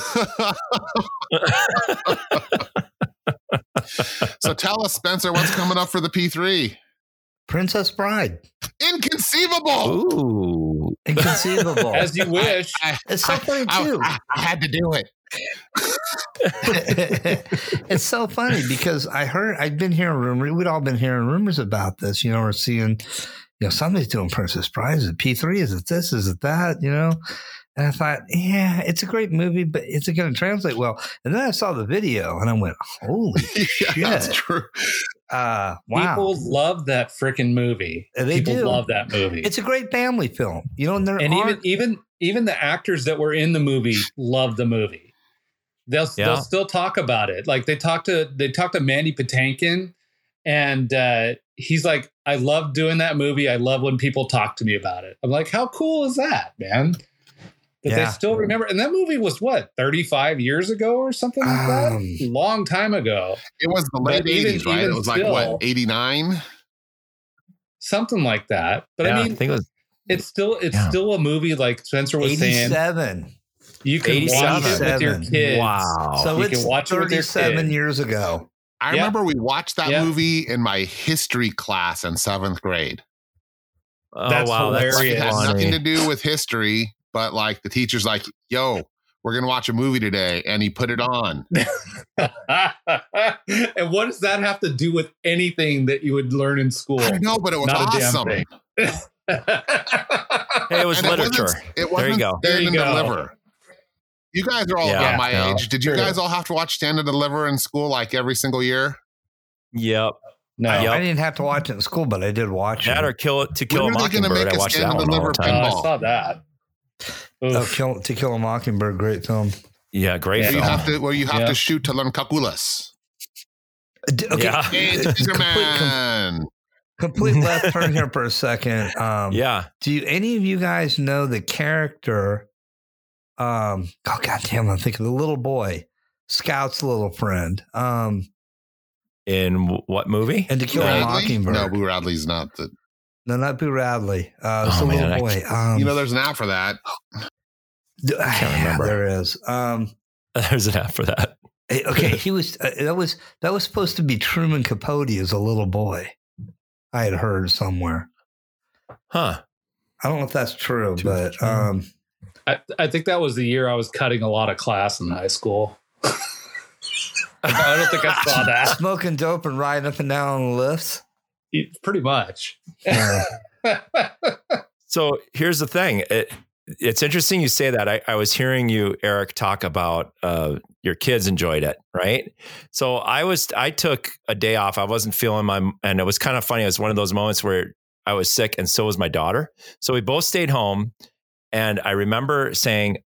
S2: so tell us, Spencer, what's coming up for the P3?
S1: Princess Bride.
S2: Inconceivable.
S3: Ooh.
S1: Inconceivable.
S4: As you wish.
S1: it's so funny too.
S2: I- I had to do it.
S1: it's so funny because I heard I'd been hearing rumors. We'd all been hearing rumors about this. You know, we're seeing, you know, somebody's doing Princess Bride. Is it P three? Is it this? Is it that? You know. And I thought, yeah, it's a great movie, but is it going to translate well? And then I saw the video, and I went, "Holy
S2: yeah, that's
S1: shit.
S2: true.
S1: uh, wow!"
S4: People love that freaking movie.
S1: They
S4: People
S1: do.
S4: love that movie.
S1: It's a great family film, you know. And
S4: and even even even the actors that were in the movie love the movie. They'll
S3: Yeah.
S4: they'll still talk about it. Like they talked to they talked to Mandy Patinkin, and uh, he's like, "I love doing that movie. I love when people talk to me about it." I'm like, "How cool is that, man?" That
S1: Yeah.
S4: they still remember. And that movie was what 35 years ago or something like that.
S1: Um,
S4: Long time ago,
S2: It was the late
S4: But even-
S2: 80s, right?
S4: even
S2: It was like what, 89?
S4: something like that. But
S3: Yeah,
S4: I
S3: I
S4: mean,
S3: think it was
S4: it's still it's
S3: Yeah.
S4: still a movie. Like Spencer was saying,
S1: eighty-seven.
S4: You can watch it with your kids.
S3: wow.
S1: So
S4: You
S1: it's
S4: can watch it with
S1: thirty-seven
S4: kid.
S1: years ago.
S2: I
S4: Yeah.
S2: remember we watched that
S4: Yeah.
S2: movie in my history class in seventh grade.
S3: oh,
S4: That's
S3: wow,
S2: Like,
S4: hilarious.
S2: it had
S3: funny.
S2: nothing to do with history, but like the teacher's like, yo, we're going to watch a movie today. And he put it on.
S4: and what does that have to do with anything that you would learn in school?
S2: I know, but it was
S4: Not a damn
S2: awesome.
S3: Hey, it was
S2: And it wasn't-
S3: literature.
S2: It
S3: There
S2: wasn't
S3: you go.
S4: There
S2: Stand
S4: you
S2: and
S4: go.
S2: Deliver. You guys are all
S3: Yeah,
S2: about my
S3: no.
S2: age. Did you guys all have to watch Stand and Deliver in school like every single year?
S3: Yep.
S4: no.
S3: Yep.
S1: I didn't have to watch it in school, but I did watch
S3: That
S1: it.
S3: or kill it to kill
S2: When
S3: a
S2: are gonna
S3: mockingbird.
S2: make
S3: I
S2: a
S3: watched
S2: Stand
S3: that
S2: and
S3: one all the
S2: Deliver
S3: time.
S4: Oh, I saw that.
S1: Oh, kill, To Kill a Mockingbird, great film.
S3: Yeah, great
S4: Yeah.
S2: Where you
S3: film.
S2: have to where you have
S4: Yeah.
S2: to shoot to learn calculus.
S1: Uh, d- Okay,
S3: Yeah.
S2: Hey,
S1: complete, complete left turn here for a second. Um,
S3: yeah.
S1: Do you, any of you guys know the character? Um, oh god damn! I'm thinking the little boy, Scout's little friend. Um,
S3: In what movie?
S1: and To Kill a Mockingbird.
S2: No, Boo Radley's not the.
S1: no, not Boo Radley. Uh, it's
S3: Oh,
S1: the
S3: man,
S1: little boy. Um,
S2: You know, there's an app for that.
S1: I
S3: can't remember.
S1: There is. Um,
S3: There's an app for that.
S1: eh, okay, he was. Uh, that was that was supposed to be Truman Capote as a little boy. I had heard somewhere.
S3: Huh.
S1: I don't know if that's true,
S3: Too
S1: but
S3: true.
S1: um,
S4: I, I think that was the year I was cutting a lot of class in high school. I don't think I saw that.
S1: smoking dope and riding up and down on the lifts.
S4: Pretty much.
S3: So here's the thing. It, it's interesting you say that. I, I was hearing you, Eric, talk about uh, your kids enjoyed it, right? So I was, I took a day off. I wasn't feeling my, and it was kind of funny. It was one of those moments where I was sick, and so was my daughter. So we both stayed home, and I remember saying,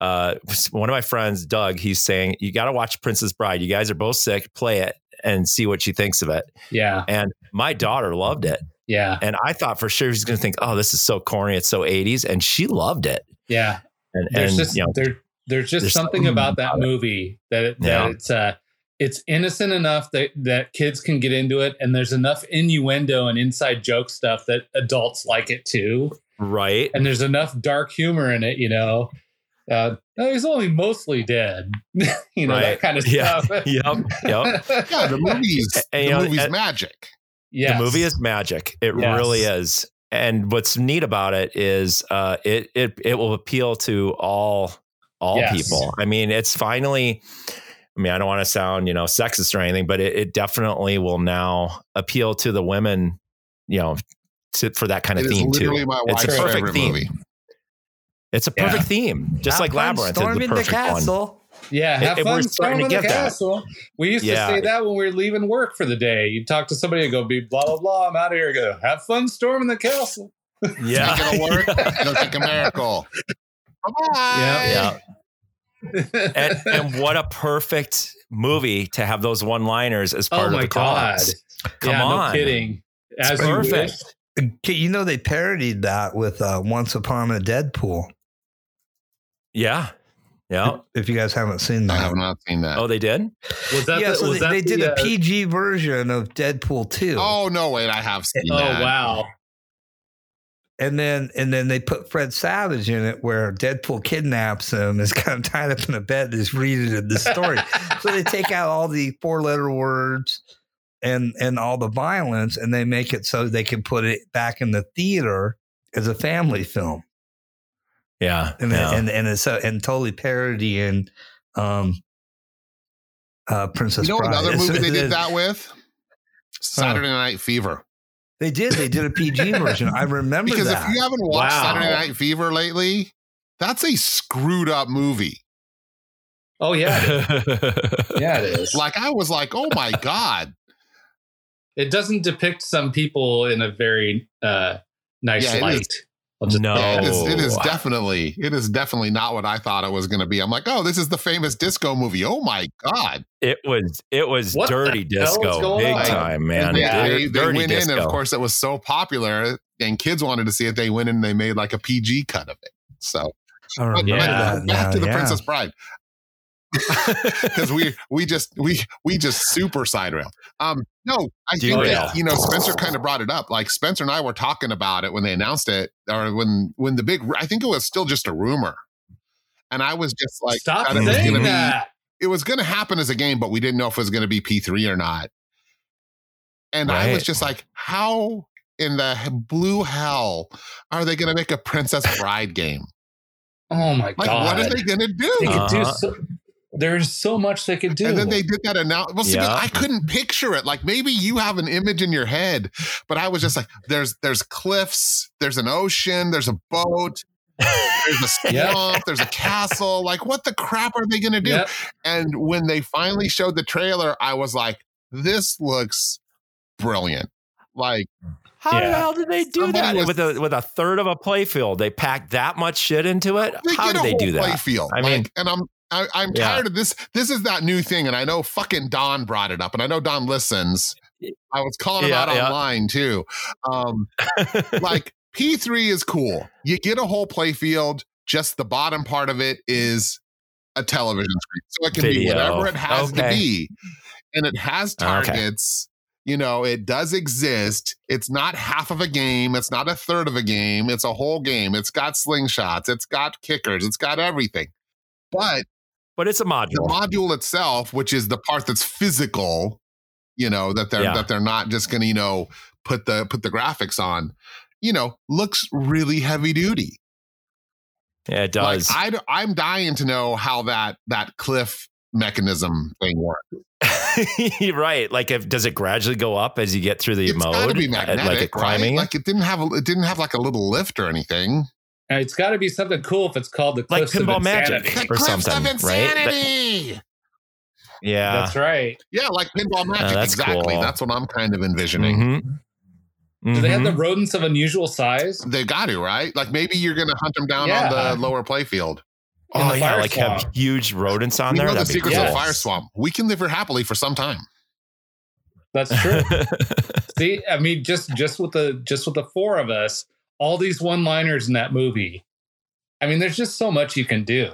S3: uh, one of my friends, Doug, he's saying you got to watch Princess Bride. You guys are both sick. Play it and see what she thinks of it.
S4: Yeah.
S3: And my daughter loved it,
S4: Yeah.
S3: and I thought for sure she's going to think, "Oh, this is so corny. It's so '80s," and she loved it.
S4: Yeah.
S3: And,
S4: There's
S3: and
S4: just
S3: you know,
S4: there there's just
S3: there's
S4: something
S3: something
S4: about that movie that, it- that
S3: Yeah.
S4: it's uh it's innocent enough that that kids can get into it and there's enough innuendo and inside joke stuff that adults like it too
S3: right?
S4: and there's enough dark humor in it you know uh he's only mostly dead you know that kind of
S3: Yeah.
S4: stuff
S3: Yep. Yep.
S2: Yeah, the movie's
S3: And,
S2: the
S3: know,
S2: movie's
S3: and-
S2: magic.
S4: Yes.
S3: The movie is magic. It
S4: Yes.
S3: really is. And what's neat about it is uh, it it it will appeal to all all
S4: Yes.
S3: people. I mean, it's finally. I mean, I don't want to sound you know sexist or anything, but it, it definitely will now appeal to the women. You know, to, for that kind
S2: It
S3: of
S2: is
S3: theme
S2: literally
S3: too.
S2: my
S3: It's a perfect
S2: favorite
S3: theme.
S2: movie.
S3: It's a
S4: Yeah.
S3: perfect theme, just
S1: Have
S3: like Labyrinth is
S1: storming
S3: the perfect one.
S1: castle.
S4: Yeah, have
S3: it-
S4: fun
S3: we're starting to
S4: storming the
S3: get that.
S4: castle. We used
S3: Yeah.
S4: to say that when we were leaving work for the day. You talk to somebody and go, "Be blah blah blah." I'm out of here. Go have fun storming the castle.
S3: Yeah,
S2: Not gonna work. Looks like a miracle. Bye-bye.
S3: yeah. and, and what a perfect movie to have those one liners as oh part
S4: oh
S3: of the
S4: god!
S3: cause. Come
S4: yeah,
S3: on.
S4: no kidding.
S3: It's
S4: As you
S3: perfect.
S4: Wish.
S1: Okay, You know they parodied that with uh, "Once Upon a Deadpool."
S3: Yeah. Yeah.
S1: If you guys haven't seen that, I
S2: have not seen that.
S3: Oh, they did?
S4: Was that?
S1: yeah,
S4: the,
S1: so
S4: was
S1: they,
S4: that
S1: they
S4: the,
S1: did a
S4: uh,
S1: PG version of Deadpool two.
S2: Oh no, wait, I have seen
S4: Oh
S2: that.
S4: Oh, wow!
S1: and then and then they put Fred Savage in it, where Deadpool kidnaps him, is kind of tied up in a bed, and is reading the story. so they take out all the four letter words and and all the violence, and they make it so they can put it back in the theater as a family film,
S3: Yeah.
S1: and
S3: yeah.
S1: and and it's so and totally parodying um, uh, Princess
S2: You know
S1: Bride.
S2: another
S1: It's-
S2: movie they did
S1: it's-
S2: that with? Saturday Night Fever.
S1: They did. They did a PG version. I remember
S2: Because
S1: that.
S2: if you haven't watched
S4: Wow.
S2: Saturday Night Fever lately, that's a screwed up movie.
S4: Oh yeah, it is. yeah, it is.
S2: Like I was like, oh my god.
S4: It doesn't depict some people in a very uh, nice
S2: Yeah,
S4: light. Just-
S3: No.
S2: Yeah, it is, it is definitely it is definitely not what I thought it was going to be. I'm like, oh, this is the famous disco movie. Oh my god!
S3: it was it was
S4: What
S3: dirty disco, big
S4: on?
S3: time, man.
S2: And they,
S4: Yeah.
S2: they, they
S3: dirty
S2: went
S3: disco.
S2: in, and of course, it was so popular, and kids wanted to see it. They went in, and they made like a PG cut of it. So,
S1: I remember
S3: Yeah.
S1: that
S2: back
S1: now,
S2: to the
S1: yeah.
S2: Princess Bride. because we we just we we just super side rail. Um, no, I think
S3: Derail.
S2: that, you know Spencer kind of brought it up. Like Spencer and I were talking about it when they announced it, or when when the big. I think it was still just a rumor, and I was just like,
S4: Stop
S2: that it was
S4: saying
S2: gonna be-
S4: that.
S2: it was going to happen as a game, but we didn't know if it was going to be P three or not. And I was just like, how in the blue hell are they going to make a Princess Bride game?
S4: Oh my
S2: Like,
S4: god!
S2: what are they going to do?
S4: They could
S3: Uh-huh.
S4: so. There's so much they could do.
S2: And then they did that announcement. Well,
S3: Yeah.
S2: I couldn't picture it. Like maybe you have an image in your head, but I was just like, there's there's cliffs, there's an ocean, there's a boat, there's a swamp,
S4: Yeah.
S2: there's a castle. Like, what the crap are they gonna do?
S4: Yep.
S2: And when they finally showed the trailer, I was like, this looks brilliant. Like,
S3: How the hell did they do
S2: Somebody
S3: that
S2: was-
S3: with a with a third of a playfield? They packed that much shit into it. How
S2: get
S3: did they do that?
S2: play field.
S3: I
S2: Like,
S3: mean-
S2: and I'm I, I'm
S3: Yeah.
S2: tired of this. This is that new thing, and I know fucking Don brought it up, and I know Don listens. I was calling him out
S3: yeah.
S2: online too. Um, like P3 is cool. You get a whole play field, just the bottom part of it is a television screen. So it can be whatever it has to be. And it has
S3: Okay.
S2: targets. You know, it does exist. It's not half of a game. It's not a third of a game. It's a whole game. It's got slingshots. It's got kickers. It's got everything. But
S3: but it's a module.
S2: the
S3: module.
S2: itself, which is the part that's physical, you know, that they're
S3: Yeah.
S2: that they're not just going to, you know, put the put the graphics on, you know, looks really heavy duty.
S3: yeah, it
S2: Like,
S3: does.
S2: I'm dying to know how that that cliff mechanism thing works.
S3: Right. Like, if does it gradually go up as you get through the
S2: It's
S3: mode?
S2: be magnetic,
S3: like a
S2: right?
S3: climbing.
S2: Like it didn't have a, it didn't have like a little lift or anything.
S4: And it's got to be something cool if it's called the
S3: Like
S4: Cliffs of
S3: Pinball Magic.
S4: Insanity.
S3: Or
S2: Cliffs
S3: something,
S2: of
S3: right? That- yeah.
S4: That's right.
S2: Yeah, like pinball magic.
S3: That's
S2: exactly.
S3: cool.
S2: That's what I'm kind of envisioning.
S3: Mhm.
S4: Do they have the rodents of unusual size?
S2: They got to right. Like maybe you're going to hunt them down
S4: Yeah.
S2: on the lower playfield.
S3: oh yeah,
S4: fire
S3: like
S4: swamp.
S3: have huge rodents on
S2: we
S3: there.
S2: know the
S3: That'd be
S2: secrets
S4: cool.
S2: of Fire Swamp. We can live here happily for some time.
S4: That's true. See, I mean, just just with the just with the four of us, all these one-liners in that movie. I mean, there's just so much you can do.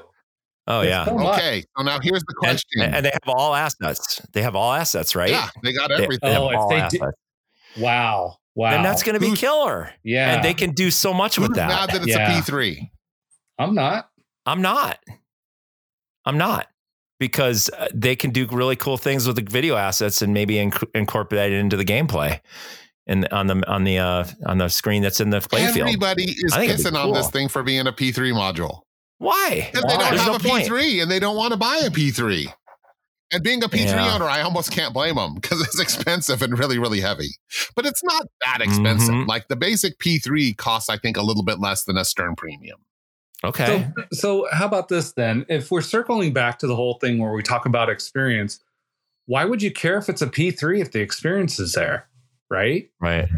S3: oh
S4: There's
S3: yeah.
S4: so.
S2: Okay, so now here's the question.
S3: and they have all assets. They have all assets, right?
S2: Yeah, they got everything.
S3: They, have
S4: Oh, if
S3: all
S4: they
S3: assets.
S4: did- Wow, wow.
S3: And that's going to be
S2: Who's-
S3: killer.
S4: yeah.
S3: And they can do so much
S2: Who's
S3: with that.
S2: mad that it's
S4: Yeah.
S2: a P3?
S4: I'm not.
S3: I'm not. I'm not because uh, they can do really cool things with the video assets and maybe inc- incorporate it into the gameplay and on the on the uh, on the screen that's in the playfield.
S2: Everybody is
S3: I think
S2: pissing on this thing for being a P3 module.
S3: Why?
S2: Because they don't
S3: There's
S2: have
S3: no
S2: a
S3: point.
S2: P3 and they don't want to buy a P3. And being a P3
S3: Yeah.
S2: owner, I almost can't blame them because it's expensive and really, really heavy. But it's not that expensive.
S3: Mhm.
S2: Like the basic P3 costs, I think, a little bit less than a Stern Premium.
S3: Okay.
S4: So, so how about this then? If we're circling back to the whole thing where we talk about experience, why would you care if it's a P3 if the experience is there? Right?
S3: right.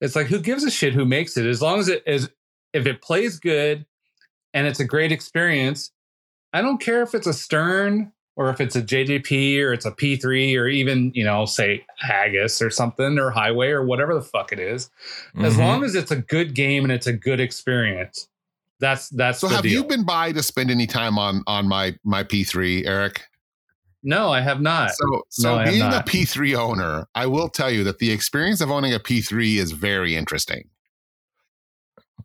S4: It's like who gives a shit who makes it? As long as it is if it plays good and it's a great experience, I don't care if it's a Stern or if it's a JDP or it's a P3 or even, you know, say Haggis or something or Heighway or whatever the fuck it is. As
S3: Mhm.
S4: long as it's a good game and it's a good experience. That's that's
S2: So
S4: the
S2: have
S4: deal.
S2: you been by to spend any time on on my my P3, Eric?
S4: No, I have not.
S2: So, so
S4: No,
S2: being a
S4: not.
S2: P3 owner, I will tell you that the experience of owning a P3 is very interesting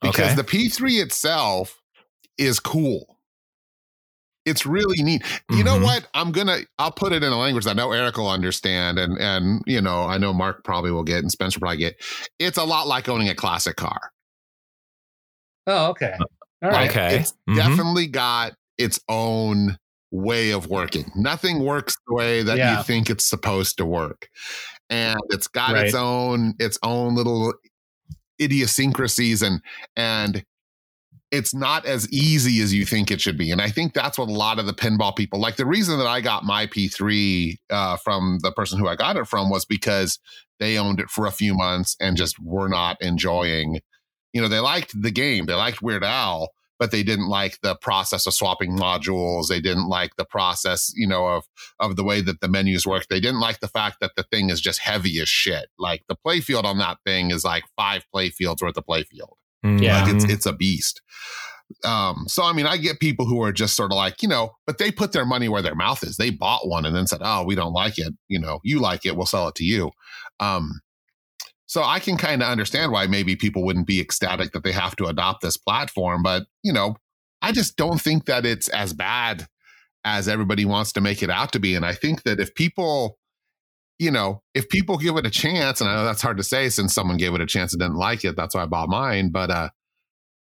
S2: because
S3: Okay.
S2: the P3 itself is cool. It's really neat. You know
S3: Mhm.
S2: what? I'm gonna. I'll put it in a language that I know Eric will understand, and and you know I know Mark probably will get, and Spencer probably get. It's a lot like owning a classic car.
S4: Oh, okay. All right.
S3: Okay.
S2: It's
S3: Mhm.
S2: definitely got its own way of working. Nothing works the way that
S4: Yeah.
S2: you think it's supposed to work. And it's got its own its own little idiosyncrasies and and it's not as easy as you think it should be. And I think that's what a lot of the pinball people like. The reason that I got my P3 uh, from the person who I got it from was because they owned it for a few months and just were not enjoying. You know, they liked the game, they liked Weird Al, but they didn't like the process of swapping modules. They didn't like the process, you know, of of the way that the menus work. They didn't like the fact that the thing is just heavy as shit. Like the playfield on that thing is like five playfields worth of playfield.
S4: Yeah.
S2: Like it's
S3: Mhm.
S2: it's a beast. Um, so I mean, I get people who are just sort of like, you know, but they put their money where their mouth is. They bought one and then said, "Oh, we don't like it. You know, you like it, we'll sell it to you." Um, so I can kind of understand why maybe people wouldn't be ecstatic that they have to adopt this platform, but you know, I just don't think that it's as bad as everybody wants to make it out to be. And I think that if people, you know, if people give it a chance, and I know that's hard to say since someone gave it a chance and didn't like it, that's why I bought mine. But uh,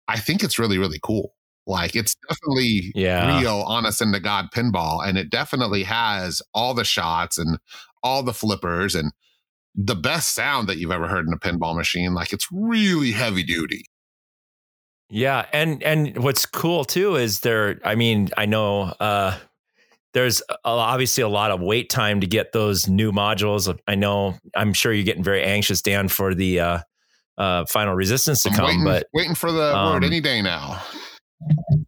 S2: I think it's really, really cool. Like it's definitely
S3: Yeah.
S2: real, honest, and to God pinball, and it definitely has all the shots and all the flippers and the best sound that you've ever heard in a pinball machine. Like it's really heavy duty.
S3: Yeah, and and what's cool too is there. I mean, I know uh, there's obviously a lot of wait time to get those new modules. I know. I'm sure you're getting very anxious, Dan, for the uh, uh, final resistance to
S2: I'm
S3: come.
S2: waiting,
S3: But
S2: waiting for the
S3: um,
S2: word any day now.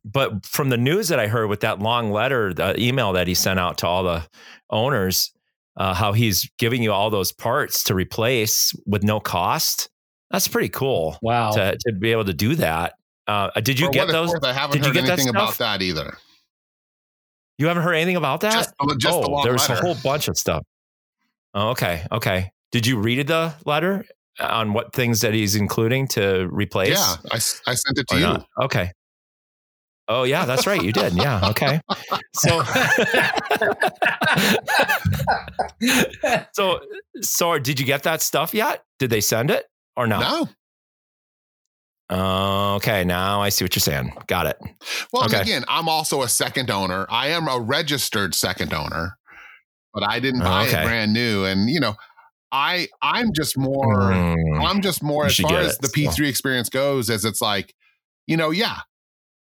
S3: but from the news that I heard with that long letter, the email that he sent out to all the owners, uh, how he's giving you all those parts to replace with no cost. That's pretty cool
S4: Wow.
S3: to to be able to do that. Uh, did you
S2: For
S3: get those?
S2: worth, I haven't
S3: did you
S2: heard
S3: get that
S2: anything about that either.
S3: You haven't heard anything about that?
S2: Just, just the
S3: oh,
S2: long
S3: there's
S2: letter.
S3: a whole bunch of stuff. Oh, okay, okay. Did you read the letter on what things that he's including to replace?
S2: Yeah, I, I sent it to
S3: or
S2: you.
S3: not? Okay. Oh yeah, that's right. You did. Yeah. Okay. So, so, so, did you get that stuff yet? Did they send it or not?
S2: No.
S3: Okay. Now I see what you're saying. Got it.
S2: Well,
S3: Okay.
S2: again, I'm also a second owner. I am a registered second owner, but I didn't buy
S3: okay.
S2: it brand new. And you know, I I'm just more
S3: Mm.
S2: I'm just more as far as
S3: it,
S2: the. P3 experience goes, as it's like, you know, yeah,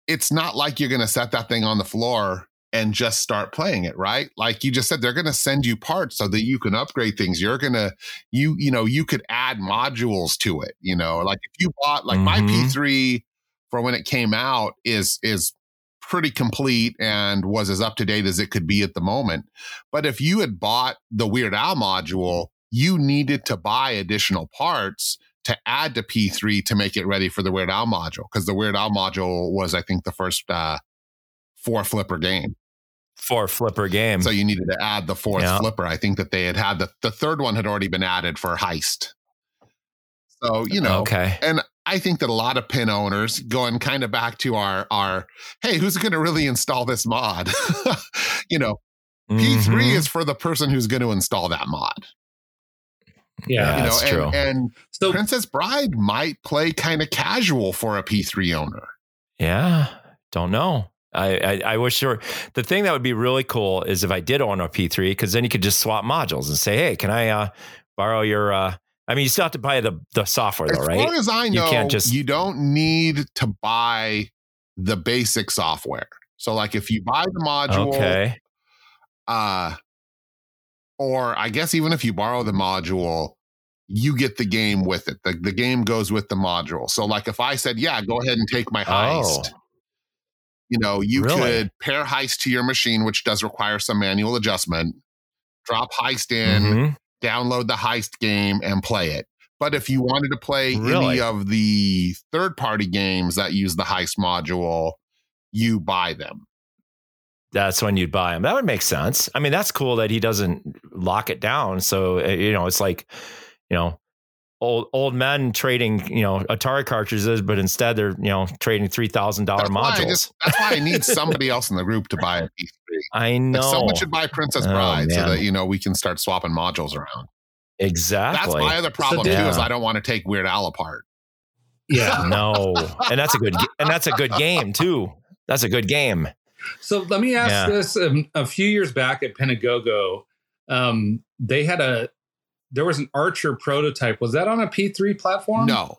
S2: it's not like you're gonna set that thing on the floor and just start playing it, right? Like you just said, they're gonna send you parts so that you can upgrade things. You're gonna you you know, you could add modules to it, you know, like if you bought like my
S3: Mhm.
S2: P3 for when it came out is is pretty complete and was as up to date as it could be at the moment. But if you had bought the Weird Al module, you needed to buy additional parts to add to P3 to make it ready for the Weird Al module because the Weird Al module was, I think, the first uh, four flipper game.
S3: Four flipper game.
S2: So you needed to add the fourth
S3: Yeah.
S2: flipper. I think that they had had the, the third one had already been added for heist. So, you know,
S3: okay.
S2: and I think that a lot of pin owners going kind of back to our our hey, who's going to really install this mod? you know, P3
S3: Mhm.
S2: is for the person who's going to install that mod.
S4: Yeah.
S3: Yeah.
S2: you know,
S3: that's
S2: and,
S3: true.
S2: and
S4: So
S2: Princess Bride might play kind of casual for a P3 owner.
S3: Yeah, don't know. I, I I wish there. The thing that would be really cool is if I did own a P3, because then you could just swap modules and say, "Hey, can I uh, borrow your?" Uh, I mean, you still have to buy the the software,
S2: As
S3: though, right?
S2: far as I
S3: You
S2: know, you,
S3: can't just- you
S2: don't need to buy the basic software. So, like, if you buy the module,
S3: okay.
S2: uh, or I guess even if you borrow the module, you get the game with it. The, the game goes with the module. So, like, if I said, "Yeah, go ahead and take my heist,"
S3: Oh,
S2: you know, you
S3: Really?
S2: could pair heist to your machine, which does require some manual adjustment. Drop heist in,
S3: mhm.
S2: download the heist game, and play it. But if you wanted to play
S3: Really?
S2: any of the third party games that use the heist module, you buy them.
S3: That's when you'd buy them. That would make sense. I mean, that's cool that he doesn't lock it down. So uh, you know, it's like you know. Old old men trading, you know, Atari cartridges, but instead they're you know trading three thousand dollar
S2: That's why,
S3: modules.
S2: just, that's why I need somebody else in the group to buy a P3.
S3: I know
S2: Like someone should buy Princess
S3: Oh,
S2: Bride so that you know we can start swapping modules around.
S3: exactly.
S2: That's my other problem
S4: did-
S2: too. Is I don't want to take Weird Al apart.
S4: yeah.
S3: no, and that's a good and that's a good game too. That's a good game.
S4: So let me ask
S3: Yeah.
S4: this: um, a few years back at Pentagogo, um, they had a there was an Archer prototype. Was that on a P3 platform?
S2: No.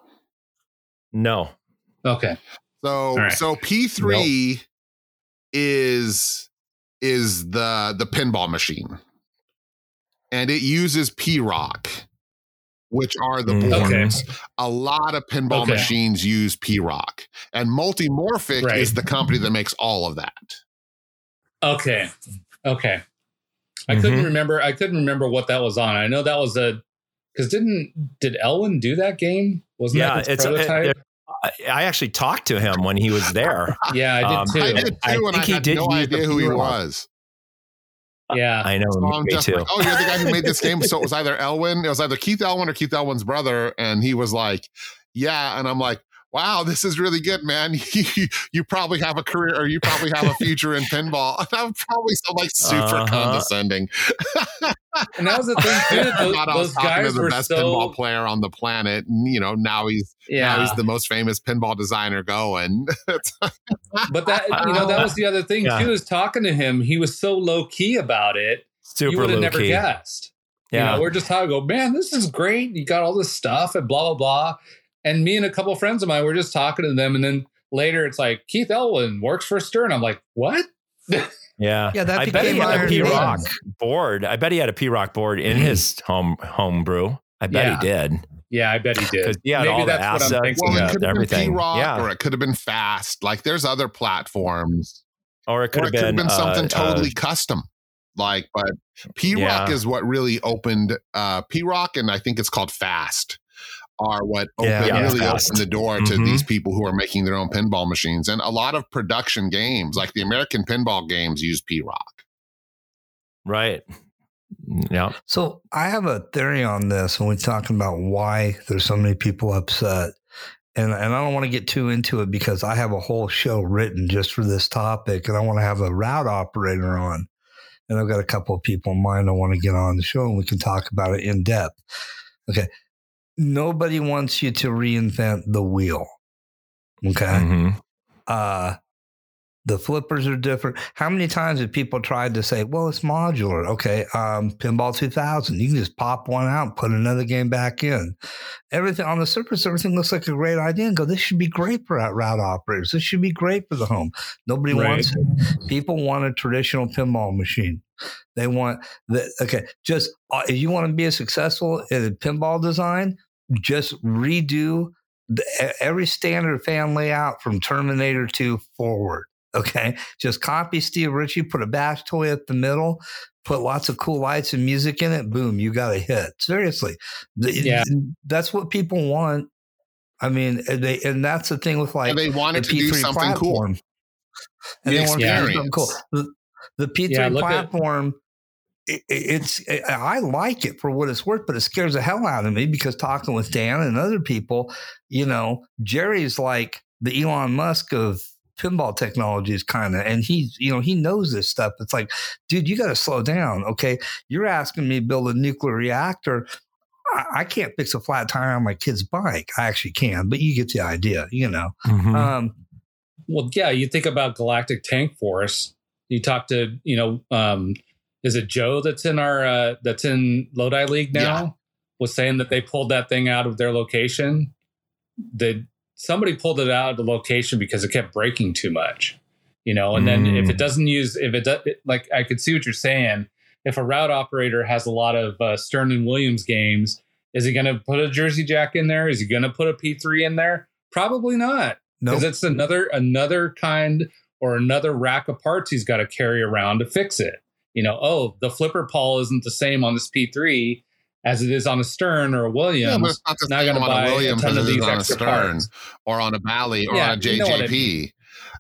S3: No,
S4: Okay.
S2: So
S4: right.
S2: so P3 is is the the pinball machine. And it uses P-ROC, which are the boards.
S4: Okay.
S2: A lot of pinball
S4: Okay.
S2: machines use P-ROC. And Multimorphic
S4: Right.
S2: is the company that makes all of that.
S4: Okay. Okay. I couldn't
S3: Mhm.
S4: remember. I couldn't remember what that was on. I know that was a because didn't did Elwin do that game? Wasn't
S3: Yeah,
S4: that the
S3: it's- it-
S4: prototype?
S3: it- I, I actually talked to him when he was there.
S4: yeah, I did
S3: um,
S4: too.
S2: I did too,
S3: I
S2: and I
S3: think he
S2: had
S3: did
S2: no
S3: use
S2: idea who he was.
S4: Yeah.
S3: I know,
S2: So I'm
S3: me
S2: just
S3: too.
S2: like, oh, you're the guy who made this game. So it was either Elwin, it was either Keith Elwin or Keith Elwin's brother. And he was like, yeah. And I'm like, wow, this is really good, man. you, you probably have a career or you probably have a future in pinball. And I'm probably so like super
S3: Uh-huh.
S2: condescending.
S4: and that was the thing too.
S2: I
S4: Those,
S2: I was
S4: those
S2: talking to the
S4: were
S2: best
S4: so
S2: pinball player on the planet. And, you know, now he's now he's the most famous pinball designer going.
S4: But that you know that was the other thing
S3: Yeah.
S4: too. Is talking to him, he was so low key about it.
S3: Super you
S4: would have never
S3: key.
S4: guessed.
S3: Yeah,
S4: You know, we're just talking, go, man, this is great. You got all this stuff and blah, blah, blah. And me and a couple friends of mine were just talking to them. And then later it's like, Keith Elwin works for Stern. I'm like, what?
S3: yeah,
S1: Yeah, that
S3: I bet he had a
S1: Iron
S3: P-ROC board. I bet he had a P-ROC board in his home home brew. I bet
S4: Yeah.
S3: he did
S4: Yeah, I bet he did.
S3: because he had
S4: Maybe
S3: all the
S4: that's what I'm
S3: assets,
S4: thinking
S2: well,
S3: and
S2: it could have been P
S3: everything.
S2: Rock
S3: Yeah,
S2: or it could have been fast. Like there's other platforms.
S3: or it could
S2: or
S3: have
S2: it could have
S3: been,
S2: been something
S3: uh,
S2: totally
S3: uh,
S2: custom. Like, but P-ROC
S3: Yeah.
S2: is what really opened uh P-ROC and I think it's called Fast are what
S3: Yeah,
S2: opened
S3: yeah,
S2: really
S3: Fast.
S2: opened the door to
S3: Mhm.
S2: these people who are making their own pinball machines. And a lot of production games, like the American pinball games, use P-ROC.
S3: right. Yeah,
S1: So I have a theory on this when we're talking about why there's so many people upset. And, and I don't want to get too into it because I have a whole show written just for this topic and I want to have a route operator on. And I've got a couple of people in mind I want to get on the show and we can talk about it in depth. Okay. Nobody wants you to reinvent the wheel. Okay.
S3: Mhm.
S1: uh the flippers are different. How many times have people tried to say, well, it's modular? Okay, um, Pinball 2000, you can just pop one out and put another game back in. Everything on the surface, everything looks like a great idea and go, this should be great for route operators. This should be great for the home. Nobody
S4: Right.
S1: wants it. People want a traditional pinball machine. They want the, okay, just uh, if you want to be a successful in pinball design, just redo the, every standard fan layout from Terminator 2 forward. Okay. Just copy Steve Ritchie, put a bash toy at the middle, put lots of cool lights and music in it. Boom, you got a hit. Seriously. The-
S4: Yeah.
S1: That's what people want. I mean, and they, and that's the thing with like
S2: and they
S1: the
S2: wanted to do
S1: P3
S2: something cool.
S1: platform. And
S2: The
S1: they want to do something cool. The, the P3
S4: Yeah, look at-
S1: platform, it, it's it, I like it for what it's worth, but it scares the hell out of me because talking with Dan and other people, you know, Gerry's like the Elon Musk of pinball technologies kind of and he's you know he knows this stuff. It's like dude you got to slow down okay? You're asking me to build a nuclear reactor. I, I can't fix a flat tire on my kid's bike. I actually can but you get the idea you know?
S3: Mhm.
S1: um
S4: Well, yeah, you think about Galactic Tank Force. You talk to, you know, um, is it Joe that's in our uh, that's in Lodi League now?
S2: Yeah.
S4: Was saying that they pulled that thing out of their location. That somebody pulled it out of the location because it kept breaking too much, you know. And then if
S3: Mm.
S4: it doesn't use, if it does, like I could see what you're saying. If a route operator has a lot of uh, Stern and Williams games, is he going to put a Jersey Jack in there? Is he going to put a P3 in there? Probably not
S1: no
S4: because it's another another kind or another rack of parts he's got to carry around to fix it. You know, oh, the flipper pawl isn't the same on this P3 as it is on a Stern or a
S2: Yeah, but it's not the
S4: Now
S2: same on a
S4: a
S2: Williams
S4: ton
S2: as it is on a Stern
S4: parts.
S2: or on a Bally or
S4: Yeah,
S2: on a
S4: you know I
S2: JJP.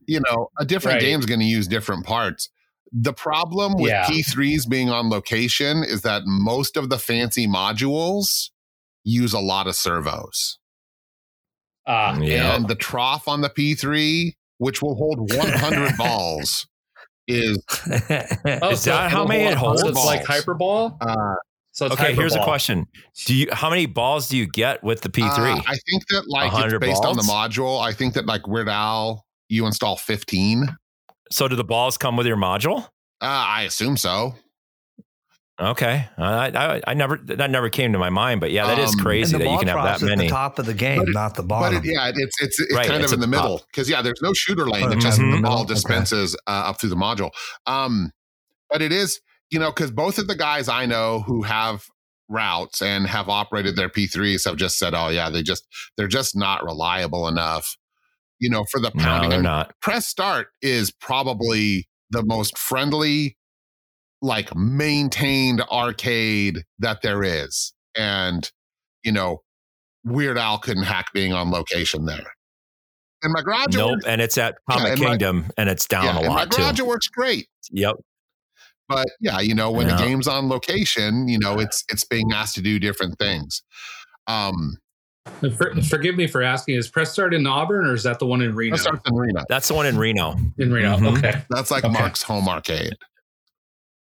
S2: You know, a different
S4: Right.
S2: game's going to use different parts. The problem with
S4: Yeah.
S2: P3s being on location is that most of the fancy modules use a lot of servos.
S4: Ah,
S3: yeah.
S2: And the trough on the P3, which will hold 100 balls, is
S4: oh,
S3: Is that how many it holds?
S4: It's like hyperball.
S2: uh,
S4: So it's
S3: okay, here's a question: Do you how many balls do you get with the P3?
S2: Uh, I think that like it's
S3: 100
S2: based on the module. I think that like Weird Al, you install 15. Uh,
S3: so do the balls come with your module?
S2: I assume so.
S3: Okay, I, I I never that never came to my mind, but yeah, that is
S2: Um,
S1: and
S3: crazy
S1: the
S3: that you can have
S1: drop's
S3: that
S1: at
S3: many.
S1: the top of the game
S2: it-
S1: not the
S2: But
S1: bottom
S2: it, yeah, it's it's it's
S3: Right,
S2: kind
S3: it's
S2: of in the
S3: the top.
S2: middle because yeah, there's no shooter lane that
S1: it's
S2: just
S1: in the
S2: the
S1: middle?
S2: ball
S1: Okay.
S2: dispenses uh, up through the module. Um, but it is you know because both of the guys I know who have routes and have operated their P3s have just said, oh yeah, they just they're just not reliable enough. You know, for the
S3: No,
S2: pounding.
S3: they're not.
S2: press start is probably the most friendly like maintained arcade that there is and you know weird al couldn't hack being on location there and my garage
S3: Nope,
S2: works,
S3: and it's at
S2: Yeah,
S3: Comic
S2: and my-
S3: Kingdom, and it's down
S2: yeah,
S3: a
S2: and my
S3: lot too.
S2: works great
S3: Yep.
S2: but yeah you know when
S3: Yeah.
S2: the game's on location you know it's it's being asked to do different things um
S4: For, forgive me for asking: Is Press Start in Auburn or is that the one in Reno?
S2: let's start in Reno.
S3: That's the one in Reno.
S4: In Reno,
S3: Mhm.
S4: okay.
S2: that's like
S4: Okay.
S2: mark's home arcade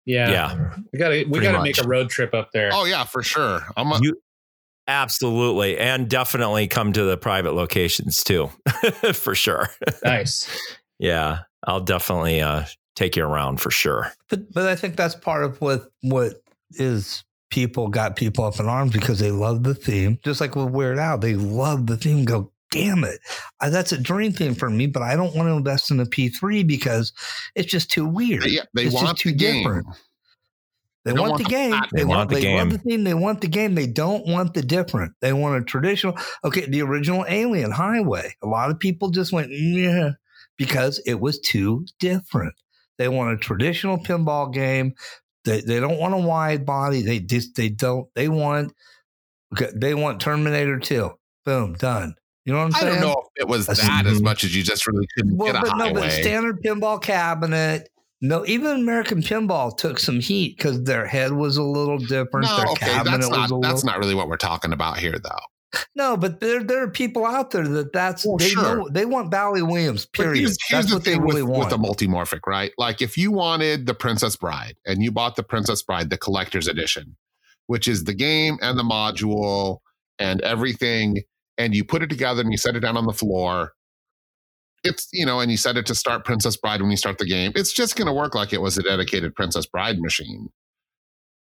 S4: Yeah,
S3: Yeah.
S4: we got to we got to make a road trip up there.
S2: oh yeah for sure i'm a,
S3: You absolutely and definitely come to the private locations too, for sure.
S4: Nice.
S3: Yeah, I'll definitely uh, take you around for sure.
S1: But but I think that's part of what what is people got people up in arms because they love the theme. Just like with Weird Al, they love the theme. Go, damn it, Uh, that's a dream theme for me. But I don't want to invest in a P three because it's just too weird.
S2: yeah, they
S1: It's just
S2: want
S1: too
S2: the game
S1: different. They
S2: They
S1: want,
S2: want
S1: the
S2: the
S1: game.
S2: flat-
S1: They,
S3: They
S1: want,
S3: want the
S1: they love
S3: game.
S1: the theme. They want the game. They don't want the different. They want a traditional. Okay, the original Alien Heighway. A lot of people just went yeah because it was too different. They want a traditional pinball game. They they don't want a wide body. They just they don't. They want okay, they want Terminator Two. Boom, done. You know what I'm saying?
S2: i don't know if it was that as much as you just really couldn't
S1: Well,
S2: get a
S1: but no,
S2: highway
S1: but standard pinball cabinet. No, even American Pinball took some heat because their head was a little different.
S2: No,
S1: their
S2: okay,
S1: cabinet
S2: that's
S1: was
S2: not
S1: a
S2: that's not really what we're talking about here, though.
S1: No, but there there are people out there that that's
S2: Well,
S1: they
S2: sure.
S1: know they want Bally Williams. Period.
S2: here's, here's
S1: that's
S2: the
S1: what they
S2: thing
S1: really
S2: with,
S1: want.
S2: with the multimorphic, right? Like if you wanted the Princess Bride and you bought the Princess Bride, the collector's edition, which is the game and the module and everything, and you put it together and you set it down on the floor. It's you know, and you set it to start Princess Bride when you start the game. It's just going to work like it was a dedicated Princess Bride machine.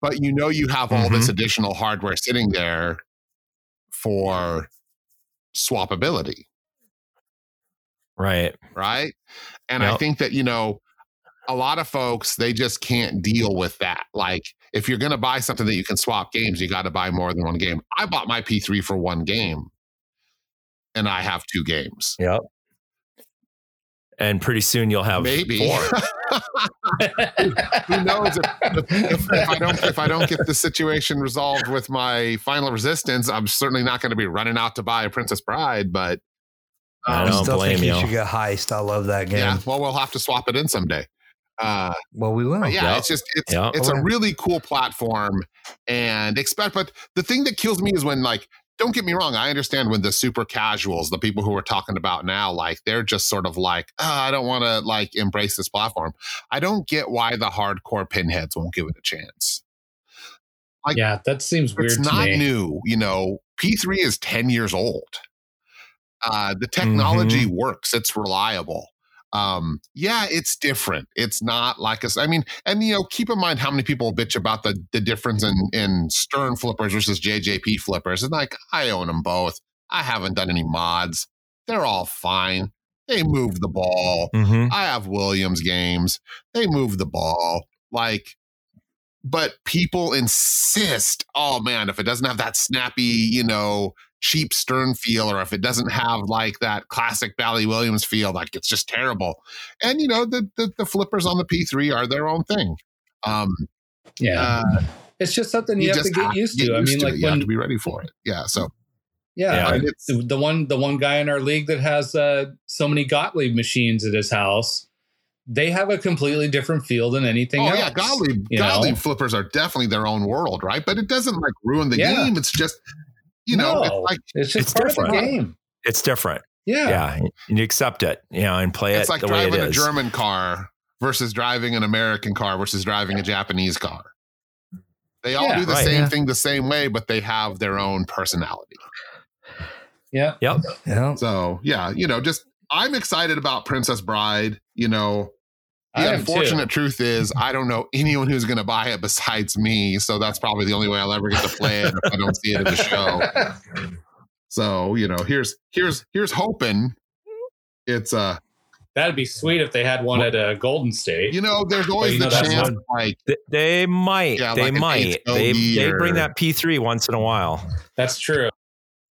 S2: But you know, you have all this mm-hmm. additional hardware sitting there for swappability
S3: Right.
S2: right? And I think that, you know, a lot of folks, they just can't deal with that. Like, if you're going to buy something that you can swap games, you got to buy more than one game. I bought my P3 for one game and I have two games.
S3: Yep. and pretty soon you'll have
S2: Maybe.
S3: four.
S2: Who knows if, if, if I don't if I don't get the situation resolved with my final resistance, I'm certainly not going to be running out to buy a Princess Bride. But
S3: I
S2: um,
S3: don't
S1: still
S3: blame
S1: think you
S3: you.
S1: should get heist. I love that game.
S2: yeah, well, we'll have to swap it in someday. Uh,
S1: Well, we will.
S2: Yeah,
S3: Yep.
S2: it's just it's
S3: Yep.
S2: it's a really cool platform and expect but the thing that kills me is when like don't get me wrong, I understand when the super casuals, the people who we're talking about now, like they're just sort of like, oh, I don't want to like embrace this platform. I don't get why the hardcore pinheads won't give it a chance.
S4: Like, yeah, that seems weird
S2: It's not
S4: me.
S2: new, you know. P3 is 10 years old. Uh, the technology
S3: Mm-hmm.
S2: works, it's reliable. Um, yeah, it's different. It's not like us. I mean, and you know, keep in mind how many people bitch about the the difference in in Stern flippers versus JJP flippers. And like, I own them both. I haven't done any mods. They're all fine. They move the ball.
S3: Mhm.
S2: I have Williams games. They move the ball. Like, but people insist, oh man, if it doesn't have that snappy, you know, cheap stern feel, or if it doesn't have like that classic Bally Williams feel, like it's just terrible. And you know, the the, the flippers on the P3 are their own thing. Um
S4: Yeah,
S2: uh,
S4: it's just something you, have to get used to. I mean, like
S2: it. you have to be ready for it. Yeah. So
S4: yeah,
S3: Yeah.
S4: like,
S2: it's,
S4: the one the one guy in our league that has uh, so many Gottlieb machines at his house, they have a completely different feel than anything
S2: oh
S4: else.
S2: yeah, Gottlieb,
S4: you know?
S2: Gottlieb flippers are definitely their own world, right? But it doesn't like ruin the
S4: Yeah.
S2: game. It's just you know,
S4: No.
S2: it's like
S4: It's just
S3: It's
S4: part of the
S3: different.
S4: game.
S3: It's different.
S4: Yeah.
S3: Yeah. You accept it, you know, and play
S2: it's
S3: it It's
S2: like
S3: the way it
S2: driving a. German car versus driving an American car versus driving a Japanese car. They all
S4: Yeah,
S2: do the
S3: right,
S2: same
S3: yeah.
S2: thing the same way, but they have their own personality.
S4: Yeah.
S3: Yep.
S1: Yeah.
S2: So yeah, you know, just I'm excited about Princess Bride. You know,
S4: I
S2: the
S4: am
S2: unfortunate truth is I don't know anyone who's going to buy it besides me. So that's probably the only way I'll ever get to play it if I don't see it in the show. So you know, here's here's here's hoping. It's uh,
S4: That'd be sweet if they had one at uh, Golden State.
S2: you know, there's always
S4: you know
S2: the
S4: that's
S2: chance,
S4: one-
S2: like
S3: Th- They might.
S2: Yeah,
S3: they
S2: like
S3: might. They they bring that P3 once in a while.
S4: That's true.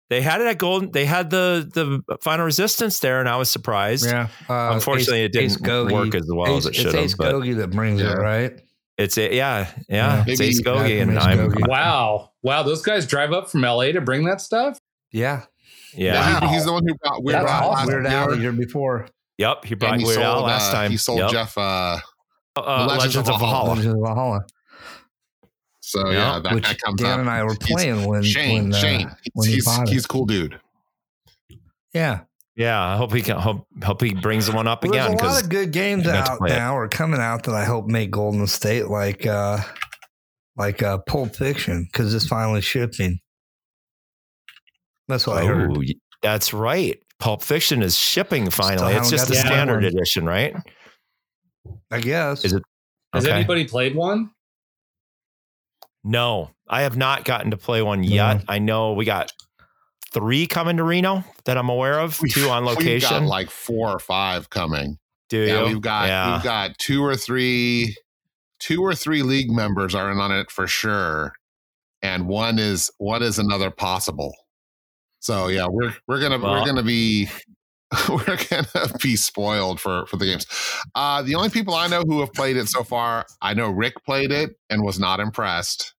S3: They had it at Golden. They had the the final resistance there, and I was surprised.
S1: Yeah. Uh,
S3: Unfortunately, it didn't
S1: Gogi-
S3: work as well
S1: Ace,
S3: as it should have.
S1: Ace
S3: But
S1: Gogi that brings
S2: Yeah.
S1: it, right?
S3: it's a, yeah, yeah.
S1: Yeah.
S3: It's
S2: Maybe
S3: Ace Gogi, and
S1: Ace
S3: I'm
S1: Gogi.
S4: Wow. Wow. Those guys drive up from LA to bring that stuff?
S1: Yeah.
S3: yeah.
S2: Yeah,
S4: Wow.
S2: he's the one who brought Weird
S4: That's
S2: Al
S4: awesome.
S2: last
S1: Weird Al the year before.
S3: Yep, he
S2: and
S3: brought
S2: he
S3: Weird Al
S2: sold,
S3: last
S2: uh,
S3: time.
S2: He sold
S3: Yep.
S2: Jeff uh,
S3: uh,
S2: Legends
S3: Legends,
S2: of
S3: of
S2: Valhalla.
S3: Valhalla.
S1: Legends of Valhalla,
S2: So
S3: Yeah,
S2: yeah, that
S1: which
S2: guy comes
S1: Dan
S2: up.
S1: and I were
S2: He's-
S1: playing when
S2: Shane,
S1: when, uh,
S2: Shane,
S1: when
S2: he's
S1: bought it.
S2: he's cool dude.
S1: Yeah.
S3: Yeah, I hope he can. Hope hope he brings one up
S1: Well,
S3: again
S1: there's a lot of good games
S3: I got to
S1: out
S3: play it.
S1: now or coming out that I hope make Golden State like uh like uh Pulp Fiction because it's finally shipping. That's what I heard.
S3: oh, that's right. Pulp Fiction is shipping finally. It's just
S1: got
S3: the
S4: the
S3: standard
S1: one.
S3: edition, right?
S1: I guess.
S3: Is it-
S4: Has anybody played one?
S3: No, I have not gotten to play one yet. I know we got three coming to Reno that I'm aware of.
S2: We've-
S3: two on
S2: We've got
S3: location.
S2: like four or five coming.
S3: Do
S2: Yeah,
S3: you?
S2: we've got
S3: Yeah.
S2: we've got two or three, two or three league members are in on it for sure, and one is one is another possible. So yeah, we're we're gonna
S3: Well-
S2: we're gonna be we're gonna be spoiled for for the games. Uh, the only people I know who have played it so far, I know Rick played it and was not impressed.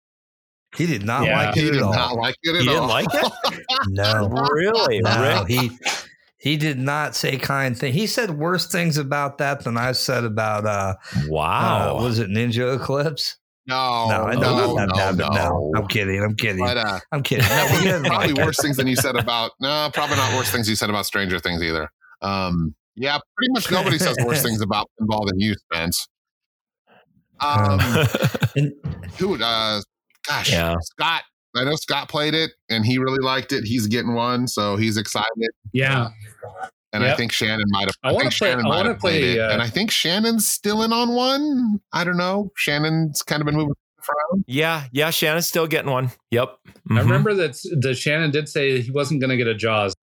S1: He did not
S4: Yeah.
S1: like
S2: He
S1: it
S2: did
S1: at all.
S2: not like it at
S3: You didn't like it?
S1: no.
S3: really,
S1: No,
S3: Rick?
S1: he he did not say kind things. He said worse things about that than I said about uh,
S3: Wow.
S1: uh was it Ninja Eclipse?
S2: No,
S1: no,
S2: no,
S1: no,
S2: no,
S1: not that bad,
S2: no.
S1: I'm kidding. I'm kidding.
S2: But uh,
S1: I'm kidding. No,
S2: probably
S1: like it.
S2: worse things than you said about no, probably not worse things you said about Stranger Things either. Um, yeah, pretty much nobody says worse things about pinball than you, Spence. Um,
S1: And-
S2: who? Uh, gosh,
S3: Yeah.
S2: Scott. I know Scott played it and he really liked it. He's getting one, so he's excited.
S4: Yeah.
S2: And I think Shannon might have.
S4: I wanna play-
S2: Shannon
S4: I wanna play,
S2: it,
S4: uh,
S2: and I think Shannon's still in on one. I don't know. Shannon's kind of been moving around.
S3: yeah, yeah. Shannon's still getting one. Yep.
S4: I
S3: Mhm.
S4: remember that the Shannon did say he wasn't going to get a Jaws.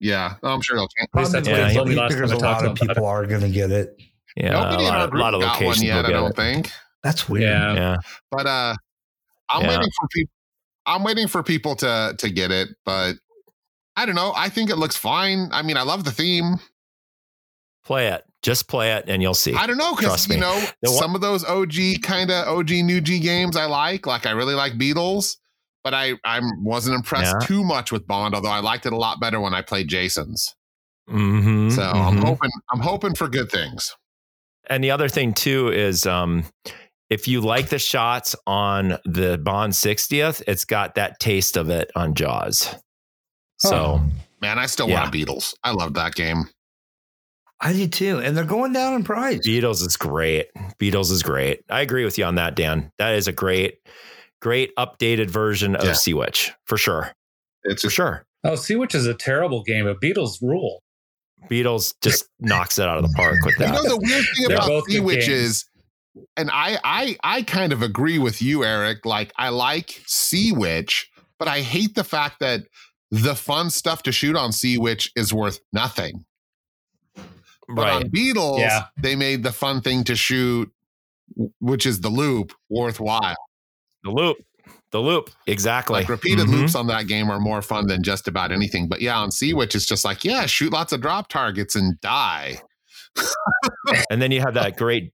S2: Yeah, I'm sure he'll.
S4: At least that's
S3: Yeah,
S4: what he
S3: he-
S4: told me
S1: he
S4: last
S1: figures
S4: time I
S1: a lot of people are going to get it.
S3: Yeah,
S2: Nobody
S3: a
S2: in
S3: lot,
S2: our
S3: of,
S2: group
S3: lot of
S2: got one
S3: locations
S2: yet. I don't
S3: it.
S2: think.
S1: That's weird.
S4: Yeah.
S3: Yeah.
S2: But uh I'm
S3: Yeah.
S2: waiting for people I'm waiting for people to to get it, but I don't know. I think it looks fine. I mean, I love the theme.
S3: Play it. Just play it and you'll see.
S2: I don't know because you
S3: me.
S2: know
S3: The one-
S2: some of those OG kind of OG new G games I like. Like I really like Beatles, but I I wasn't impressed
S3: Yeah.
S2: too much with Bond. Although I liked it a lot better when I played Jason's.
S3: Mhm,
S2: So I'm
S3: mhm.
S2: hoping I'm hoping for good things.
S3: And the other thing too is um, if you like the shots on the Bond 60th, it's got that taste of it on Jaws. So
S2: Man, I still
S3: Yeah.
S2: want Beatles. I love that game.
S1: I do too, and they're going down in price.
S3: Beatles is great. Beatles is great. I agree with you on that, Dan. That is a great, great updated version of
S2: Yeah.
S3: Sea Witch for sure.
S2: It's
S3: For
S2: just
S3: sure.
S4: Oh, Sea Witch is a terrible game, but Beatles rule.
S3: Beatles just knocks it out of the park with that.
S2: you know the weird thing about
S4: both
S2: Sea
S4: good
S2: Witch
S4: games.
S2: is, and I I I kind of agree with you, Eric. Like I like Sea Witch, but I hate the fact that the fun stuff to shoot on Sea Witch is worth nothing. But
S3: right.
S2: on Beatles,
S4: Yeah.
S2: they made the fun thing to shoot, which is the loop, worthwhile.
S3: The loop. The loop. Exactly.
S2: Like repeated
S3: Mhm.
S2: loops on that game are more fun than just about anything. But yeah, on Sea Witch, it's just like, yeah, shoot lots of drop targets and die.
S3: And then you have that great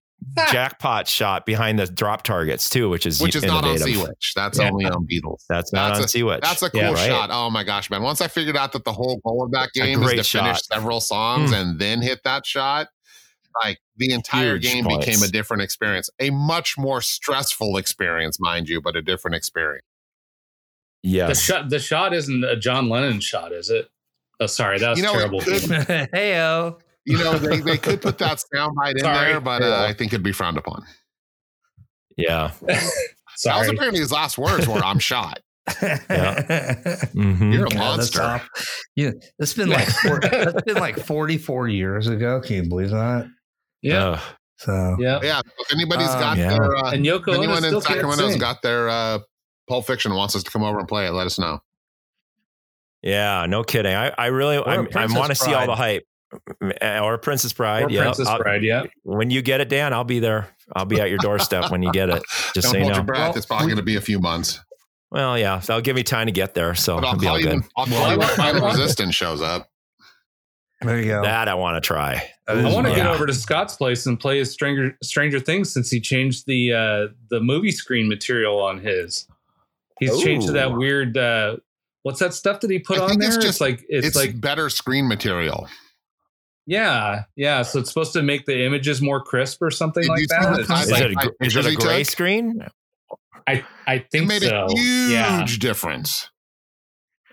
S3: jackpot shot behind the drop targets too, which is
S2: Which is not on
S3: innovative.
S2: Sea Witch. That's
S4: Yeah.
S2: only on Beatles.
S3: That's not
S2: That's
S3: on
S2: a-
S3: Sea Witch.
S2: That's a cool
S4: Yeah,
S3: right.
S2: shot. Oh my gosh, man. Once I figured out that the whole goal of that game is
S3: great
S2: to finish several songs
S3: Mm.
S2: and then hit that shot, like the entire
S3: Huge
S2: game
S3: points.
S2: became a different experience. A much more stressful experience, mind you, but a different experience.
S4: Yeah,
S3: The
S4: shot the shot isn't a John Lennon shot, is it? Oh, sorry, that was
S2: You know,
S4: terrible.
S2: could-
S1: Heyo.
S2: You know, they, they could put that soundbite in there, but uh, I think it'd be frowned upon.
S3: Yeah.
S2: That was apparently his last words were, I'm shot.
S3: Mhm.
S2: You're a
S1: Yeah,
S2: monster.
S1: off. Yeah, it's been like four, that's been like forty four years ago. Can you believe that?
S4: yeah,
S3: Ugh.
S1: So
S4: yeah.
S2: Yeah. If anybody's
S1: Um,
S2: got
S3: yeah.
S2: their, uh,
S4: And Yoko
S2: anyone in
S4: still can't
S2: Sacramento's
S4: sing.
S2: got their uh, Pulp Fiction and wants us to come over and play it, let us know.
S3: Yeah, no kidding. I, I really I'm, I want to see all the hype. Uh, Or Princess Bride.
S4: Or
S3: yeah.
S4: Princess
S3: I'll-
S4: Bride, yeah.
S3: When you get it, Dan, I'll be there. I'll be at your doorstep when you get it. Just
S2: Don't
S3: so you
S2: hold
S3: know.
S2: your breath.
S1: Well,
S2: it's probably going to be a few months.
S3: Well, yeah, that'll give me time to get there. So
S2: But I'll
S3: it'll be
S2: call
S3: all
S2: you.
S3: good.
S2: When, I'll
S4: Well,
S2: call you when
S4: I
S2: Final
S4: want-
S2: Resistance shows up.
S1: there you go.
S3: That I want to try.
S4: I want to
S1: fun.
S4: get over to Scott's place and play his Stranger Stranger Things since he changed the uh the movie screen material on his. He's changed to that weird uh what's that stuff that he put
S2: I
S4: on
S2: think
S4: there?
S2: it's
S4: It's, like it's,
S2: It's,
S4: like
S2: better screen material.
S4: Yeah, yeah. So it's supposed to make the images more crisp or something
S2: Did
S4: like
S2: see
S4: that.
S2: the
S4: It's
S2: type-
S3: Is
S4: like,
S3: it a, is it a gray
S2: took?
S3: screen?
S4: I I
S2: It
S4: think
S2: made
S4: so.
S2: a huge
S4: Yeah,
S2: difference.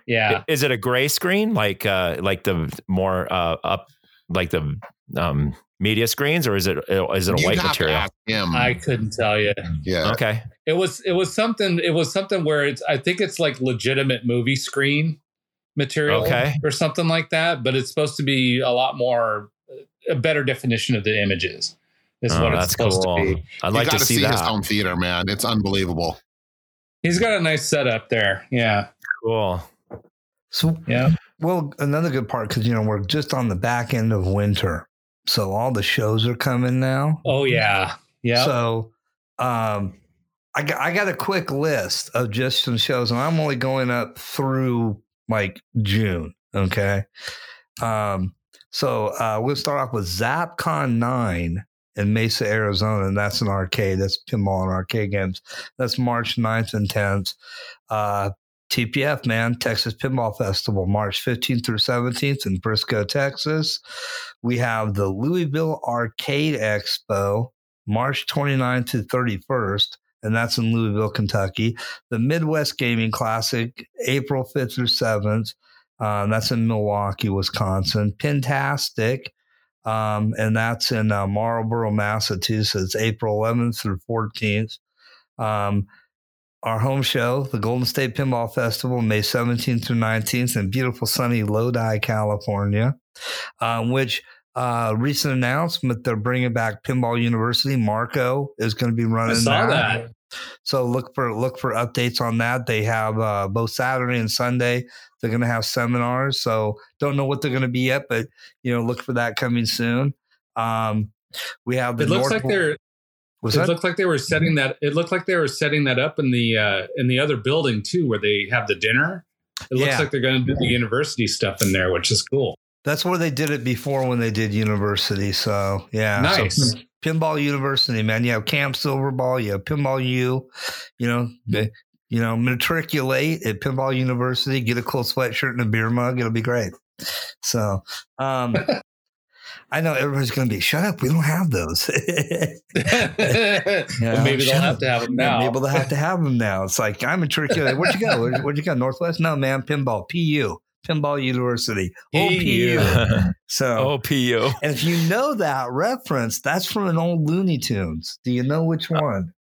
S4: yeah.
S3: Is it a gray screen like uh like the more uh up like the um media screens or is it is it a
S2: You'd
S3: white material?
S4: I couldn't tell you.
S2: yeah.
S3: Okay.
S4: It was it was something it was something where it's I think it's like legitimate movie screen material
S3: Okay.
S4: or something like that, but it's supposed to be a lot more a better definition of the images. Is
S3: Oh,
S4: what it's supposed
S3: cool.
S4: to be.
S3: I'd
S2: You
S3: like to see
S2: his
S3: that.
S2: home theater, man. It's unbelievable.
S4: He's got a nice setup there. Yeah.
S3: Cool.
S1: So
S4: Yeah.
S1: well, another good part because you know we're just on the back end of winter, so all the shows are coming now.
S4: Oh yeah. Yeah.
S1: So, um, I got, I got a quick list of just some shows, and I'm only going up through like June. Okay. Um, so uh, we'll start off with ZapCon 9 in Mesa, Arizona, and that's an arcade. That's pinball and arcade games. That's March 9th and 10th. Uh, TPF, man, Texas Pinball Festival, March 15th through 17th in Frisco, Texas. We have the Louisville Arcade Expo, March 29th to 31st, and that's in Louisville, Kentucky. The Midwest Gaming Classic, April 5th through 7th. Uh, that's in Milwaukee, Wisconsin. Pintastic, um, and that's in uh, Marlboro, Massachusetts, April 11th through 14th. Um, our home show, the Golden State Pinball Festival, May 17th through 19th in beautiful sunny Lodi, California, um, which uh, recent announcement they're bringing back Pinball University. Marco is going to be
S4: I
S1: running
S4: saw that.
S1: so look for look for updates on that. They have uh, both Saturday and Sunday. They're going to have seminars. So don't know what they're going to be yet, but you know look for that coming soon. Um, we have the
S4: It looks
S1: North-
S4: like they're
S1: was
S4: it
S1: that
S4: looked like they were setting that it looked like they were setting that up in the uh in the other building too where they have the dinner. It looks
S1: Yeah.
S4: like they're gonna do the university stuff in there, which is cool.
S1: That's where they did it before when they did university. So yeah, so
S4: Nice.
S1: pinball university, man. You have Camp Silverball, you have Pinball U, you know, the- you know, matriculate at Pinball University, get a cool sweatshirt and a beer mug. It'll be great. So, um, I know everybody's going to be shut up. We don't have those.
S4: Well, maybe they'll
S1: shut
S4: have
S1: up.
S4: to have them now.
S1: Maybe they'll have to have them now. It's like I'm matriculated. Where'd you go? Where'd, where'd you go? Northwest? No, man. Pinball. PU. Pinball University. OPU.
S4: PU.
S1: PU. So,
S3: OPU.
S1: and if you know that reference, that's from an old Looney Tunes. Do you know which uh, one?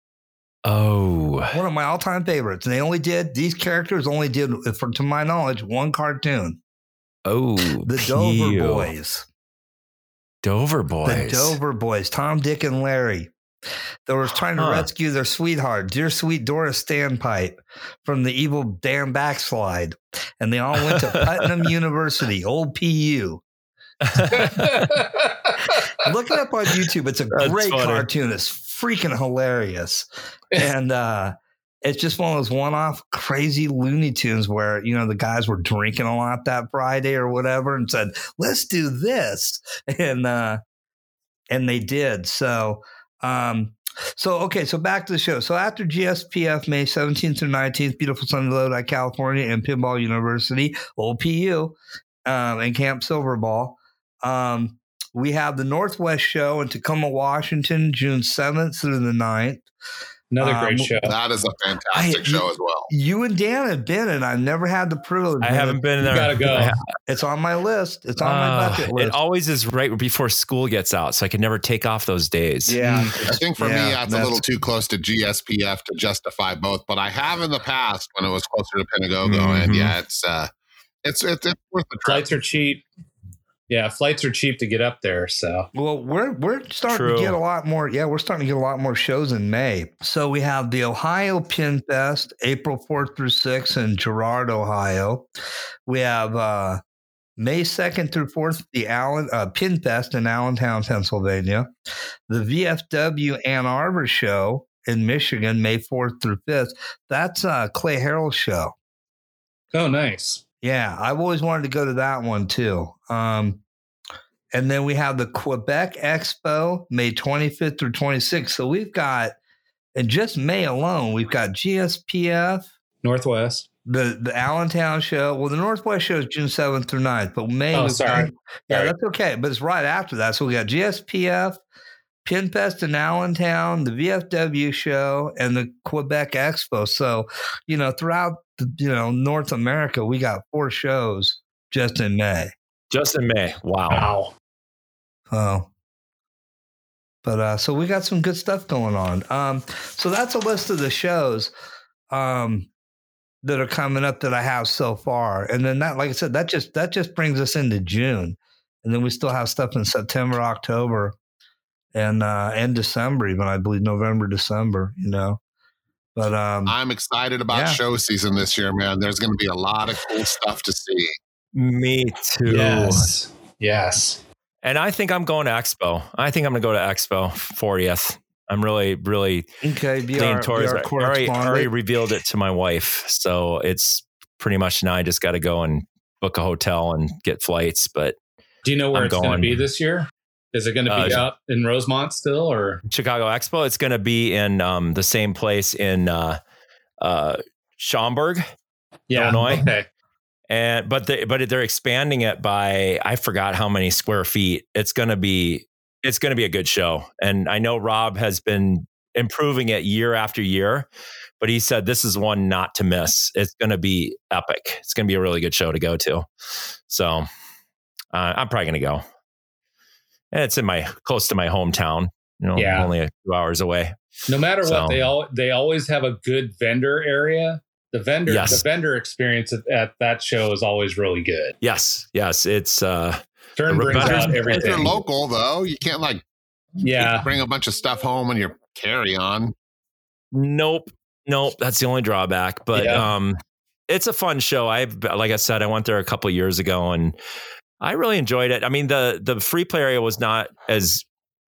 S3: Oh,
S1: One of my all-time favorites. And they only did these characters only did, for to my knowledge, one cartoon.
S3: oh,
S1: The Dover. Boys.
S3: Dover Boys. The.
S1: Dover Boys. Tom, Dick, and Larry. They were trying to
S3: Huh.
S1: rescue their sweetheart, dear sweet Doris Standpipe, from the evil Dan Backslide. And they all went to Putnam University, old PU. Look it up on YouTube. It's a
S3: That's
S1: great
S3: funny.
S1: cartoon. It's freaking hilarious. and uh it's just one of those one-off crazy Looney Tunes where you know the guys were drinking a lot that Friday or whatever, and said, "Let's do this," and uh, and they did. So, um, so okay, so back to the show. So after GSPF, May seventeenth through nineteenth, beautiful Sunny Lodi, California, and Pinball University, OPU, um, and Camp Silverball. Um, we have the Northwest Show in Tacoma, Washington, June 7th through the 9th.
S4: Another
S1: Um,
S4: great show.
S2: That is a fantastic
S1: I-
S2: show as well.
S1: You and Dan have been, and I've never had the privilege.
S3: I haven't been
S4: You
S3: there.
S4: gotta go.
S1: It's on my list. It's on my
S3: uh,
S1: bucket
S3: it always is right before school gets out, so I can never take off those days.
S1: yeah.
S2: I think for me,
S1: Yeah,
S2: that's, a little too close to GSPF to justify both, but I have in the past when it was closer to Pinagogo, and
S3: Mhm.
S2: yeah, it's uh, it's it's, it's worth the trip.
S4: Flights are cheap. Yeah, flights are cheap to get up there. So
S1: Well, we're we're starting
S3: True.
S1: to get a lot more. Yeah, we're starting to get a lot more shows in May. So we have the Ohio Pin Fest, April fourth through sixth in Girard, Ohio. We have uh, May second through fourth, the Allen uh, Pin Fest in Allentown, Pennsylvania. The VFW Ann Arbor show in Michigan, May fourth through fifth. That's uh, Clay Harrell's show.
S4: oh, nice.
S1: Yeah, I've always wanted to go to that one too. Um, and then we have the Quebec Expo, May 25th through 26th. So we've got, in just May alone, we've got GSPF,
S4: Northwest.
S1: the the Allentown show. Well, the Northwest show is June 7th through 9th, but May.
S4: Oh, sorry.
S1: got- yeah,
S4: Sorry.
S1: that's okay. But it's right after that. So we got GSPF, Pinfest in Allentown, the VFW show, and the Quebec Expo. So, you know, throughout you know North America, we got four shows just in May.
S3: Just in May. Wow.
S4: Wow.
S1: Oh. But uh so we got some good stuff going on. Um so that's a list of the shows um that are coming up that I have so far. And then that like I said that just that just brings us into June. And then we still have stuff in September, October and uh and December even I believe November, December, you know. But um
S2: I'm excited about
S1: Yeah.
S2: show season this year, man. There's going to be a lot of cool stuff to see.
S3: Me too.
S4: Yes. Yes.
S3: And I think I'm going to Expo. I think I'm going to go to Expo 40th. I'm really, really
S1: okay, be
S3: leaning
S1: our,
S3: towards
S1: be our.
S3: I already, already revealed it to my wife. So it's pretty much now I just got to go and book a hotel and get flights. But
S4: Do you know where
S3: I'm
S4: it's going to be this year? Is it going to be
S3: Uh,
S4: up in Rosemont still, or
S3: Chicago Expo, it's going to be in um, the same place in uh, uh, Schaumburg.
S4: yeah?
S3: Illinois?
S4: Okay.
S3: and but they but they're expanding it by I forgot how many square feet. It's gonna be it's gonna be a good show, and I know Rob has been improving it year after year, but he said this is one not to miss. It's gonna be epic. It's gonna be a really good show to go to. So uh, I'm probably gonna go. And it's in my close to my hometown. You know,
S4: Yeah.
S3: only a few hours away.
S4: No matter
S3: So-
S4: what, they all they always have a good vendor area. The vendor
S3: Yes.
S4: the vendor experience at, at that show is always really good.
S3: Yes, yes, it's uh,
S4: Turn brings
S3: vendors-
S4: out
S2: If you're local, though, you can't like
S4: Yeah.
S2: bring a bunch of stuff home in your carry on.
S3: Nope. Nope. That's the only drawback. But
S4: Yeah.
S3: um it's a fun show. I've like I said, I went there a couple years ago and I really enjoyed it. I mean, the the free play area was not as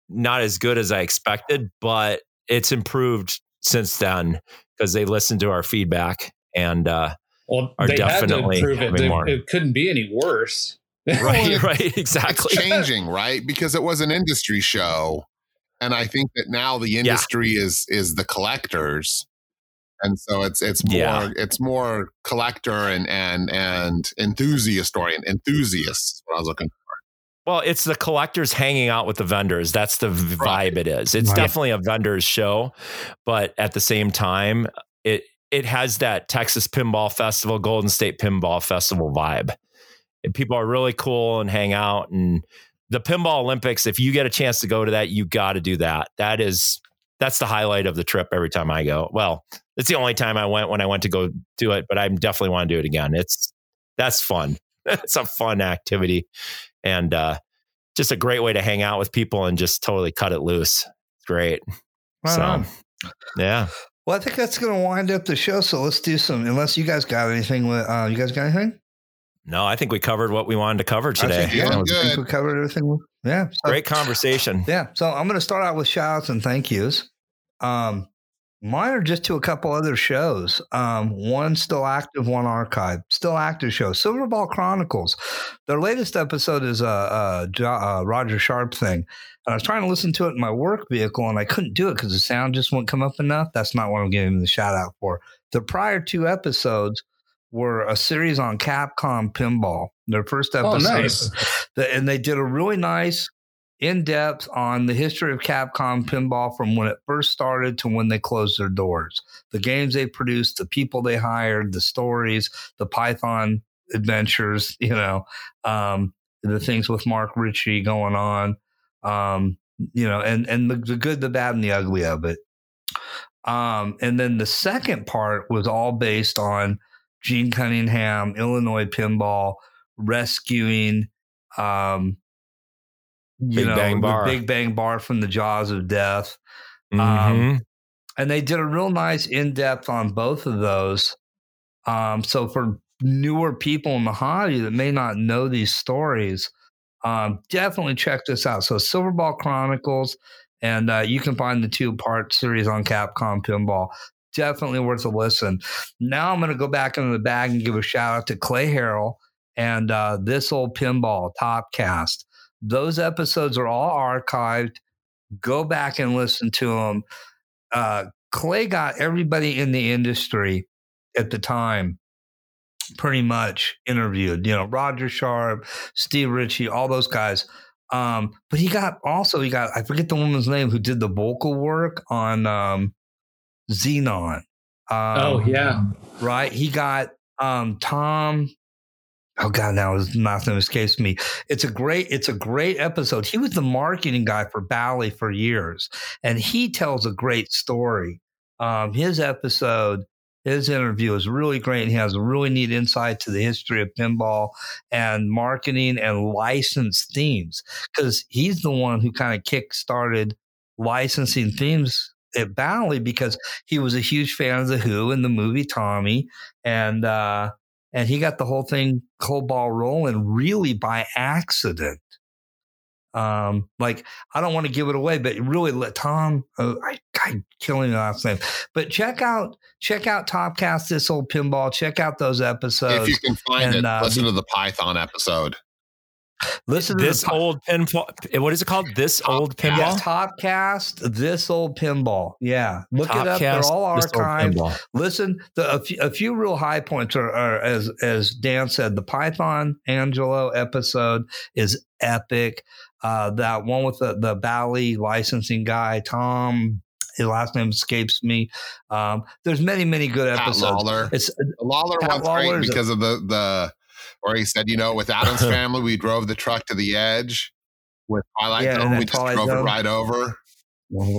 S3: not as good as I expected, but it's improved since then because they listened to our feedback and uh
S4: Well,
S3: Are
S4: they had to
S3: definitely
S4: improve it.
S3: having
S4: They-
S3: more.
S4: It couldn't be any worse.
S3: right, right,
S2: It's
S3: exactly.
S2: changing, right? Because it was an industry show, and I think that now the industry is is the collectors, and so it's it's more
S3: Yeah.
S2: it's more collector and and and enthusiast orient enthusiasts. is What I was looking. For.
S3: Well, it's the collectors hanging out with the vendors. That's the v-
S2: Right.
S3: vibe it is. It's
S1: Right.
S3: definitely a vendors show, but at the same time, it it has that Texas Pinball Festival, Golden State Pinball Festival vibe. And people are really cool and hang out. And the Pinball Olympics, if you get a chance to go to that, you got to do that. That is that's the highlight of the trip every time I go. Well, it's the only time I went when I went to go do it, but I definitely want to do it again. It's that's fun. it's a fun activity and uh, just a great way to hang out with people and just totally cut it loose. It's great.
S1: Right
S3: so,
S1: on.
S3: yeah.
S1: Well, I think that's going to wind up the show. So let's do some. Unless you guys got anything. with- Uh, you guys got anything?
S3: No, I think we covered what we wanted to cover
S1: I
S3: today.
S1: think, yeah, I think we covered everything. Yeah. So-
S3: Great conversation.
S1: Yeah. So I'm going to start out with shout outs and thank yous. Um, mine are just to a couple other shows. Um, one still active, one archived. Still active show. Silverball Chronicles. Their latest episode is a, a, a Roger Sharpe thing. And I was trying to listen to it in my work vehicle and I couldn't do it because the sound just wouldn't come up enough. That's not what I'm giving the shout out for. The prior two episodes were a series on Capcom pinball. Their first
S4: Oh,
S1: episode
S4: nice.
S1: and they did a really nice in depth on the history of Capcom pinball from when it first started to when they closed their doors. The games they produced, the people they hired, the stories, the Python adventures, you know, um, the things with Mark Ritchie going on, um, you know, and and the, the good, the bad, and the ugly of it. Um, and then the second part was all based on Gene Cunningham, Illinois pinball, rescuing um you
S3: Big
S1: know
S3: Bang
S1: the
S3: Bar.
S1: big bang bar from the jaws of death.
S3: Mhm.
S1: and they did a real nice in-depth on both of those. Um so for newer people in the hobby that may not know these stories um definitely check this out. So silverball chronicles and uh, you can find the two part series on capcom pinball. Definitely worth a listen. Now i'm going to go back into the bag and give a shout out to clay harrell and uh, this old pinball topcast those episodes are all archived go back and listen to them uh, clay got everybody in the industry at the time pretty much interviewed you know roger sharpe steve ritchie all those guys um, but he got also he got i forget the woman's name who did the vocal work on um, xenon um,
S4: oh yeah.
S1: right? He got um Tom. Oh God, now his last name escapes me. It's a great, it's a great episode. He was the marketing guy for Bally for years, and he tells a great story. Um, his episode, his interview is really great, and he has a really neat insight to the history of pinball and marketing and licensed themes because he's the one who kind of kick started licensing themes at Bally because he was a huge fan of the Who and the movie Tommy, and uh, and he got the whole thing cold ball rolling really by accident. Um, like I don't want to give it away, but really let Tom. Uh, I, I killing the last name, but check out check out Topcast this old pinball. Check out those episodes.
S2: if you can find
S1: and,
S2: it,
S1: uh,
S2: listen to the Python episode.
S1: Listen to
S3: This
S1: po-
S3: old pinball. What is it called? This old
S1: yeah,
S3: pinball.
S1: Topcast this old pinball. Yeah, look it up. They're all
S3: This
S1: archived. Listen, the, a, few, a few real high points are, are as as Dan said. The Python Anghelo episode is epic. Uh, that one with the the Bally licensing guy, Tom. His last name escapes me. Um, there's many many good
S2: Pat
S1: episodes.
S2: Lawlor.
S1: It's
S2: Lawlor
S1: Pat
S2: one's
S1: Lawlor
S2: great
S1: is a-
S2: because of the the where he said, you know, with Addams family, we drove the truck to the edge. With Twilight
S1: Yeah,
S2: Zone, we just
S1: Twilight
S2: drove it
S1: Zone.
S2: right over.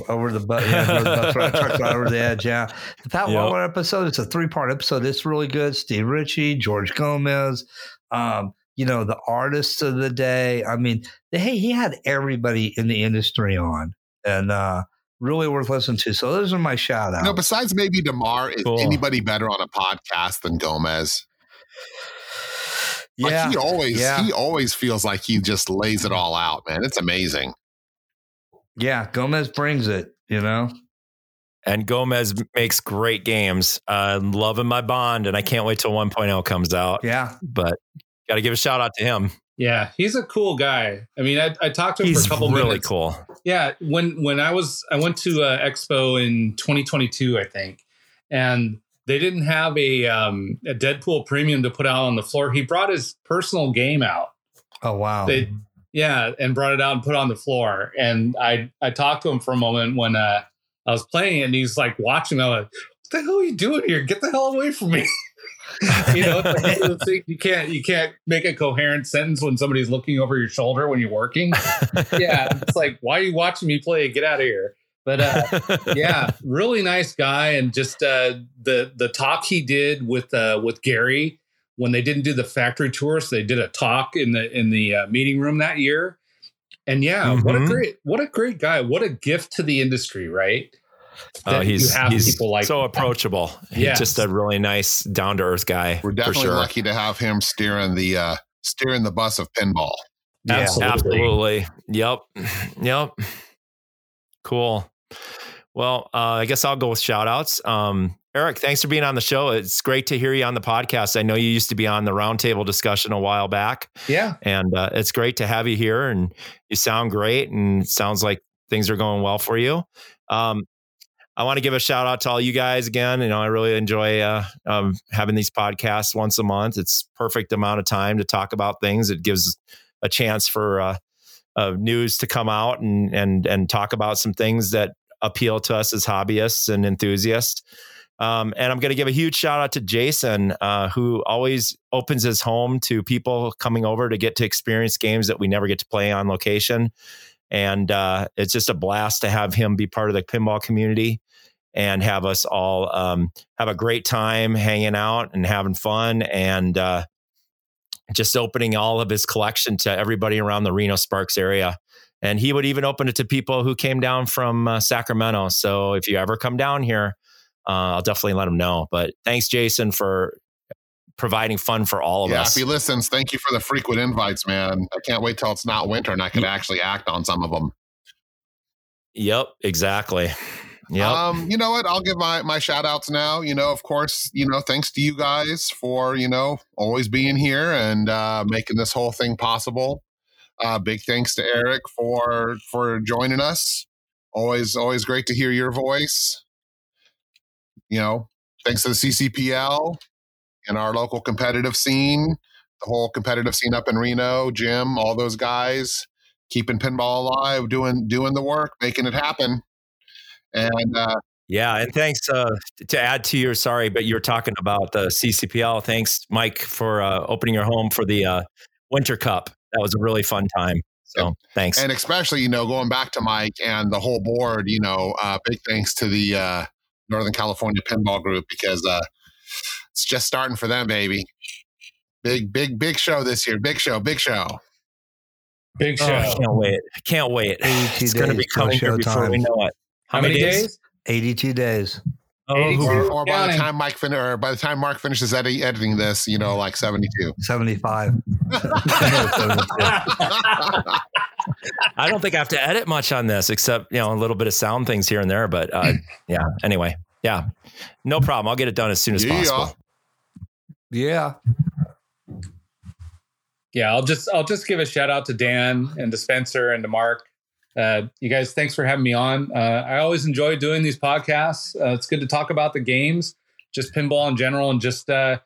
S1: over the butt, yeah, over the bus right, truck right over the edge. Yeah, That
S3: Yep.
S1: Lawlor episode. It's a three part episode. It's really good. Steve Ritchie, George Gomez, um, you know the artists of the day. I mean, hey, he had everybody in the industry on, and uh, really worth listening to. So those are my shout outs.
S2: No, besides maybe DeMar, is
S3: Cool.
S2: anybody better on a podcast than Gomez?
S1: Yeah,
S2: Like he always
S1: yeah.
S2: he always feels like he just lays it all out, man. It's amazing.
S1: yeah, Gomez brings it. You know,
S3: And Gomez makes great games. I'm loving my bond, and I can't wait till 1.0 comes out.
S1: yeah,
S3: But got to give a shout out to him.
S4: Yeah, he's a cool guy. I mean, I, I talked to him
S3: He's
S4: for a couple minutes.
S3: He's really
S4: minutes.
S3: cool.
S4: Yeah, when when I was I went to uh, Expo in 2022, I think, and they didn't have a um, a Deadpool premium to put out on the floor. He brought his personal game out.
S1: Oh wow.
S4: They, yeah, and brought it out and put it on the floor. And I I talked to him for a moment when uh, I was playing, it and he's like watching. I'm like, "What the hell are you doing here? Get the hell away from me!" you know, like one of those things- you can't you can't make a coherent sentence when somebody's looking over your shoulder when you're working. yeah, it's like, why are you watching me play? Get out of here. But uh, yeah, really nice guy, and just uh, the the talk he did with uh, with Gary when they didn't do the factory tour, so they did a talk in the in the uh, meeting room that year. And yeah, what a
S3: Mhm.
S4: great what a great guy! What a gift to the industry, right?
S3: Oh,
S4: That
S3: he's he's
S4: people like
S3: so
S4: that.
S3: approachable. He's just a really nice, down to earth guy.
S2: We're
S3: for
S2: definitely
S3: sure.
S2: lucky to have him steering the uh steering the bus of pinball.
S1: Yeah.
S4: Absolutely.
S3: Absolutely. Yep. Yep. Cool. Well, uh, I guess I'll go with shout outs. Um, Eric, thanks for being on the show. It's great to hear you on the podcast. I know you used to be on the roundtable discussion a while back,
S4: Yeah,
S3: and uh, it's great to have you here. And you sound great, and sounds like things are going well for you. Um, I want to give a shout out to all you guys again. You know, I really enjoy uh, um, having these podcasts once a month. It's perfect amount of time to talk about things. It gives a chance for uh, uh, news to come out and and and talk about some things that appeal to us as hobbyists and enthusiasts. Um, and I'm going to give a huge shout out to Jason, uh, who always opens his home to people coming over to get to experience games that we never get to play on location. And uh, it's just a blast to have him be part of the pinball community and have us all um, have a great time hanging out and having fun and uh, just opening all of his collection to everybody around the Reno Sparks area. And he would even open it to people who came down from uh, Sacramento. So if you ever come down here, uh, I'll definitely let him know. But thanks, Jason, for providing fun for all of
S2: yeah,
S3: us.
S2: if he listens, thank you for the frequent invites, man. I can't wait till it's not winter and I can actually act on some of them.
S3: Yep, exactly. Yep.
S2: Um, you know what? I'll give my my shout outs now. You know, of course, you know, thanks to you guys for, you know, always being here and uh making this whole thing possible. Uh big thanks to Eric for for joining us. Always always great to hear your voice. You know, thanks to the CCPL and our local competitive scene, the whole competitive scene up in Reno, Jim, all those guys keeping pinball alive, doing doing the work, making it happen. And uh,
S3: Yeah, and thanks uh, to add to your sorry, but you're talking about the CCPL. Thanks, Mike, for uh, opening your home for the uh, Winter Cup. That was a really fun time. So thanks.
S2: and especially you know going back to Mike and the whole board, you know, uh, big thanks to the uh, Northern California Pinball Group because uh, it's just starting for them, baby. Big, big, big show this year. Big show, big show.
S4: big
S3: Oh,
S4: show.
S3: I can't wait. Can't wait.
S1: 82
S3: It's going to be coming here before we know it.
S4: How many days?
S1: 82 days.
S3: Oh,
S2: Or, or by the time Mike fin- or by the time Mark finishes edi- editing this, you know, like seventy-two.
S1: 75.
S3: I don't think I have to edit much on this, except you know a little bit of sound things here and there. But uh, yeah. Anyway, yeah, no problem. I'll get it done as soon as
S2: Yeah.
S3: possible.
S1: yeah.
S4: yeah i'll just i'll just give a shout out to dan and to spencer and to mark uh, you guys thanks for having me on uh, i always enjoy doing these podcasts uh, it's good to talk about the games just pinball in general and just uh,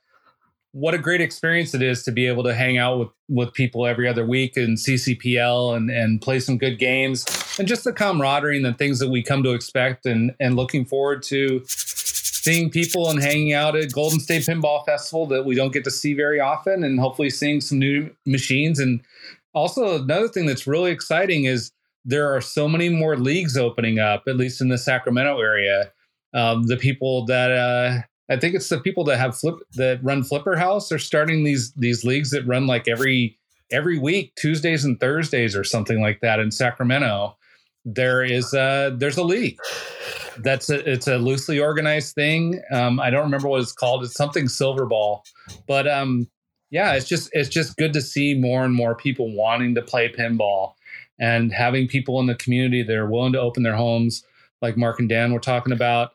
S4: what a great experience it is to be able to hang out with with people every other week in ccpl and and play some good games and just the camaraderie and the things that we come to expect and and looking forward to seeing people and hanging out at Golden State Pinball Festival that we don't get to see very often, and hopefully seeing some new machines. And also, another thing that's really exciting is there are so many more leagues opening up, at least in the Sacramento area. Um, the people that uh, I think it's the people that have flip that run Flipper House are starting these these leagues that run like every every week, Tuesdays and Thursdays or something like that in Sacramento. There is uh there's a league that's a, it's a loosely organized thing. Um, I don't remember what it's called. It's something silver ball, but um, yeah, it's just it's just good to see more and more people wanting to play pinball and having people in the community that are willing to open their homes, like Mark and Dan were talking about.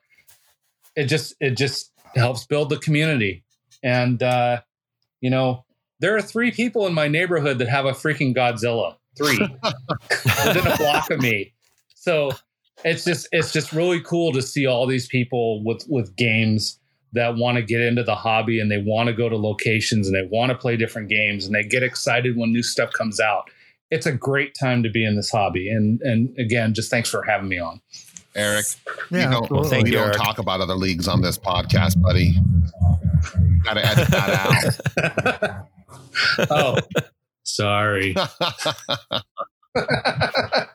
S4: It just it just helps build the community, and uh, you know there are three people in my neighborhood that have a freaking Godzilla. Three within a block of me. So it's just it's just really cool to see all these people with with games that want to get into the hobby and they want to go to locations and they want to play different games and they get excited when new stuff comes out. It's a great time to be in this hobby. And and again, just thanks for having me on.
S2: Eric,
S1: Yeah,
S2: you don't,
S3: thank
S2: we
S3: you,
S2: don't
S3: Eric.
S2: talk about other leagues on this podcast, buddy. Got to edit that out.
S4: oh, sorry.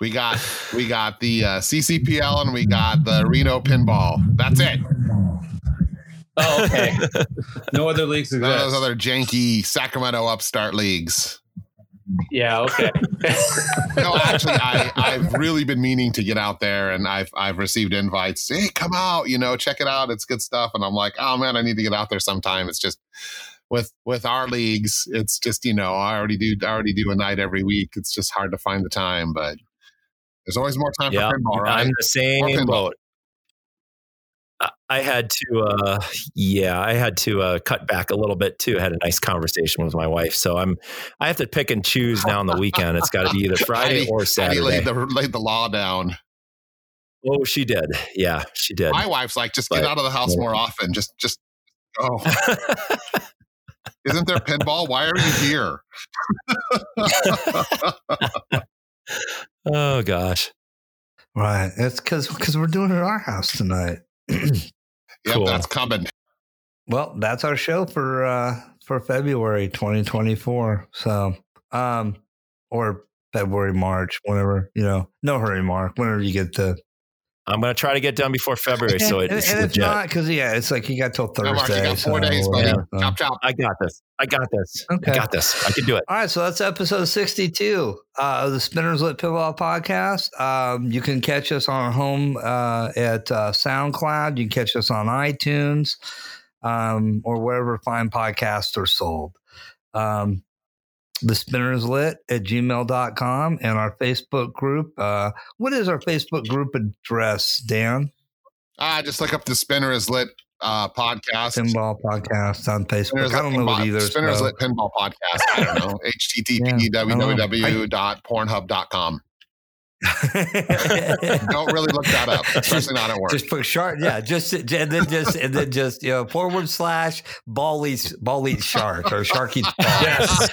S2: we got we got the uh, CCPL and we got the Reno Pinball. That's it.
S4: Oh, okay. No other leagues
S2: None of those other janky Sacramento upstart leagues.
S4: Yeah, okay.
S2: No, actually, I I've really been meaning to get out there, and I've I've received invites. Hey, come out, you know, check it out. It's good stuff. And I'm like, oh man, I need to get out there sometime. It's just with with our leagues, it's just you know, I already do I already do a night every week. It's just hard to find the time, but there's always more time
S3: Yeah,
S2: for pinball, right?
S3: I'm the same boat. I- I had to, uh, yeah, I had to uh, cut back a little bit too. I had a nice conversation with my wife, so I'm, I have to pick and choose now on the weekend. It's got to be either Friday
S2: Heidi-
S3: or Saturday.
S2: laid the laid the law down.
S3: oh, she did. Yeah, she did.
S2: My wife's like, just get out of the house more often. Just just oh. Isn't there pinball? Why are you here?
S3: oh gosh,
S1: Right. It's because because we're doing it at our house tonight.
S2: Yep,
S3: Cool.
S2: that's coming.
S1: well, that's our show for uh for February 2024. So, um, or February, March, whenever you know. No hurry, Mark. Whenever you get the.
S3: I'm gonna try to get done before February, so
S1: and,
S3: it's
S1: and if
S3: legit.
S1: not, because yeah, it's like you got till
S2: No,
S1: Thursday.
S2: Mark, you got four
S1: so,
S2: days, buddy.
S1: yeah,
S2: Chop chop.
S3: I got this. I got this.
S1: Okay.
S3: I got this. I can do it.
S1: All right, so that's episode 62 uh, of the Spinners Lit Pinball Podcast. Um, you can catch us on our home uh, at uh, SoundCloud. You can catch us on iTunes um, or wherever fine podcasts are sold. Um, the Spinners Lit at gmail.com and our Facebook group. Uh, what is our Facebook group address, Dan?
S2: Ah, just look up the Spinner is Lit uh, podcast.
S1: Pinball Podcast on Facebook. I don't know what either.
S2: Spinners
S1: spelled.
S2: Lit Pinball Podcast. I don't know.
S1: http Yeah, I don't know.
S2: http Don't really look that up, especially not at work.
S1: Just put shark, yeah. Just and then just and then just you know forward slash ball eats ball eats shark or shark eats ball.
S4: Yes.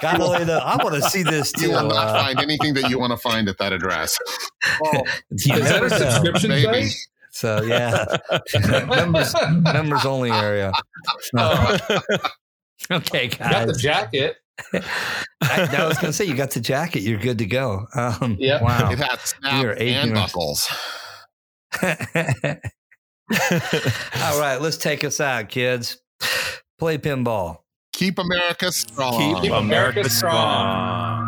S1: God only know. I want to see this
S2: you will not
S1: Uh,
S2: find anything that you want to find at that address.
S1: you
S4: Is that a subscription
S2: Maybe.
S4: site?
S1: So yeah, members members only area.
S4: Oh,
S1: Okay,
S4: got the jacket.
S1: I, I was gonna say you got the jacket. You're good to go. Um,
S4: Yep.
S1: Wow.
S2: It had snap
S1: You're
S2: and
S1: ignorant.
S2: buckles.
S1: All right, let's take us out, kids. Play pinball.
S2: Keep America strong.
S4: Keep America strong.